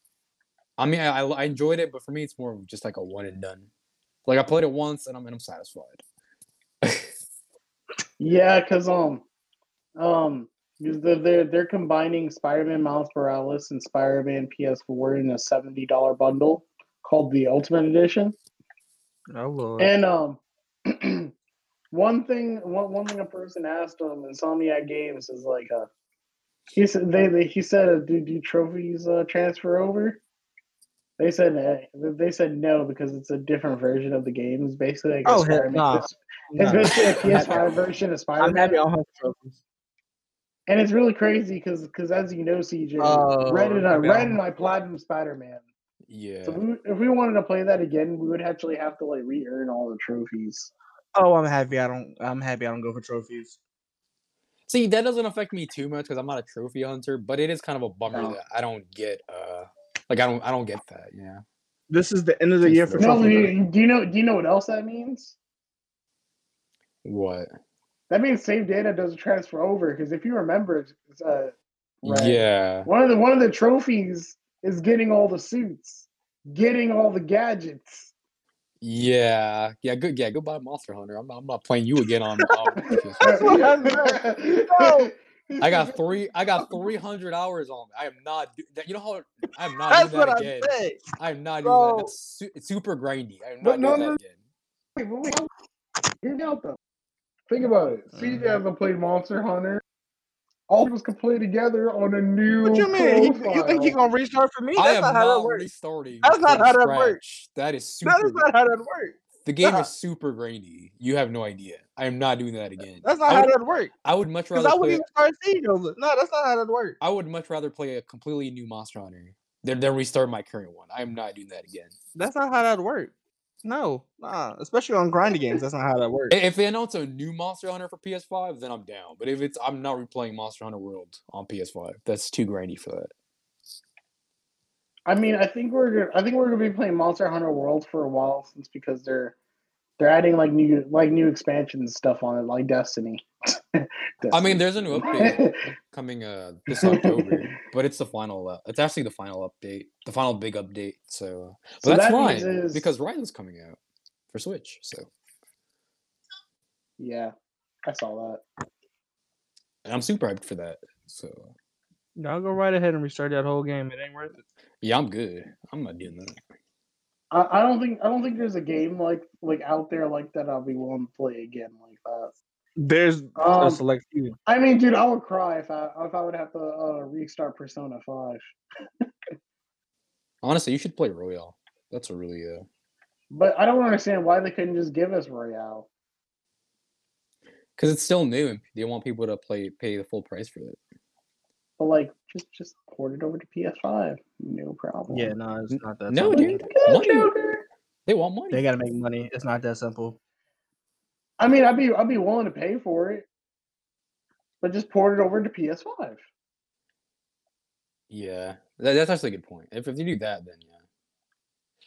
I mean, I, I enjoyed it, but for me, it's more of just like a one and done. Like I played it once, and I'm and I'm satisfied. Yeah, because um, um, 'cause they're they're, they're combining Spider Man Miles Morales and Spider Man PS4 in a seventy dollar bundle called the Ultimate Edition. Oh lord. And um, one thing, one, one thing a person asked on Insomniac Games is like, uh, he said they, they he said, uh, do do trophies uh, transfer over? They said uh, they said no because it's a different version of the game. It's basically like Oh, heck Spider-Man. nah. It's, it's Nah. basically a PS5 version of I'm Spider-Man. happy I don't have trophies. and it's really crazy because because as you know, CJ, Oh, Red and I, okay. Red and I platinum Spider Man. Yeah. So we, if we wanted to play that again, we would actually have to like re-earn all the trophies. Oh, I'm happy. I don't. I'm happy. I don't go for trophies. See, that doesn't affect me too much because I'm not a trophy hunter, but it is kind of a bummer No. that I don't get uh like I don't I don't get that, yeah. This is the end of the Just year for the- No, trophy. do you, know? Do you know what else that means? What? That means save data doesn't transfer over because if you remember, it's, uh, Red, Yeah. one of the one of the trophies is getting all the suits, getting all the gadgets. Yeah. Yeah, good yeah, goodbye Monster Hunter. I'm not, I'm not playing you again on, on PS4. That's No. I got three I got 300 hours on. I am not that you know how I'm not That's doing what that I again. said. I am not doing that. Bro. That's su- it's super grindy. I am But not doing no, that again. Wait, wait, wait. Out though. Think about it. CJ Mhm. hasn't played Monster Hunter. All of us can play together on a new What you mean? He, profile. you think he gonna restart for me? That's I am not how that not works. restarting. That's not how that works. That is super That is not how that works. The game Nah. is super grainy. You have no idea. I am not doing that again. That's not how that works. I would much rather I wouldn't play. even start Siege over. No, that's not how that works. I would much rather play a completely new Monster Hunter than, than restart my current one. I am not doing that again. That's not how that works. No, nah. Especially on grindy games, that's not how that works. If they announce a new Monster Hunter for PS5, then I'm down. But if it's, I'm not replaying Monster Hunter World on PS5. That's too grindy for that. I mean, I think we're gonna, I think we're gonna be playing Monster Hunter World for a while since because they're they're adding like new like new expansions stuff on it, like Destiny. I mean, there's a new update coming uh this October, but it's the final. Uh, it's actually the final update, the final big update. So, uh, but So that's that fine means is- because Rise's coming out for Switch. So, yeah, I saw that. and I'm super hyped for that. So, Y'all go right ahead and restart that whole game. It ain't worth it. Yeah, I'm good. I'm not doing that. I, I don't think I don't think there's a game like like out there like that I'll be willing to play again like that. There's a Um, select few. I mean, dude, I would cry if I if I would have to uh, restart Persona Five. Honestly, you should play Royal. That's a really uh But I don't understand why they couldn't just give us Royal. because it's still new and they want people to play pay the full price for it. But like, just just port it over to PS5. No problem. Yeah, no, it's not that. No, simple. dude. Money. Joker. They want money. They gotta make money. It's not that simple. I mean, I'd be I'd be willing to pay for it, but just port it over to PS5. Yeah, that, that's actually a good point. If, if you do that, then yeah.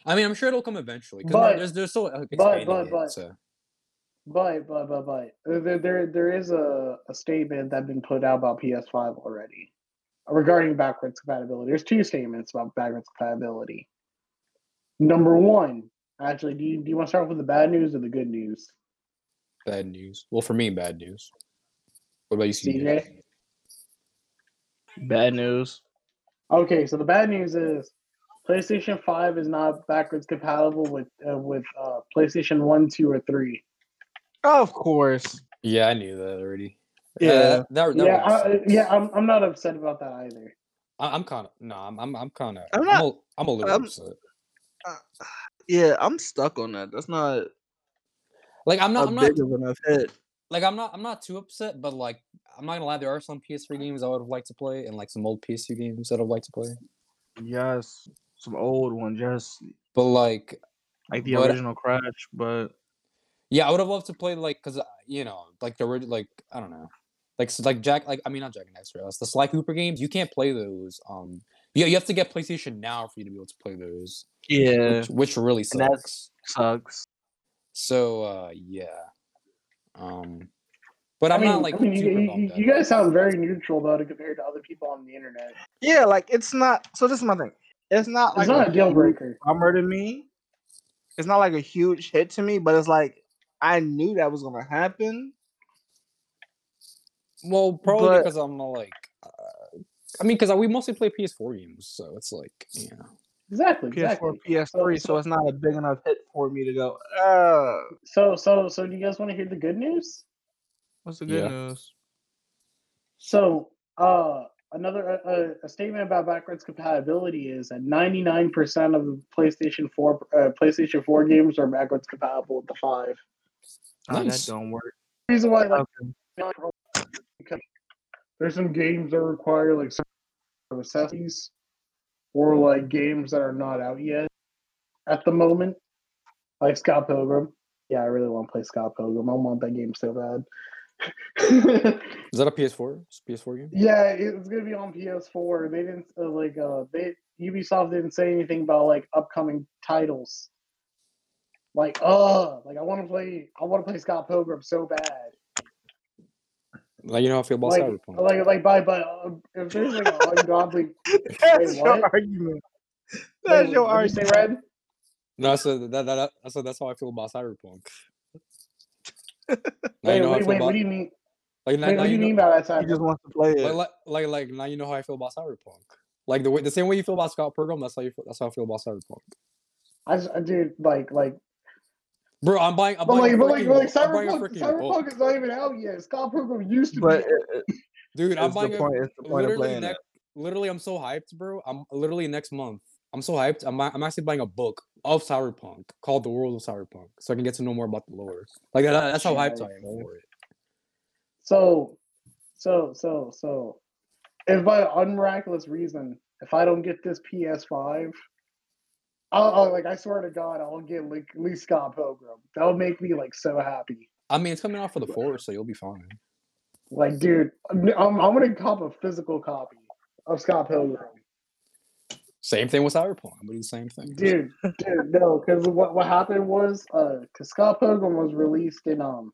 I mean, I'm sure it'll come eventually because But- there's there's still uh, but- expanding but- it, but- so. But but but but there there, there is a, a statement that's been put out about PS5 already regarding backwards compatibility. There's two statements about backwards compatibility. Number one, actually, do you do you want to start with the bad news or the good news? Bad news. Well, for me, bad news. What about you, CJ? CJ? Bad news. Okay, so the bad news is PlayStation 5 is not backwards compatible with uh, with uh, PlayStation 1, 2, or 3. Of course. Yeah, I knew that already. Yeah. Uh, that, that yeah, I, yeah. I'm I'm not upset about that either. I, I'm kind of no, I'm I'm, I'm kind of I'm I'm, not- a, I'm a little I'm- upset. Yeah, I'm stuck on that. That's not Like I'm not I'm not big of enough hit. like I'm not I'm not too upset, but like I'm not gonna lie, there are some PS3 games I would have liked to play, and like some old PS2 games that I'd like to play. Yes, some old one, yes. But like, like the But- original Crash. But yeah, I would have loved to play like because you know, like the original, like I don't know, like s- like Jak, like I mean not Jak and Daxter, it's the Sly Cooper games. You can't play those. Um, yeah, you have to get PlayStation Now for you to be able to play those, yeah, which, which really sucks. sucks. So uh, yeah, um, but I I'm mean, not like I mean, you, super you, you- you guys sound very neutral about it compared to other people on the internet. Yeah, like it's not. So this is my thing. It's not like It's not a deal breaker. bummer to me. It's not like a huge hit to me, but it's like I knew that was gonna happen. It. Well, probably but- because I'm not like. Uh, I mean, because we mostly play PS4 games, so it's like, yeah. Exactly, PS4, exactly. PS3, so it's not a big enough hit for me to go. Uh, So, so, so, do you guys want to hear the good news? what's the good Yeah. news? So, uh, another uh, a statement about backwards compatibility is that 99% of the PlayStation 4 uh, PlayStation 4 games are backwards compatible with the 5. Oh, Nice. that don't work. The reason why like Okay. There's some games that require like some necessities or like games that are not out yet at the moment. Like Scott Pilgrim. Yeah, I really want to play Scott Pilgrim. I want that game so bad. Is that a PS4? It's a PS4 game? yeah, it's gonna be on PS4. They didn't uh, like uh they Ubisoft didn't say anything about like upcoming titles. Like, uh, like I want to play. I want to play Scott Pilgrim so bad. Like you know how I feel about Like, Cyberpunk. like, like, by, but uh, if there's like an ungodly, That's Wait, your what? argument. That's Wait, your what'd you say. Red? no, so that, that, that that's that's how I feel about Cyberpunk. now Wait, you know wait, wait. about What do you mean? like now, Wait, now what do you you know mean by that? He just wants to play it. like, like like like now you know how I feel about Cyberpunk. Like the way the same way you feel about Scott Pilgrim, that's how you feel, that's how I feel about Cyberpunk. I just, dude, like, like, Bro, I'm buying I'm but buying like, a but like, freaking but like, I'm buying a Cyberpunk, freaking book. Cyberpunk is not even out yet. Scott Pilgrim used to but be. it, it, Dude, I'm it's the buying a point. It's the point literally playing next literally I'm so hyped, bro. I'm literally next month. I'm so hyped. I'm I'm actually buying a book of Cyberpunk called The World of Cyberpunk, so I can get to know more about the lore. Like that, that's how hyped I am Nice. for it. So, so, so, so, if by unmiraculous reason, if I don't get this PS5, I'll, I'll like, I swear to God, I'll get like at least Scott Pilgrim. That'll make me like so happy. I mean, it's coming out for the four, so you'll be fine. Like, dude, I'm, I'm I'm gonna cop a physical copy of Scott Pilgrim. Same thing with Cyberpunk. I'm gonna do the same thing. Dude, dude, no, because what what happened was, uh, because Scott Pilgrim was released in um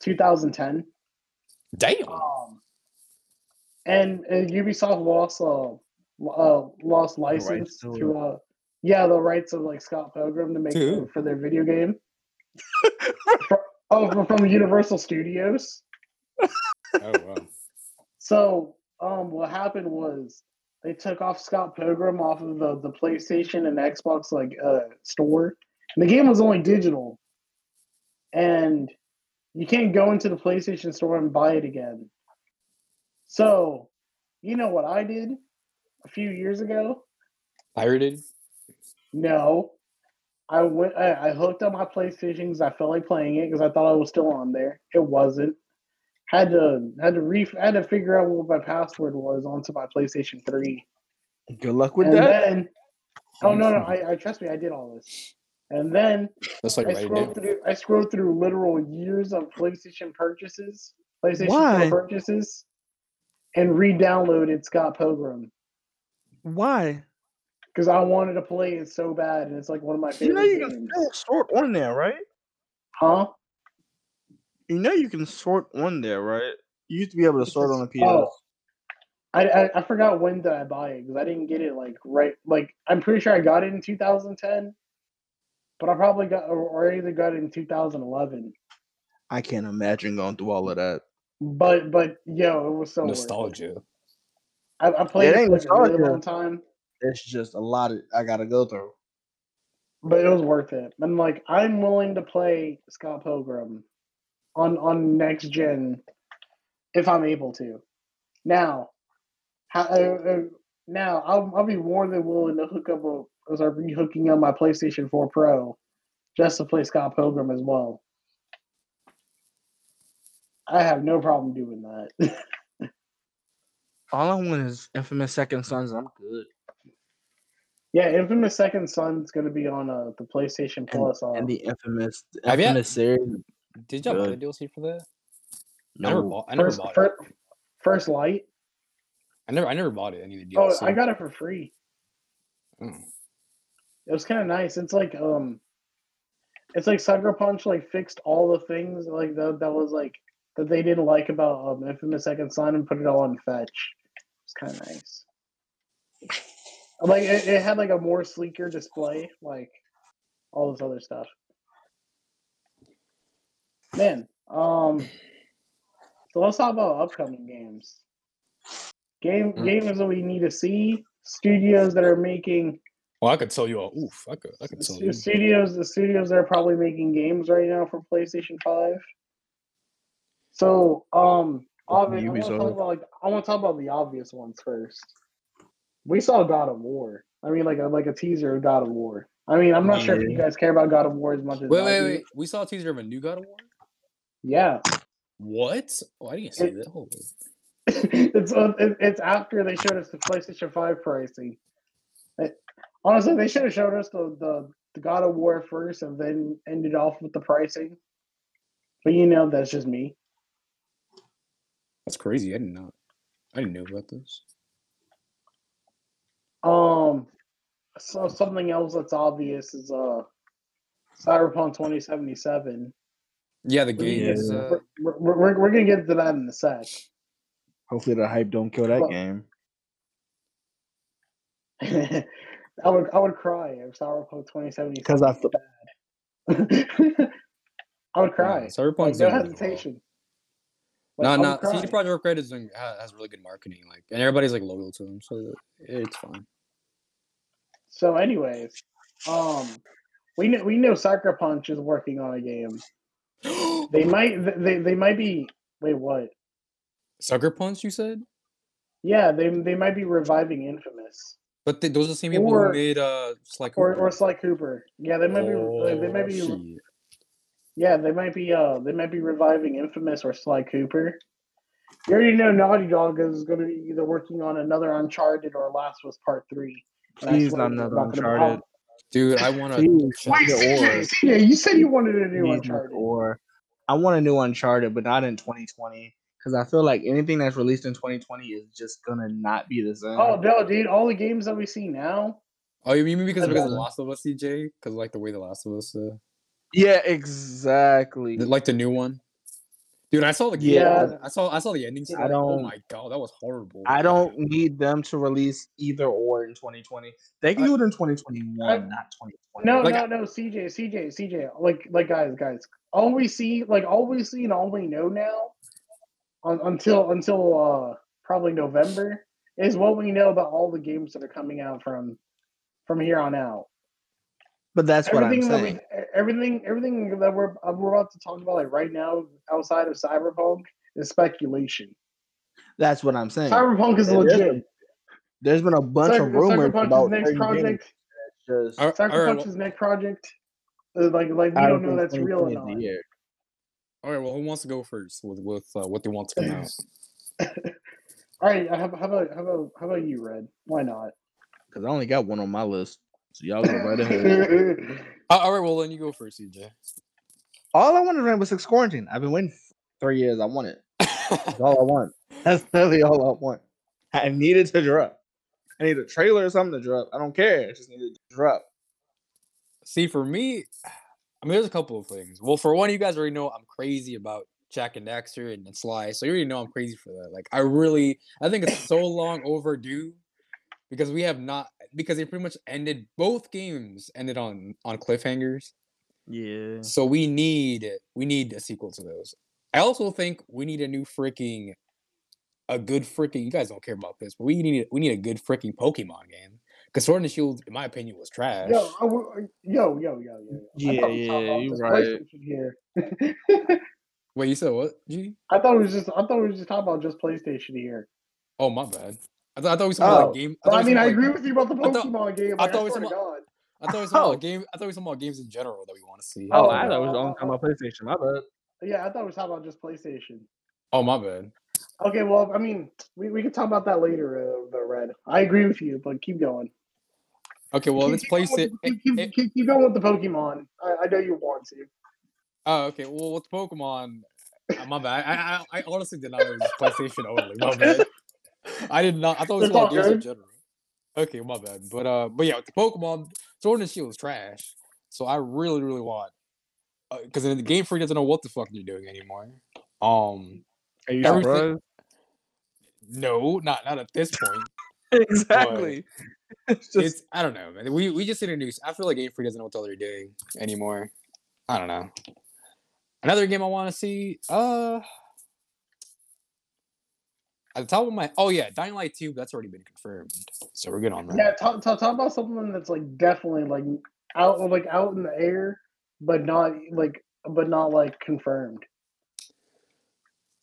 2010. Damn. Um, and, and Ubisoft lost uh, uh lost license to to, uh yeah the rights of like Scott Pilgrim to make Dude. for their video game. Oh, from- from Universal Studios. Oh wow. So um, what happened was they took off Scott Pilgrim off of the, the PlayStation and Xbox like uh store. And the game was only digital. And you can't go into the PlayStation store and buy it again. So, you know what I did a few years ago? Pirated. No. I went I, I hooked up my PlayStation because I felt like playing it because I thought I was still on there. It wasn't. Had to had to re had to figure out what my password was onto my PlayStation 3. Good luck with and that. then oh no no I, I trust me I did all this. And then That's like I right scrolled now. through I scrolled through literal years of PlayStation purchases, PlayStation Why? 4 purchases, and re-downloaded Scott Pilgrim Why? Because I wanted to play it so bad, and it's like one of my favorite. You know you games. can still sort on there, right? Huh? You know you can sort on there, right? You used to be able to sort on the PS. oh. I, I I forgot when did I buy it because I didn't get it like right like I'm pretty sure I got it in 2010, but I probably got or, or either got it in 2011. I can't imagine going through all of that. But but yo, it was so worth it. Nostalgia. I, I played It it ain't for like a really long time, It's just a lot of I gotta go through. but it was worth it. And like I'm willing to play Scott Pilgrim on on next gen if I'm able to. Now, how, uh, uh, now I'll I'll be more than willing to hook up a as I'm rehooking on my PlayStation 4 Pro just to play Scott Pilgrim as well. I have no problem doing that. All I want is Infamous Second Sons. I'm good. Yeah, Infamous Second son Son's gonna be on uh, the PlayStation Plus. Uh, And the Infamous Have ya- Infamous series. Did y'all buy the DLC for that? I never No, bought. I never first, bought it. first Light. I never. I never bought it. Any of the DLC. Oh, I got it for free. Mm. It was kind of nice. It's like um, it's like Sucker Punch like fixed all the things like that that was like that they didn't like about um, Infamous Second Son and put it all on Fetch. It's kind of nice. Like it, it had like a more sleeker display, like all this other stuff. Man, um, so let's talk about upcoming games. Game Mm. games that we need to see. Studios that are making Well, I could tell you. All, oof. I could. I could tell you. studios the studios that are probably making games right now for PlayStation Five. So, um, obvi- I want to talk about like I want to talk about the obvious ones first. We saw God of War. I mean, like a like a teaser of God of War. I mean, I'm not sure if you guys care about God of War as much as Wait, I wait, do. wait. We saw a teaser of a new God of War. Yeah, What? Why I didn't see It- that. Hold on. it's uh, it's after they showed us the PlayStation Five pricing. It- honestly, they should have showed us the, the the God of War first, and then ended off with the pricing. But you know, that's just me. That's crazy. I didn't know. I didn't know about this. Um, so something else that's obvious is uh, Cyberpunk twenty seventy seven. Yeah, the game Yeah. is. Uh, We're, we're, we're, we're gonna get to that in a sec. Hopefully the hype don't kill that Well- game. I would I would cry if Cyberpunk twenty seventy Because I feel bad. I would cry. yeah, Cyberpunk's Like, no doing really well. hesitation. No, Like, I no. CD Projekt Red is doing has really good marketing, like, and everybody's like loyal to them, so it's fine. So, anyways, um, we know we know Sucker Punch is working on a game. They might they they might be wait what? Sucker Punch, you said? Yeah, they they might be reviving Infamous But th- those are the same people Or- who made uh Sly or Cooper. or Sly Cooper. Yeah, they might be they might Oh, be shit. yeah they might be uh they might be reviving Infamous or Sly Cooper. You already know Naughty Dog is going to be either working on another Uncharted or Last of Us Part Three. And I Please not another Uncharted. Dude, I want to. Please, Wait, either or. CJ, CJ, you said you wanted a new Please, Uncharted. Or I want a new Uncharted, but not in 2020. Because I feel like anything that's released in 2020 is just gonna not be the same. Oh no, dude! All the games that we see now, Oh, you mean because because of The Yeah. Last of Us, CJ? Because like the way The Last of Us, uh, yeah, exactly. like the new one. Dude, I saw the game. Yeah. I saw I saw the ending. I scene, like, Oh don't- my god, that was horrible. I don't need them to release either or in 2020. They can I- do it in 2021, I- not 2020. no, Like, no, no, CJ, CJ, CJ. Like, like, guys, guys. All we see, like, all we see and all we know now, un, until until uh probably November, is what we know about all the games that are coming out from from here on out. But that's what I'm everything that saying. we, everything, everything that we're uh, we're about to talk about, like right now, outside of Cyberpunk, is speculation. That's what I'm saying. Cyberpunk is Yeah, legit. There's been a bunch Sucker, of rumors Sucker Punch's about next project. just All right, Sucker all right, next project. uh, Like, like we I don't know that's real or not. all right, well, who wants to go first with with uh, what they want to come out? All right, how, how about how about how about you, Red? Why not? Because I only got one on my list. So y'all go right ahead. All right, well then you go first, CJ. all I wanted to Rainbow Six Quarantine. I've been waiting for three years. I want it. That's all I want. That's literally all I want. I need it to drop. I need a trailer or something to drop. I don't care. I just need it to drop. See, for me, I mean, there's a couple of things. Well, for one, you guys already know I'm crazy about Jak and Daxter and, and Sly, so you already know I'm crazy for that. Like, I really, I think it's so long overdue because we have not because they pretty much ended both games ended on on cliffhangers. Yeah. So we need we need a sequel to those. I also think we need a new freaking a good freaking you guys don't care about this, but we need we need a good freaking Pokemon game. Because Sword and Shield, in my opinion, was trash. yo, I w- yo, yo, yo, yo. yo. Yeah, thought we were talking yeah, you just right. Here. Wait, you said what? G? I thought it was just. I thought we were just talking about just PlayStation here. Oh my bad. I, thought I thought we saw Oh, like game. But thought I mean, saw, I like- agree with you about the I thought- Pokemon game. I Like, I, thought we swear to saw- God. I thought we saw Oh. about game. I thought we saw about games in general that we want to see. Oh, Oh, I thought it was no, only talking about PlayStation. My bad. Yeah, I thought we were talking about just PlayStation. Oh my bad. Okay, well, I mean, we, we can talk about that later, uh, the Red. I agree with you, but keep going. Okay, well keep, let's keep place going it. with- Keep, keep, it- keep, keep going with the Pokemon. I, I know you want to. Oh, okay. Well, with Pokemon, uh, my bad. I, I I honestly did not know it was PlayStation only. My bad. I did not. I thought it was It's all games in general. Okay, my bad. But uh, but yeah, Pokemon, Sword and Shield is trash. So I really, really want because the Game Freak doesn't know what the fuck they're doing anymore. Um, Are you Everything- surprised? no, not not at this point. exactly. It's just it's I don't know, man. We we just introduced. I feel like Game Freak doesn't know what the hell they're doing anymore. I don't know. Another game I want to see. Uh, at the top of my oh yeah, Dying Light two. That's already been confirmed, so we're good on that. Yeah, talk, talk, talk about something that's like definitely like out like out in the air, but not like but not like confirmed.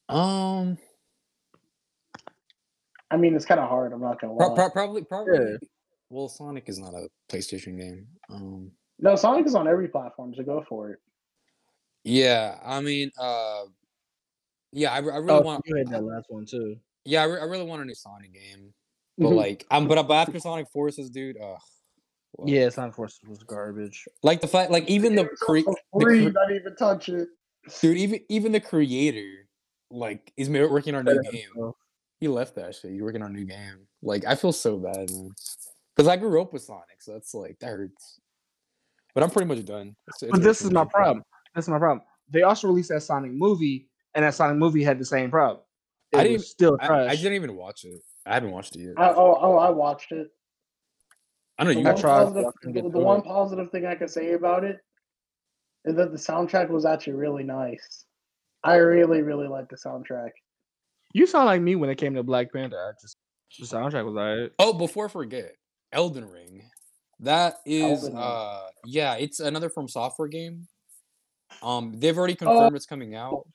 Um, I mean, it's kind of hard. I'm not gonna lie. pro- pro- probably probably. Yeah. Well, Sonic is not a PlayStation game. Um, no, Sonic is on every platform, so go for it. yeah, I mean, uh, yeah, I, I really oh, want. you had that last one too. Yeah, I, re- I really want a new Sonic game, but Mhm. like, I'm but, but after Sonic Forces, dude, ugh. well, Yeah, Sonic Forces was garbage. like the fact, like even the, It's cre- also the free, cre- not even touch it. dude, even even the creator, like, is working on a new Better game. himself. He left that shit. He's working on a new game. Like, I feel so bad, man, because I grew up with Sonic, so that's like that hurts. But I'm pretty much done. It's- it's But this is my much done. problem. This is my problem. They also released that Sonic movie, and that Sonic movie had the same problem. It I didn't- still I, trash. I didn't even watch it. I haven't watched it yet. I, oh, oh, I watched it. I know you. one, I tried, positive, but I couldn't the, the one it. positive thing I can say about it is that the soundtrack was actually really nice. I really, really like the soundtrack. You sound like me when it came to Black Panther. I just the soundtrack was alright. Oh, before I forget, Elden Ring. That is Elden Ring. uh yeah, it's another FromSoftware game. Um they've already Oh. confirmed it's coming out.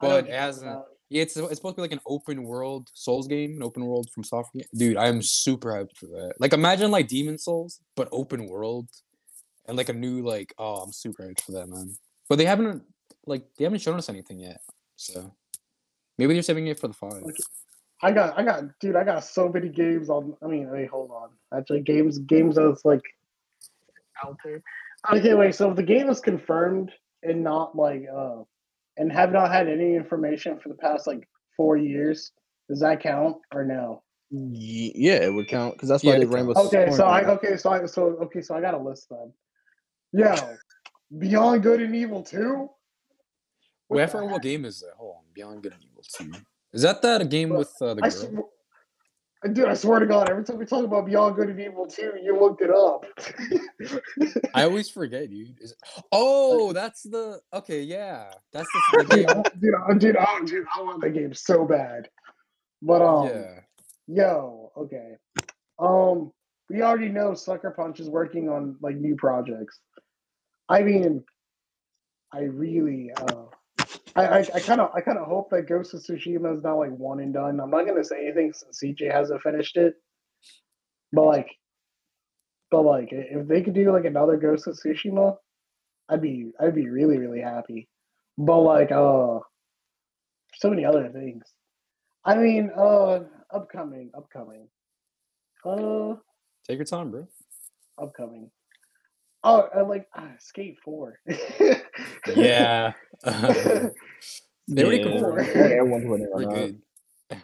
But what it hasn't about. Yeah, it's it's supposed to be like an open world Souls game, an open world FromSoftware. Dude, I am super hyped for that. Like imagine like Demon's Souls, but open world. And like a new like oh I'm super hyped for that man. But they haven't like they haven't shown us anything yet. So maybe they're saving it for the five. I got, I got, dude, I got so many games on. I mean, wait, hold on. Actually, games, games that's like out there. Okay, wait. So if the game is confirmed and not like, uh, and have not had any information for the past like four years, does that count or no? Yeah, it would count because that's Yeah, why they it Rainbow. counts. Okay, so I, Six okay, so I, so okay, so I got a list then. Yeah, Beyond Good and Evil Two. Wait, I forgot what game is that? Hold on, Beyond Good and Evil Two. Is that that a game Bro, with uh, the I girl? Dude, I swear to God, every time we talk about Beyond Good and Evil Two, you looked it up. I always forget, dude. Is oh, that's the okay, yeah, that's the, the game. Dude, I, dude, I, dude, I want the game so bad. But um, Yeah, yo, okay, um, we already know Sucker Punch is working on like new projects. I mean, I really, uh, I, I, kind of, I kind of hope that Ghost of Tsushima is not like one and done. I'm not gonna say anything since CJ hasn't finished it, but like, but like, if they could do like another Ghost of Tsushima, I'd be, I'd be really, really happy. But like, uh, so many other things. I mean, uh, upcoming, upcoming, uh, take your time, bro. upcoming. Oh, uh, like uh, Skate Four. Yeah, they already Yeah, confirmed. yeah, it. everyone's winning We're right good.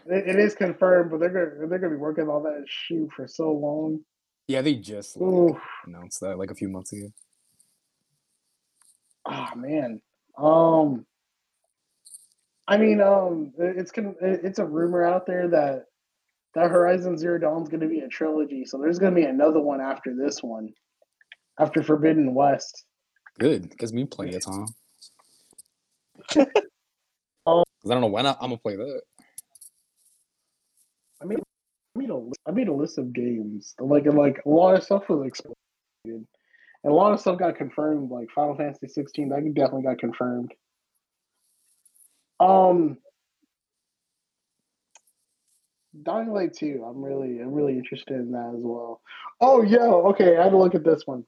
It, it is confirmed, but they're gonna they're gonna be working on that shoe for so long. Yeah, they just like announced that like a few months ago. ah man. Um, I mean, um, it's con- it- it's a rumor out there that that Horizon Zero Dawn is gonna be a trilogy, so there's gonna be another one after this one, after Forbidden West. Good, gives me plenty of time. Um, 'Cause I don't know when I, I'm gonna play that. I made I made a made a list of games. Like and like a lot of stuff was exploded, and a lot of stuff got confirmed. Like Final Fantasy 16, that definitely got confirmed. Um, Dying Light 2, I'm really I'm really interested in that as well. Oh yo, okay, I had to look at this one.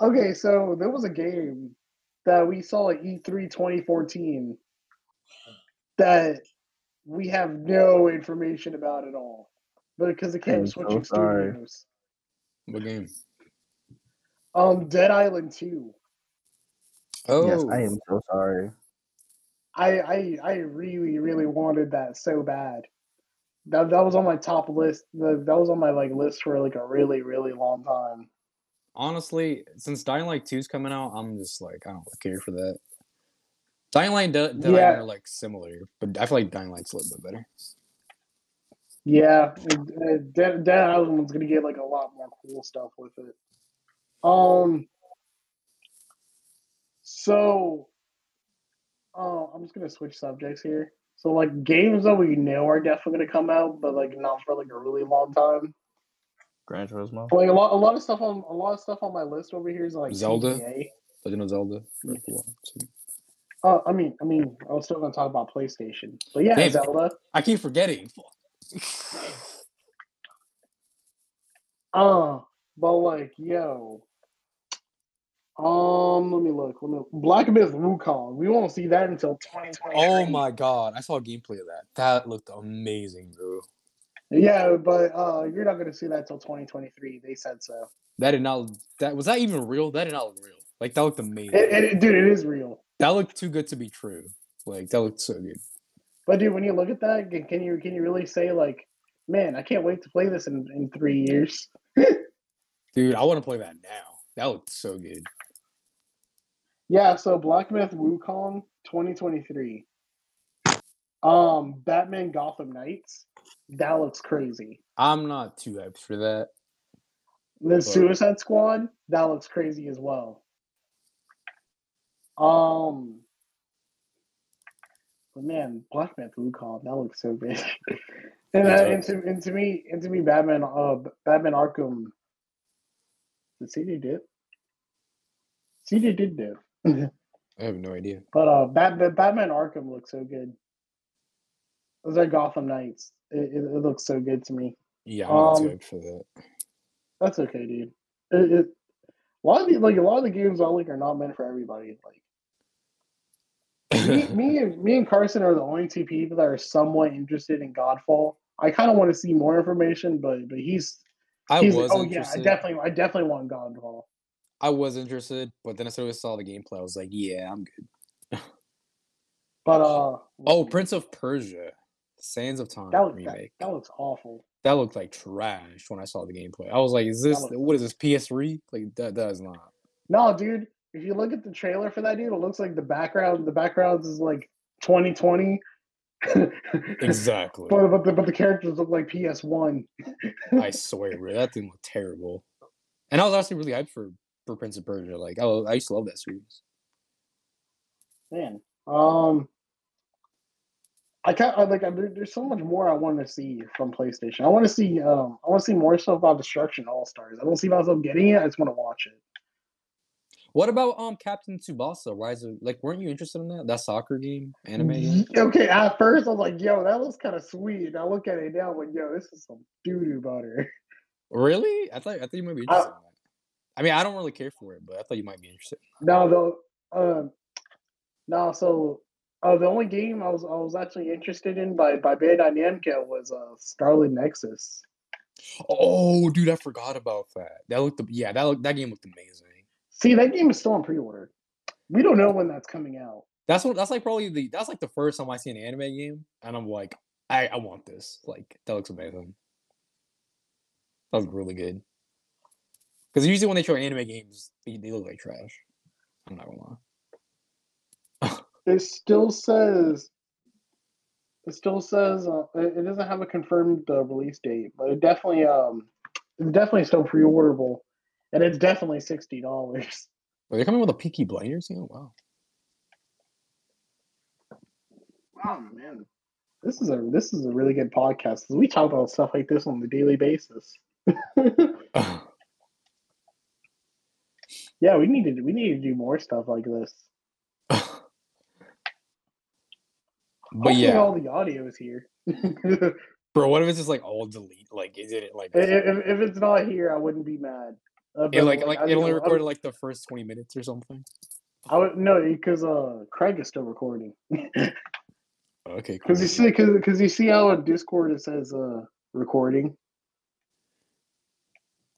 Okay, so there was a game that we saw at E E3 2014 that we have no information about at all. But because it came I'm with so Switching. Studios. What game? Um Dead Island 2. Oh, Yes, I am so sorry. I I I really, really wanted that so bad. That that was on my top list. That that was on my like list for like a really, really long time. Honestly, since Dying Light 2 is coming out, I'm just like I don't care for that. Dying Light and Island Yeah. are like similar, but I feel like Dying Light's a little bit better. Yeah, Dead, Dead Island's gonna get like a lot more cool stuff with it. Um, so, uh, I'm just gonna switch subjects here. So, like games that we know are definitely gonna come out, but like not for like a really long time. Gran Turismo. Like a lot, a lot of stuff on a lot of stuff on my list over here is like Zelda? GTA. Legend of Zelda. Breath of the Wild two. Uh, I mean, I mean, I was still gonna talk about PlayStation, but yeah, Damn. Zelda. I keep forgetting. Uh, but like, yo, um, let me look. Let me Black Myth Wukong. We won't see that until 2020. Oh my god, I saw gameplay of that. That looked amazing, bro. Yeah, but uh, you're not gonna see that till 2023. They said so. That did not. That was that even real? That did not look real. Like that looked amazing. It, it, dude, it is real. that looked too good to be true. Like that looked so good. But dude, when you look at that, can- can you can you really say like, man, I can't wait to play this in, in three years? Dude, I want to play that now. That looked so good. Yeah, so Black Myth Wukong 2023. Um, Batman Gotham Knights. That looks crazy. I'm not too hyped for that. The Suicide Squad. That looks crazy as well. Um, but man, Black Myth Wukong. That looks so big. and, uh, and to and to me and to me, Batman. Uh, Batman Arkham. Did CD did? CD did do. I have no idea. But uh, Bat- Bat- Batman Arkham looks so good. Those are Gotham Knights. It, it, it looks so good to me. Yeah, I'm not Um, hyped for that. That's okay, dude. It, it, a lot of the like a lot of the games I like are not meant for everybody. Like me, me and me and Carson are the only two people that are somewhat interested in Godfall. I kind of want to see more information, but but he's I he's was oh yeah, I definitely I definitely want Godfall. I was interested, but then as soon as I saw the gameplay, I was like, yeah, I'm good. But uh, Oh, Prince of Persia, Sands of Time that, look, that, remake. that looks awful. That looked like trash when I saw the gameplay. I was like, is this looked- what is this PS3? Like that that is not. No, dude. If you look at the trailer for that, dude, it looks like the background. The backgrounds is like 2020. Exactly. but but the, but the characters look like PS1. I swear, bro, that thing looked terrible. And I was actually really hyped for for Prince of Persia. Like I, I used to love that series. Man, um, I can't. I, like. I, there's so much more I want to see from PlayStation. I want to see. Um, I want to see more stuff about Destruction All Stars. I don't see myself getting it. I just want to watch it. What about um Captain Tsubasa? Rise of like, weren't you interested in that that soccer game anime? game? Okay, at first I was like, "Yo, that looks kind of sweet." And I look at it now, I'm like, "Yo, this is some doo doo butter." Really? I thought I thought you might be I- interested in that. I mean, I don't really care for it, but I thought you might be interested. No, the um, no. So, uh, the only game I was I was actually interested in by by Bandai Namco was uh Scarlet Nexus. Oh, dude, I forgot about that. That looked yeah, that looked, that game looked amazing. See, that game is still on pre-order. We don't know when that's coming out. That's what that's like probably the that's like the first time I see an anime game, and I'm like, I I want this. Like that looks amazing. That was really good. Because usually when they show anime games, they, they look like trash. I'm not gonna lie. It still says. It still says uh, it, it doesn't have a confirmed uh, release date, but it definitely um, it's definitely still pre-orderable, and it's definitely sixty dollars. Are they coming with a Peaky Blinders? Oh wow. Oh man, this is a this is a really good podcast. We talk about stuff like this on a daily basis. Yeah, we need to we need to do more stuff like this. but Hopefully yeah, all the audio is here. bro, what if it's just like all delete? Like, is it like if if it's not here, I wouldn't be mad. Uh, it but, like like it only know, recorded would- like the first twenty minutes or something? I would no because uh Craig is still recording. Okay, cool. Because you see, because you see how on Discord it says uh recording.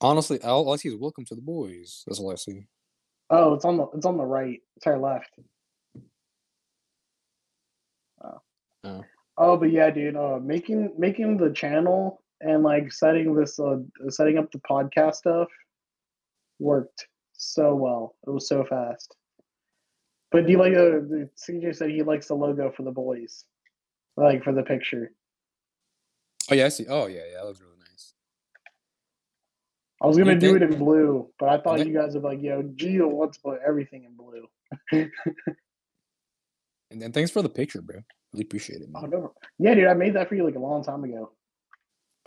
Honestly, all, all I see is welcome to the boys. That's all I see. Oh, it's on the it's on the right. It's our left. Oh. Oh. But yeah, dude. Uh, making making the channel and like setting this uh setting up the podcast stuff worked so well. It was so fast. But do you like uh, the CJ said he likes the logo for the boys, like for the picture. Oh yeah, I see. Oh yeah, yeah, that looks really nice. I was gonna You do think- it in blue, but I thought think- you guys would be like, "Yo, Gio wants to put everything in blue." And then thanks for the picture, bro. Really appreciate it, Oh, man. no. Yeah, dude, I made that for you like a long time ago.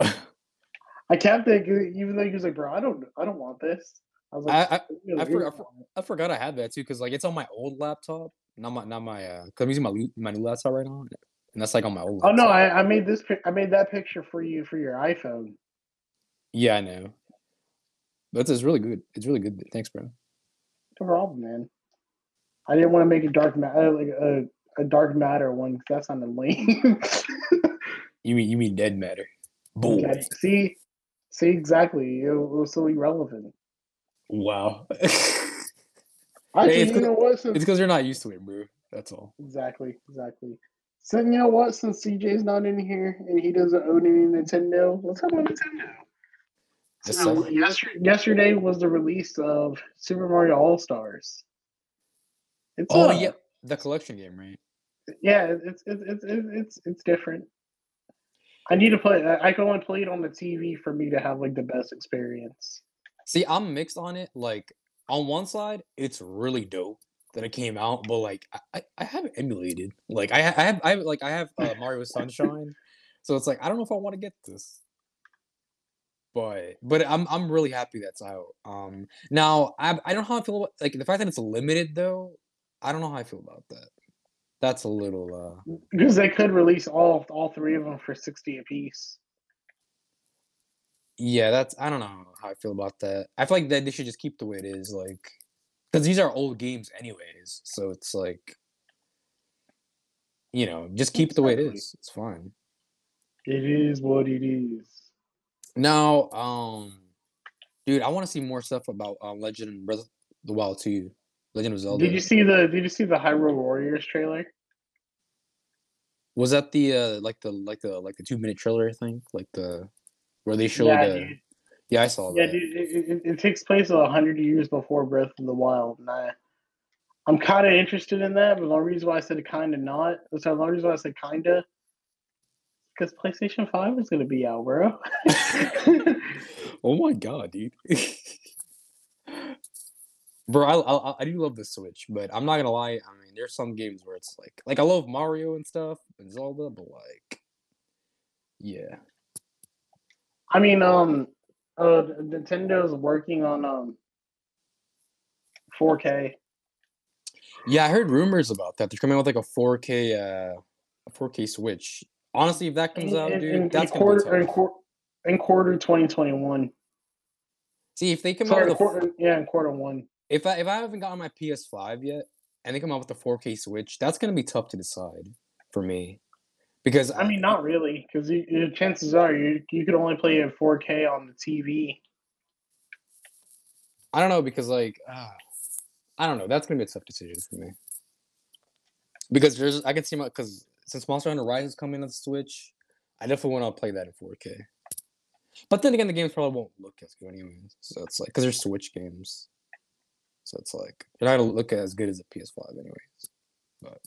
I kept it, even though he was like, "Bro, I don't, I don't want this." I was like, I, I "Really, I you forgot- don't want it." I forgot I had that too because like it's on my old laptop, not my not my uh. Cause I'm using my my new laptop right now, and that's like on my old. Oh no. I, I made this. I made that picture for you for your iPhone. Yeah, I know. But it's really good. It's really good. Thanks, bro. No problem, man. I didn't want to make a dark matter like a, a dark matter one 'cause that sounded lame. You mean you mean dead matter? Boom. Okay, See, see exactly. It, was so irrelevant. Wow. Actually, it's you know what? Since, it's because you're not used to it, bro. That's all. exactly, exactly. So you know what? Since CJ's not in here and he doesn't own any Nintendo, let's talk about Nintendo. So yesterday, yesterday was the release of Super Mario All Stars. It's Oh yeah, the collection game, right? yeah, it's it's it's it's it's different. I need to play. I I can only play it on the TV for me to have like the best experience. See, I'm mixed on it. Like on one side, it's really dope that it came out, but like I, I, have it emulated. Like I, I have I have like I have uh, Mario Sunshine, so it's like I don't know if I want to get this. But but I'm I'm really happy that's out. Um now I I don't know how I feel about like the fact that it's limited though. I don't know how I feel about that. That's a little uh Because they could release all all three of them for sixty apiece. yeah, that's I don't know how I feel about that. I feel like that they should just keep the way it is, like because these are old games anyways. So it's like you know, just keep it the way it is. It's fine. It is what it is. Now, um, dude, I want to see more stuff about um, Legend and Breath of the Wild 2. Legend of Zelda. Did you see the Did you see the Hyrule Warriors trailer? Was that the uh like the like the like the two minute trailer? I think like the where they showed. yeah, uh, yeah, I saw Yeah, that. dude. It, it, it takes place a hundred years before Breath of the Wild, and I, I'm kind of interested in that. But the only reason why I said kind of not, sorry, the only reason why I said kinda, because PlayStation Five is gonna be out, bro. oh my god, dude. Bro, I, I I do love the Switch, but I'm not gonna lie. I mean, there's some games where it's like, like I love Mario and stuff and Zelda, but like, yeah, I mean, um, uh, Nintendo's working on um, 4K. yeah. I heard rumors about that. They're coming out with like a 4K, uh, a 4K Switch. Honestly, if that comes in, out, in- dude, in- that's gonna quarter be in, tough. in quarter 2021. See, if they come Sorry, out quarter, yeah, in quarter one. If I if I haven't gotten my PS5 yet, and they come out with a 4K Switch, that's gonna be tough to decide for me, because I mean, not really, because chances are you you could only play it 4K on the TV. I don't know because like ah, I don't know. That's gonna be a tough decision for me. Because there's I can see my because since Monster Hunter Rise is coming on the Switch, I definitely want to play that in 4K. But then again, the games probably won't look as good anyways. So it's like because they're Switch games, so it's like they're not gonna look as good as a PS5 anyways. But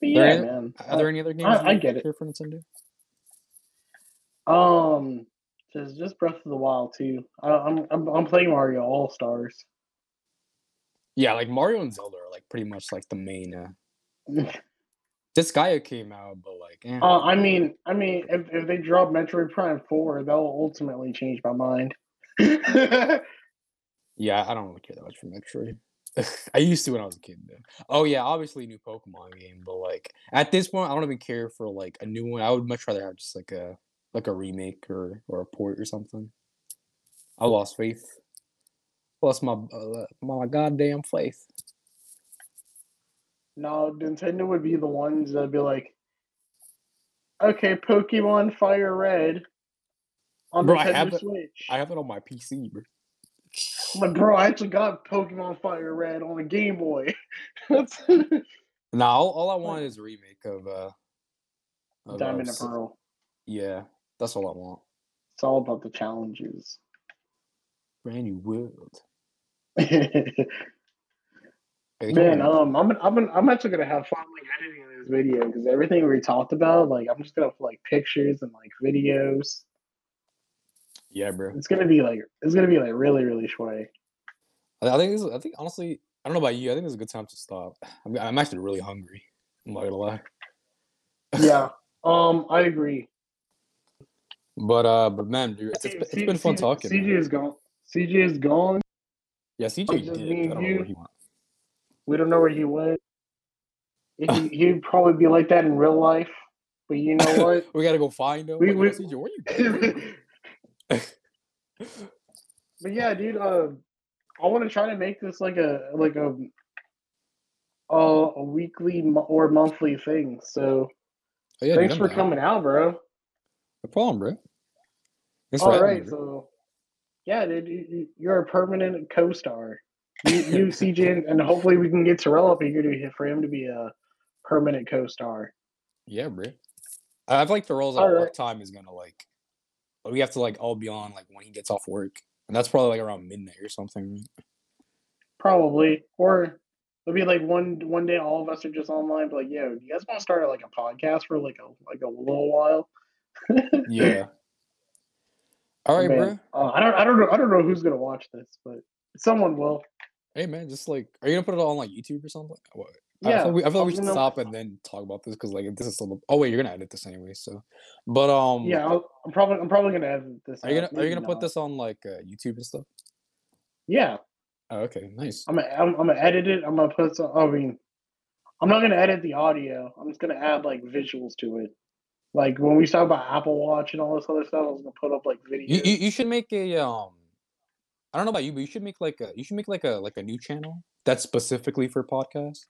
But There yeah, ain't- man. are there any other games? I you get it. for Nintendo? Um, just just Breath of the Wild two. I, I'm I'm I'm playing Mario All Stars. Yeah, like Mario and Zelda are like pretty much like the main. uh Disgaea came out, but like, eh. Uh, I mean, I mean, if, if they drop Metroid Prime Four, that will ultimately change my mind. Yeah, I don't really care that much for Metroid. I used to when I was a kid though. Oh yeah, obviously new Pokemon game, but like at this point, I don't even care for like a new one. I would much rather have just like a like a remake or or a port or something. I lost faith. Lost my uh, my goddamn faith. no, Nintendo would be the ones that'd be like, okay, Pokemon Fire Red on Bro, I have it- Switch. I have it on my PC, bro. Like, bro, I actually got Pokemon Fire Red on a Game Boy. That's Nah, all, all I want is a remake of uh of, uh, Diamond and Pearl. Yeah, that's all I want. It's all about the challenges. Brand new world. Man, um, I'm I'm I'm actually gonna have fun like editing this video because everything we talked about, like, I'm just gonna put like pictures and like videos. Yeah, bro. It's gonna be like it's gonna be like really really short. I think this is, I think honestly, I don't know about you. I think it's a good time to stop. I'm, I'm actually really hungry. I'm not gonna lie. Yeah, um, I agree. But uh, but man, dude, it's, it's, been- it's been fun talking. man. CJ is gone. CJ is gone. Yeah, CJ did. I don't know where he went. We don't know where he went. He, he'd probably be like that in real life, but you know what? we gotta go find him. We- Like, we- CJ, where you going? But yeah, dude. Uh, I want to try to make this like a like a a, a weekly or monthly thing. So Oh, yeah, thanks I'm for coming out, bro. No problem, bro. Thanks All right, me, so yeah, dude, you- you- you're a permanent co-star. You, you CJ, and- hopefully we can get Terrell up here to for him to be a permanent co-star. Yeah, bro. I I feel like the roles at right. time is gonna like we have to like all be on like when he gets off work. And that's probably like around midnight or something. Probably, or it'll be like one one day all of us are just online, but like, yo, you guys want to start like a podcast for like a like a little while? Yeah. All right, Man, bro. uh, I don't I don't know I don't know who's gonna watch this, but someone will. Hey man, just like are you gonna put it all on like YouTube or something? What? I Yeah, feel like we, I feel like we should gonna- stop and then talk about this because like this is still. Oh wait, you're gonna edit this anyway. So, but um, Yeah, I'll, I'm probably I'm probably gonna edit this. Are you gonna Are you gonna put this on like uh, YouTube and stuff? Yeah, Oh, okay, nice. I'm gonna, I'm, I'm gonna edit it. I'm gonna put some. I mean, I'm not gonna edit the audio. I'm just gonna add like visuals to it. Like when we talk about Apple Watch and all this other stuff, I was gonna put up like videos. You, you you should make a um. I don't know about you, but you should make like a you should make like a like a new channel that's specifically for podcasts.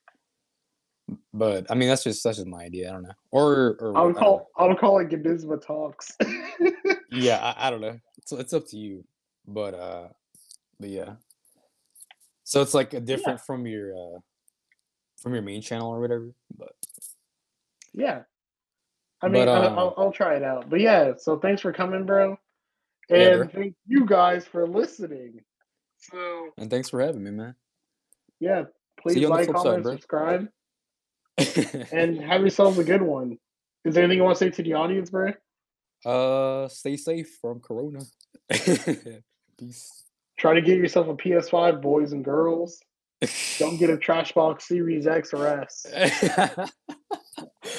But I mean, that's just that's just my idea. I don't know. Or or I I would call I would call it Gabisma Talks. yeah, I, I don't know. It's it's up to you. But uh, but yeah. So it's like a different from your uh from your main channel or whatever. But yeah. I mean, But, um, I'll, I'll try it out. But yeah, so thanks for coming, bro. Yeah, And bro. thank you guys for listening. So and thanks for having me, man. yeah, please you on the like, side, comment, bro. subscribe, and have yourselves a good one. Is there anything you want to say to the audience, bro? uh, stay safe from Corona. Peace. Try to get yourself a PS5, boys and girls. Don't get a trash box Series X or S.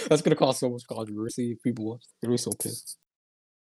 That's gonna cause so much controversy people. They're gonna be so pissed.